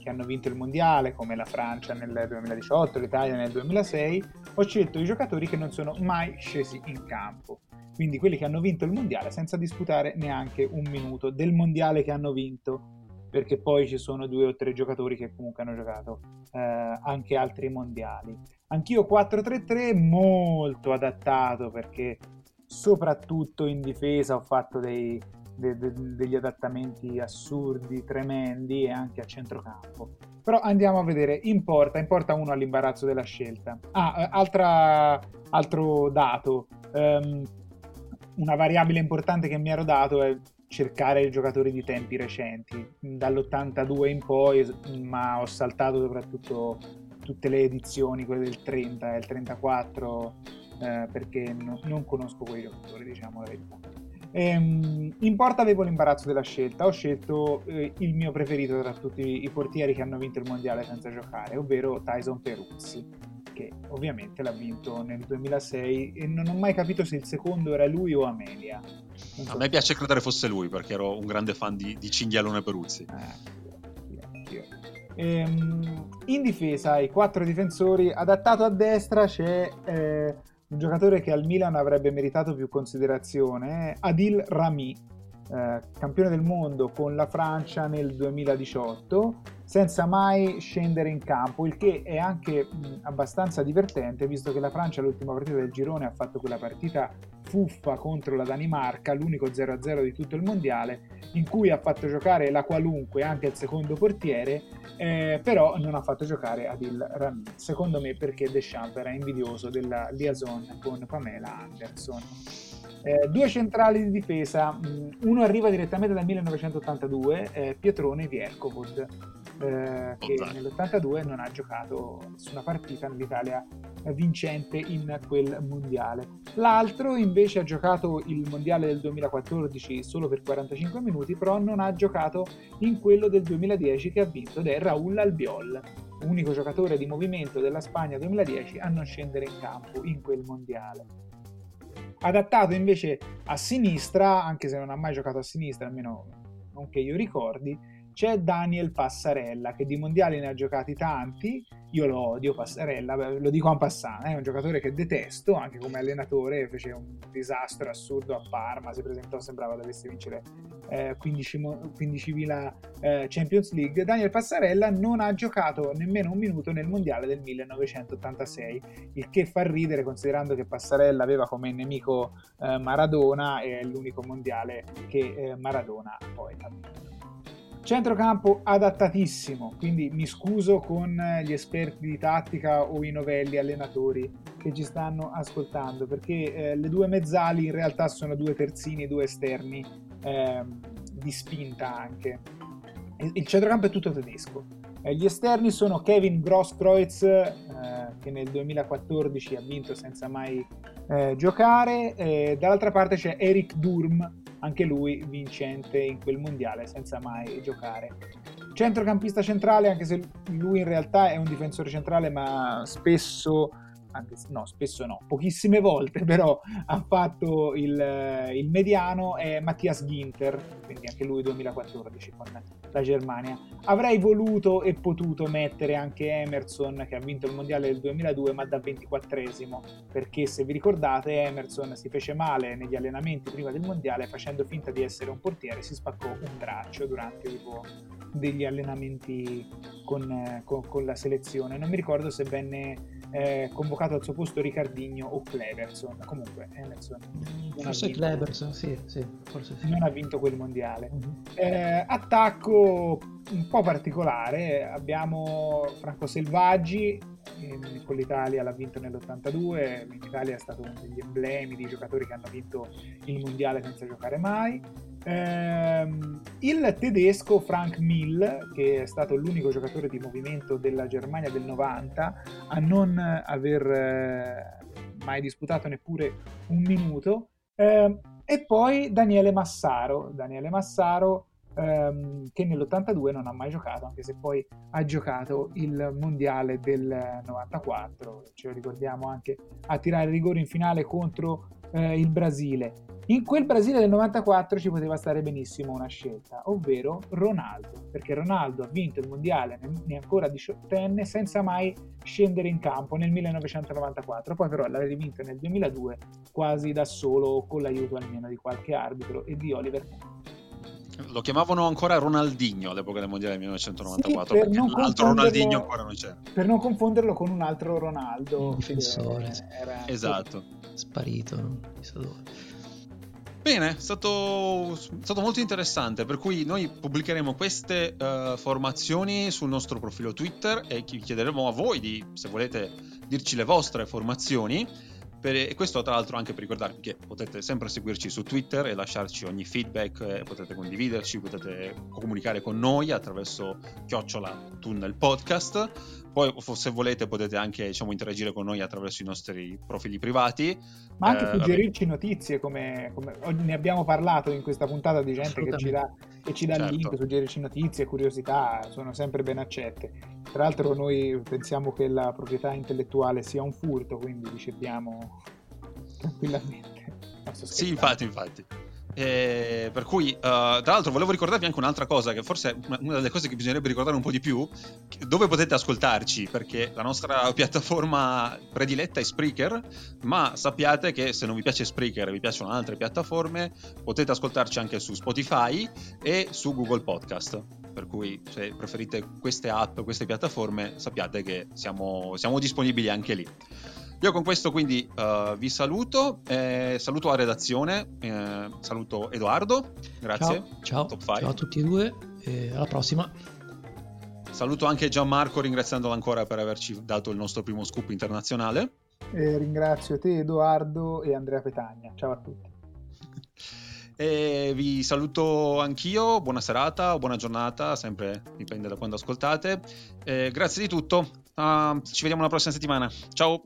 che hanno vinto il mondiale, come la Francia nel 2018, l'Italia nel 2006, ho scelto i giocatori che non sono mai scesi in campo quindi quelli che hanno vinto il mondiale senza disputare neanche un minuto del mondiale che hanno vinto, perché poi ci sono due o tre giocatori che comunque hanno giocato eh, anche altri mondiali. Anch'io 4-3-3 molto adattato perché soprattutto in difesa ho fatto dei, de, de, degli adattamenti assurdi, tremendi e anche a centrocampo. Però andiamo a vedere, in porta, in porta uno all'imbarazzo della scelta. Ah, eh, altra, altro dato, um, una variabile importante che mi ero dato è cercare giocatori di tempi recenti, dall'82 in poi, ma ho saltato soprattutto tutte le edizioni, quelle del 30 e il 34, eh, perché no, non conosco quei giocatori, diciamo la verità. Ehm, in porta avevo l'imbarazzo della scelta, ho scelto eh, il mio preferito tra tutti i portieri che hanno vinto il mondiale senza giocare, ovvero Tyson Peruzzi che ovviamente l'ha vinto nel 2006 e non ho mai capito se il secondo era lui o Amelia. So. A me piace credere fosse lui perché ero un grande fan di, di Cinghialone Peruzzi. Eh, ehm, in difesa, i quattro difensori, adattato a destra c'è eh, un giocatore che al Milan avrebbe meritato più considerazione, Adil Rami, eh, campione del mondo con la Francia nel 2018 senza mai scendere in campo, il che è anche mh, abbastanza divertente, visto che la Francia all'ultima partita del girone ha fatto quella partita fuffa contro la Danimarca, l'unico 0-0 di tutto il mondiale, in cui ha fatto giocare la qualunque anche il secondo portiere, eh, però non ha fatto giocare Adil Rami. Secondo me perché Deschamps era invidioso della liaison con Pamela Anderson. Eh, due centrali di difesa, uno arriva direttamente dal 1982, eh, Pietrone Vierkovod eh, che nell'82 non ha giocato nessuna partita nell'Italia vincente in quel mondiale. L'altro invece ha giocato il mondiale del 2014 solo per 45 minuti, però non ha giocato in quello del 2010 che ha vinto ed è Raúl Albiol, unico giocatore di movimento della Spagna 2010 a non scendere in campo in quel mondiale. Adattato invece a sinistra, anche se non ha mai giocato a sinistra, almeno non che io ricordi, c'è Daniel Passarella che di mondiali ne ha giocati tanti. Io lo odio Passarella lo dico a passant è un giocatore che detesto anche come allenatore fece un disastro assurdo a Parma si presentò sembrava dovesse vincere eh, 15.000 15 eh, Champions League. Daniel Passarella non ha giocato nemmeno un minuto nel mondiale del 1986 il che fa ridere considerando che Passarella aveva come nemico eh, Maradona e è l'unico mondiale che eh, Maradona poi ha vinto Centrocampo adattatissimo, quindi mi scuso con gli esperti di tattica o i novelli allenatori che ci stanno ascoltando, perché eh, le due mezzali in realtà sono due terzini, due esterni eh, di spinta anche. Il centrocampo è tutto tedesco. Eh, gli esterni sono Kevin Grosskreutz, eh, che nel 2014 ha vinto senza mai eh, giocare, dall'altra parte c'è Eric Durm, anche lui vincente in quel mondiale senza mai giocare. Centrocampista centrale, anche se lui in realtà è un difensore centrale, ma spesso anche se, no, spesso no, pochissime volte, però ha fatto il, il mediano è Mattias Ginter, quindi anche lui 2014 con la Germania. Avrei voluto e potuto mettere anche Emerson che ha vinto il mondiale del 2002 ma da 24esimo, perché se vi ricordate Emerson si fece male negli allenamenti prima del mondiale facendo finta di essere un portiere, si spaccò un braccio durante tipo, degli allenamenti con, con, con la selezione. Non mi ricordo se venne eh, convocato al suo posto Ricardinho o Cleverson. Comunque, Emerson. Forse Cleverson, sì, sì, forse sì. Non ha vinto quel mondiale. Uh-huh. Eh, attacco un po' particolare. Abbiamo Franco Selvaggi. In, con l'Italia l'ha vinto nell'82, in Italia è stato uno degli emblemi di giocatori che hanno vinto il mondiale senza giocare mai. Ehm, il tedesco Frank Mill, che è stato l'unico giocatore di movimento della Germania del 90 a non aver eh, mai disputato neppure un minuto, Eh, e poi Daniele Massaro, Daniele Massaro ehm, che nell'82 non ha mai giocato, anche se poi ha giocato il mondiale del 94, ce lo ricordiamo anche a tirare rigore in finale contro eh, il Brasile. In quel Brasile del 94 ci poteva stare benissimo una scelta, ovvero Ronaldo, perché Ronaldo ha vinto il mondiale ne ancora diciottenne senza mai scendere in campo nel 1994, poi però l'ha rivinto nel 2002 quasi da solo con l'aiuto almeno di qualche arbitro e di Oliver lo chiamavano ancora Ronaldinho all'epoca del mondiale del 1994 sì, perché l'altro Ronaldinho ancora non c'era. per non confonderlo con un altro Ronaldo difensore era... esatto. Sparito non Bene, è stato, stato, molto interessante, per cui noi pubblicheremo queste uh, formazioni sul nostro profilo Twitter e chiederemo a voi di, se volete dirci le vostre formazioni per, e questo tra l'altro anche per ricordarvi che potete sempre seguirci su Twitter e lasciarci ogni feedback, eh, potete condividerci, potete comunicare con noi attraverso chiocciola tunnel podcast. Poi se volete potete anche diciamo, interagire con noi attraverso i nostri profili privati. Ma anche eh, suggerirci notizie, come, come, ne abbiamo parlato in questa puntata di gente che ci dà, che ci dà certo. link, suggerirci notizie, curiosità, sono sempre ben accette. Tra l'altro noi pensiamo che la proprietà intellettuale sia un furto, quindi riceviamo tranquillamente. Sì, infatti, infatti. Eh, per cui, uh, tra l'altro, volevo ricordarvi anche un'altra cosa, che forse è una delle cose che bisognerebbe ricordare un po' di più, dove potete ascoltarci, perché la nostra piattaforma prediletta è Spreaker, ma sappiate che se non vi piace Spreaker e vi piacciono altre piattaforme, potete ascoltarci anche su Spotify e su Google Podcast. Per cui, se preferite queste app, queste piattaforme, sappiate che siamo, siamo disponibili anche lì. Io con questo quindi uh, vi saluto, eh, saluto la redazione, eh, saluto Edoardo, grazie. Ciao, ciao, ciao a tutti e due e alla prossima. Saluto anche Gianmarco ringraziandolo ancora per averci dato il nostro primo scoop internazionale. E ringrazio te Edoardo e Andrea Petagna, ciao a tutti. E vi saluto anch'io, buona serata o buona giornata, sempre dipende da quando ascoltate. E grazie di tutto, uh, ci vediamo la prossima settimana. Ciao!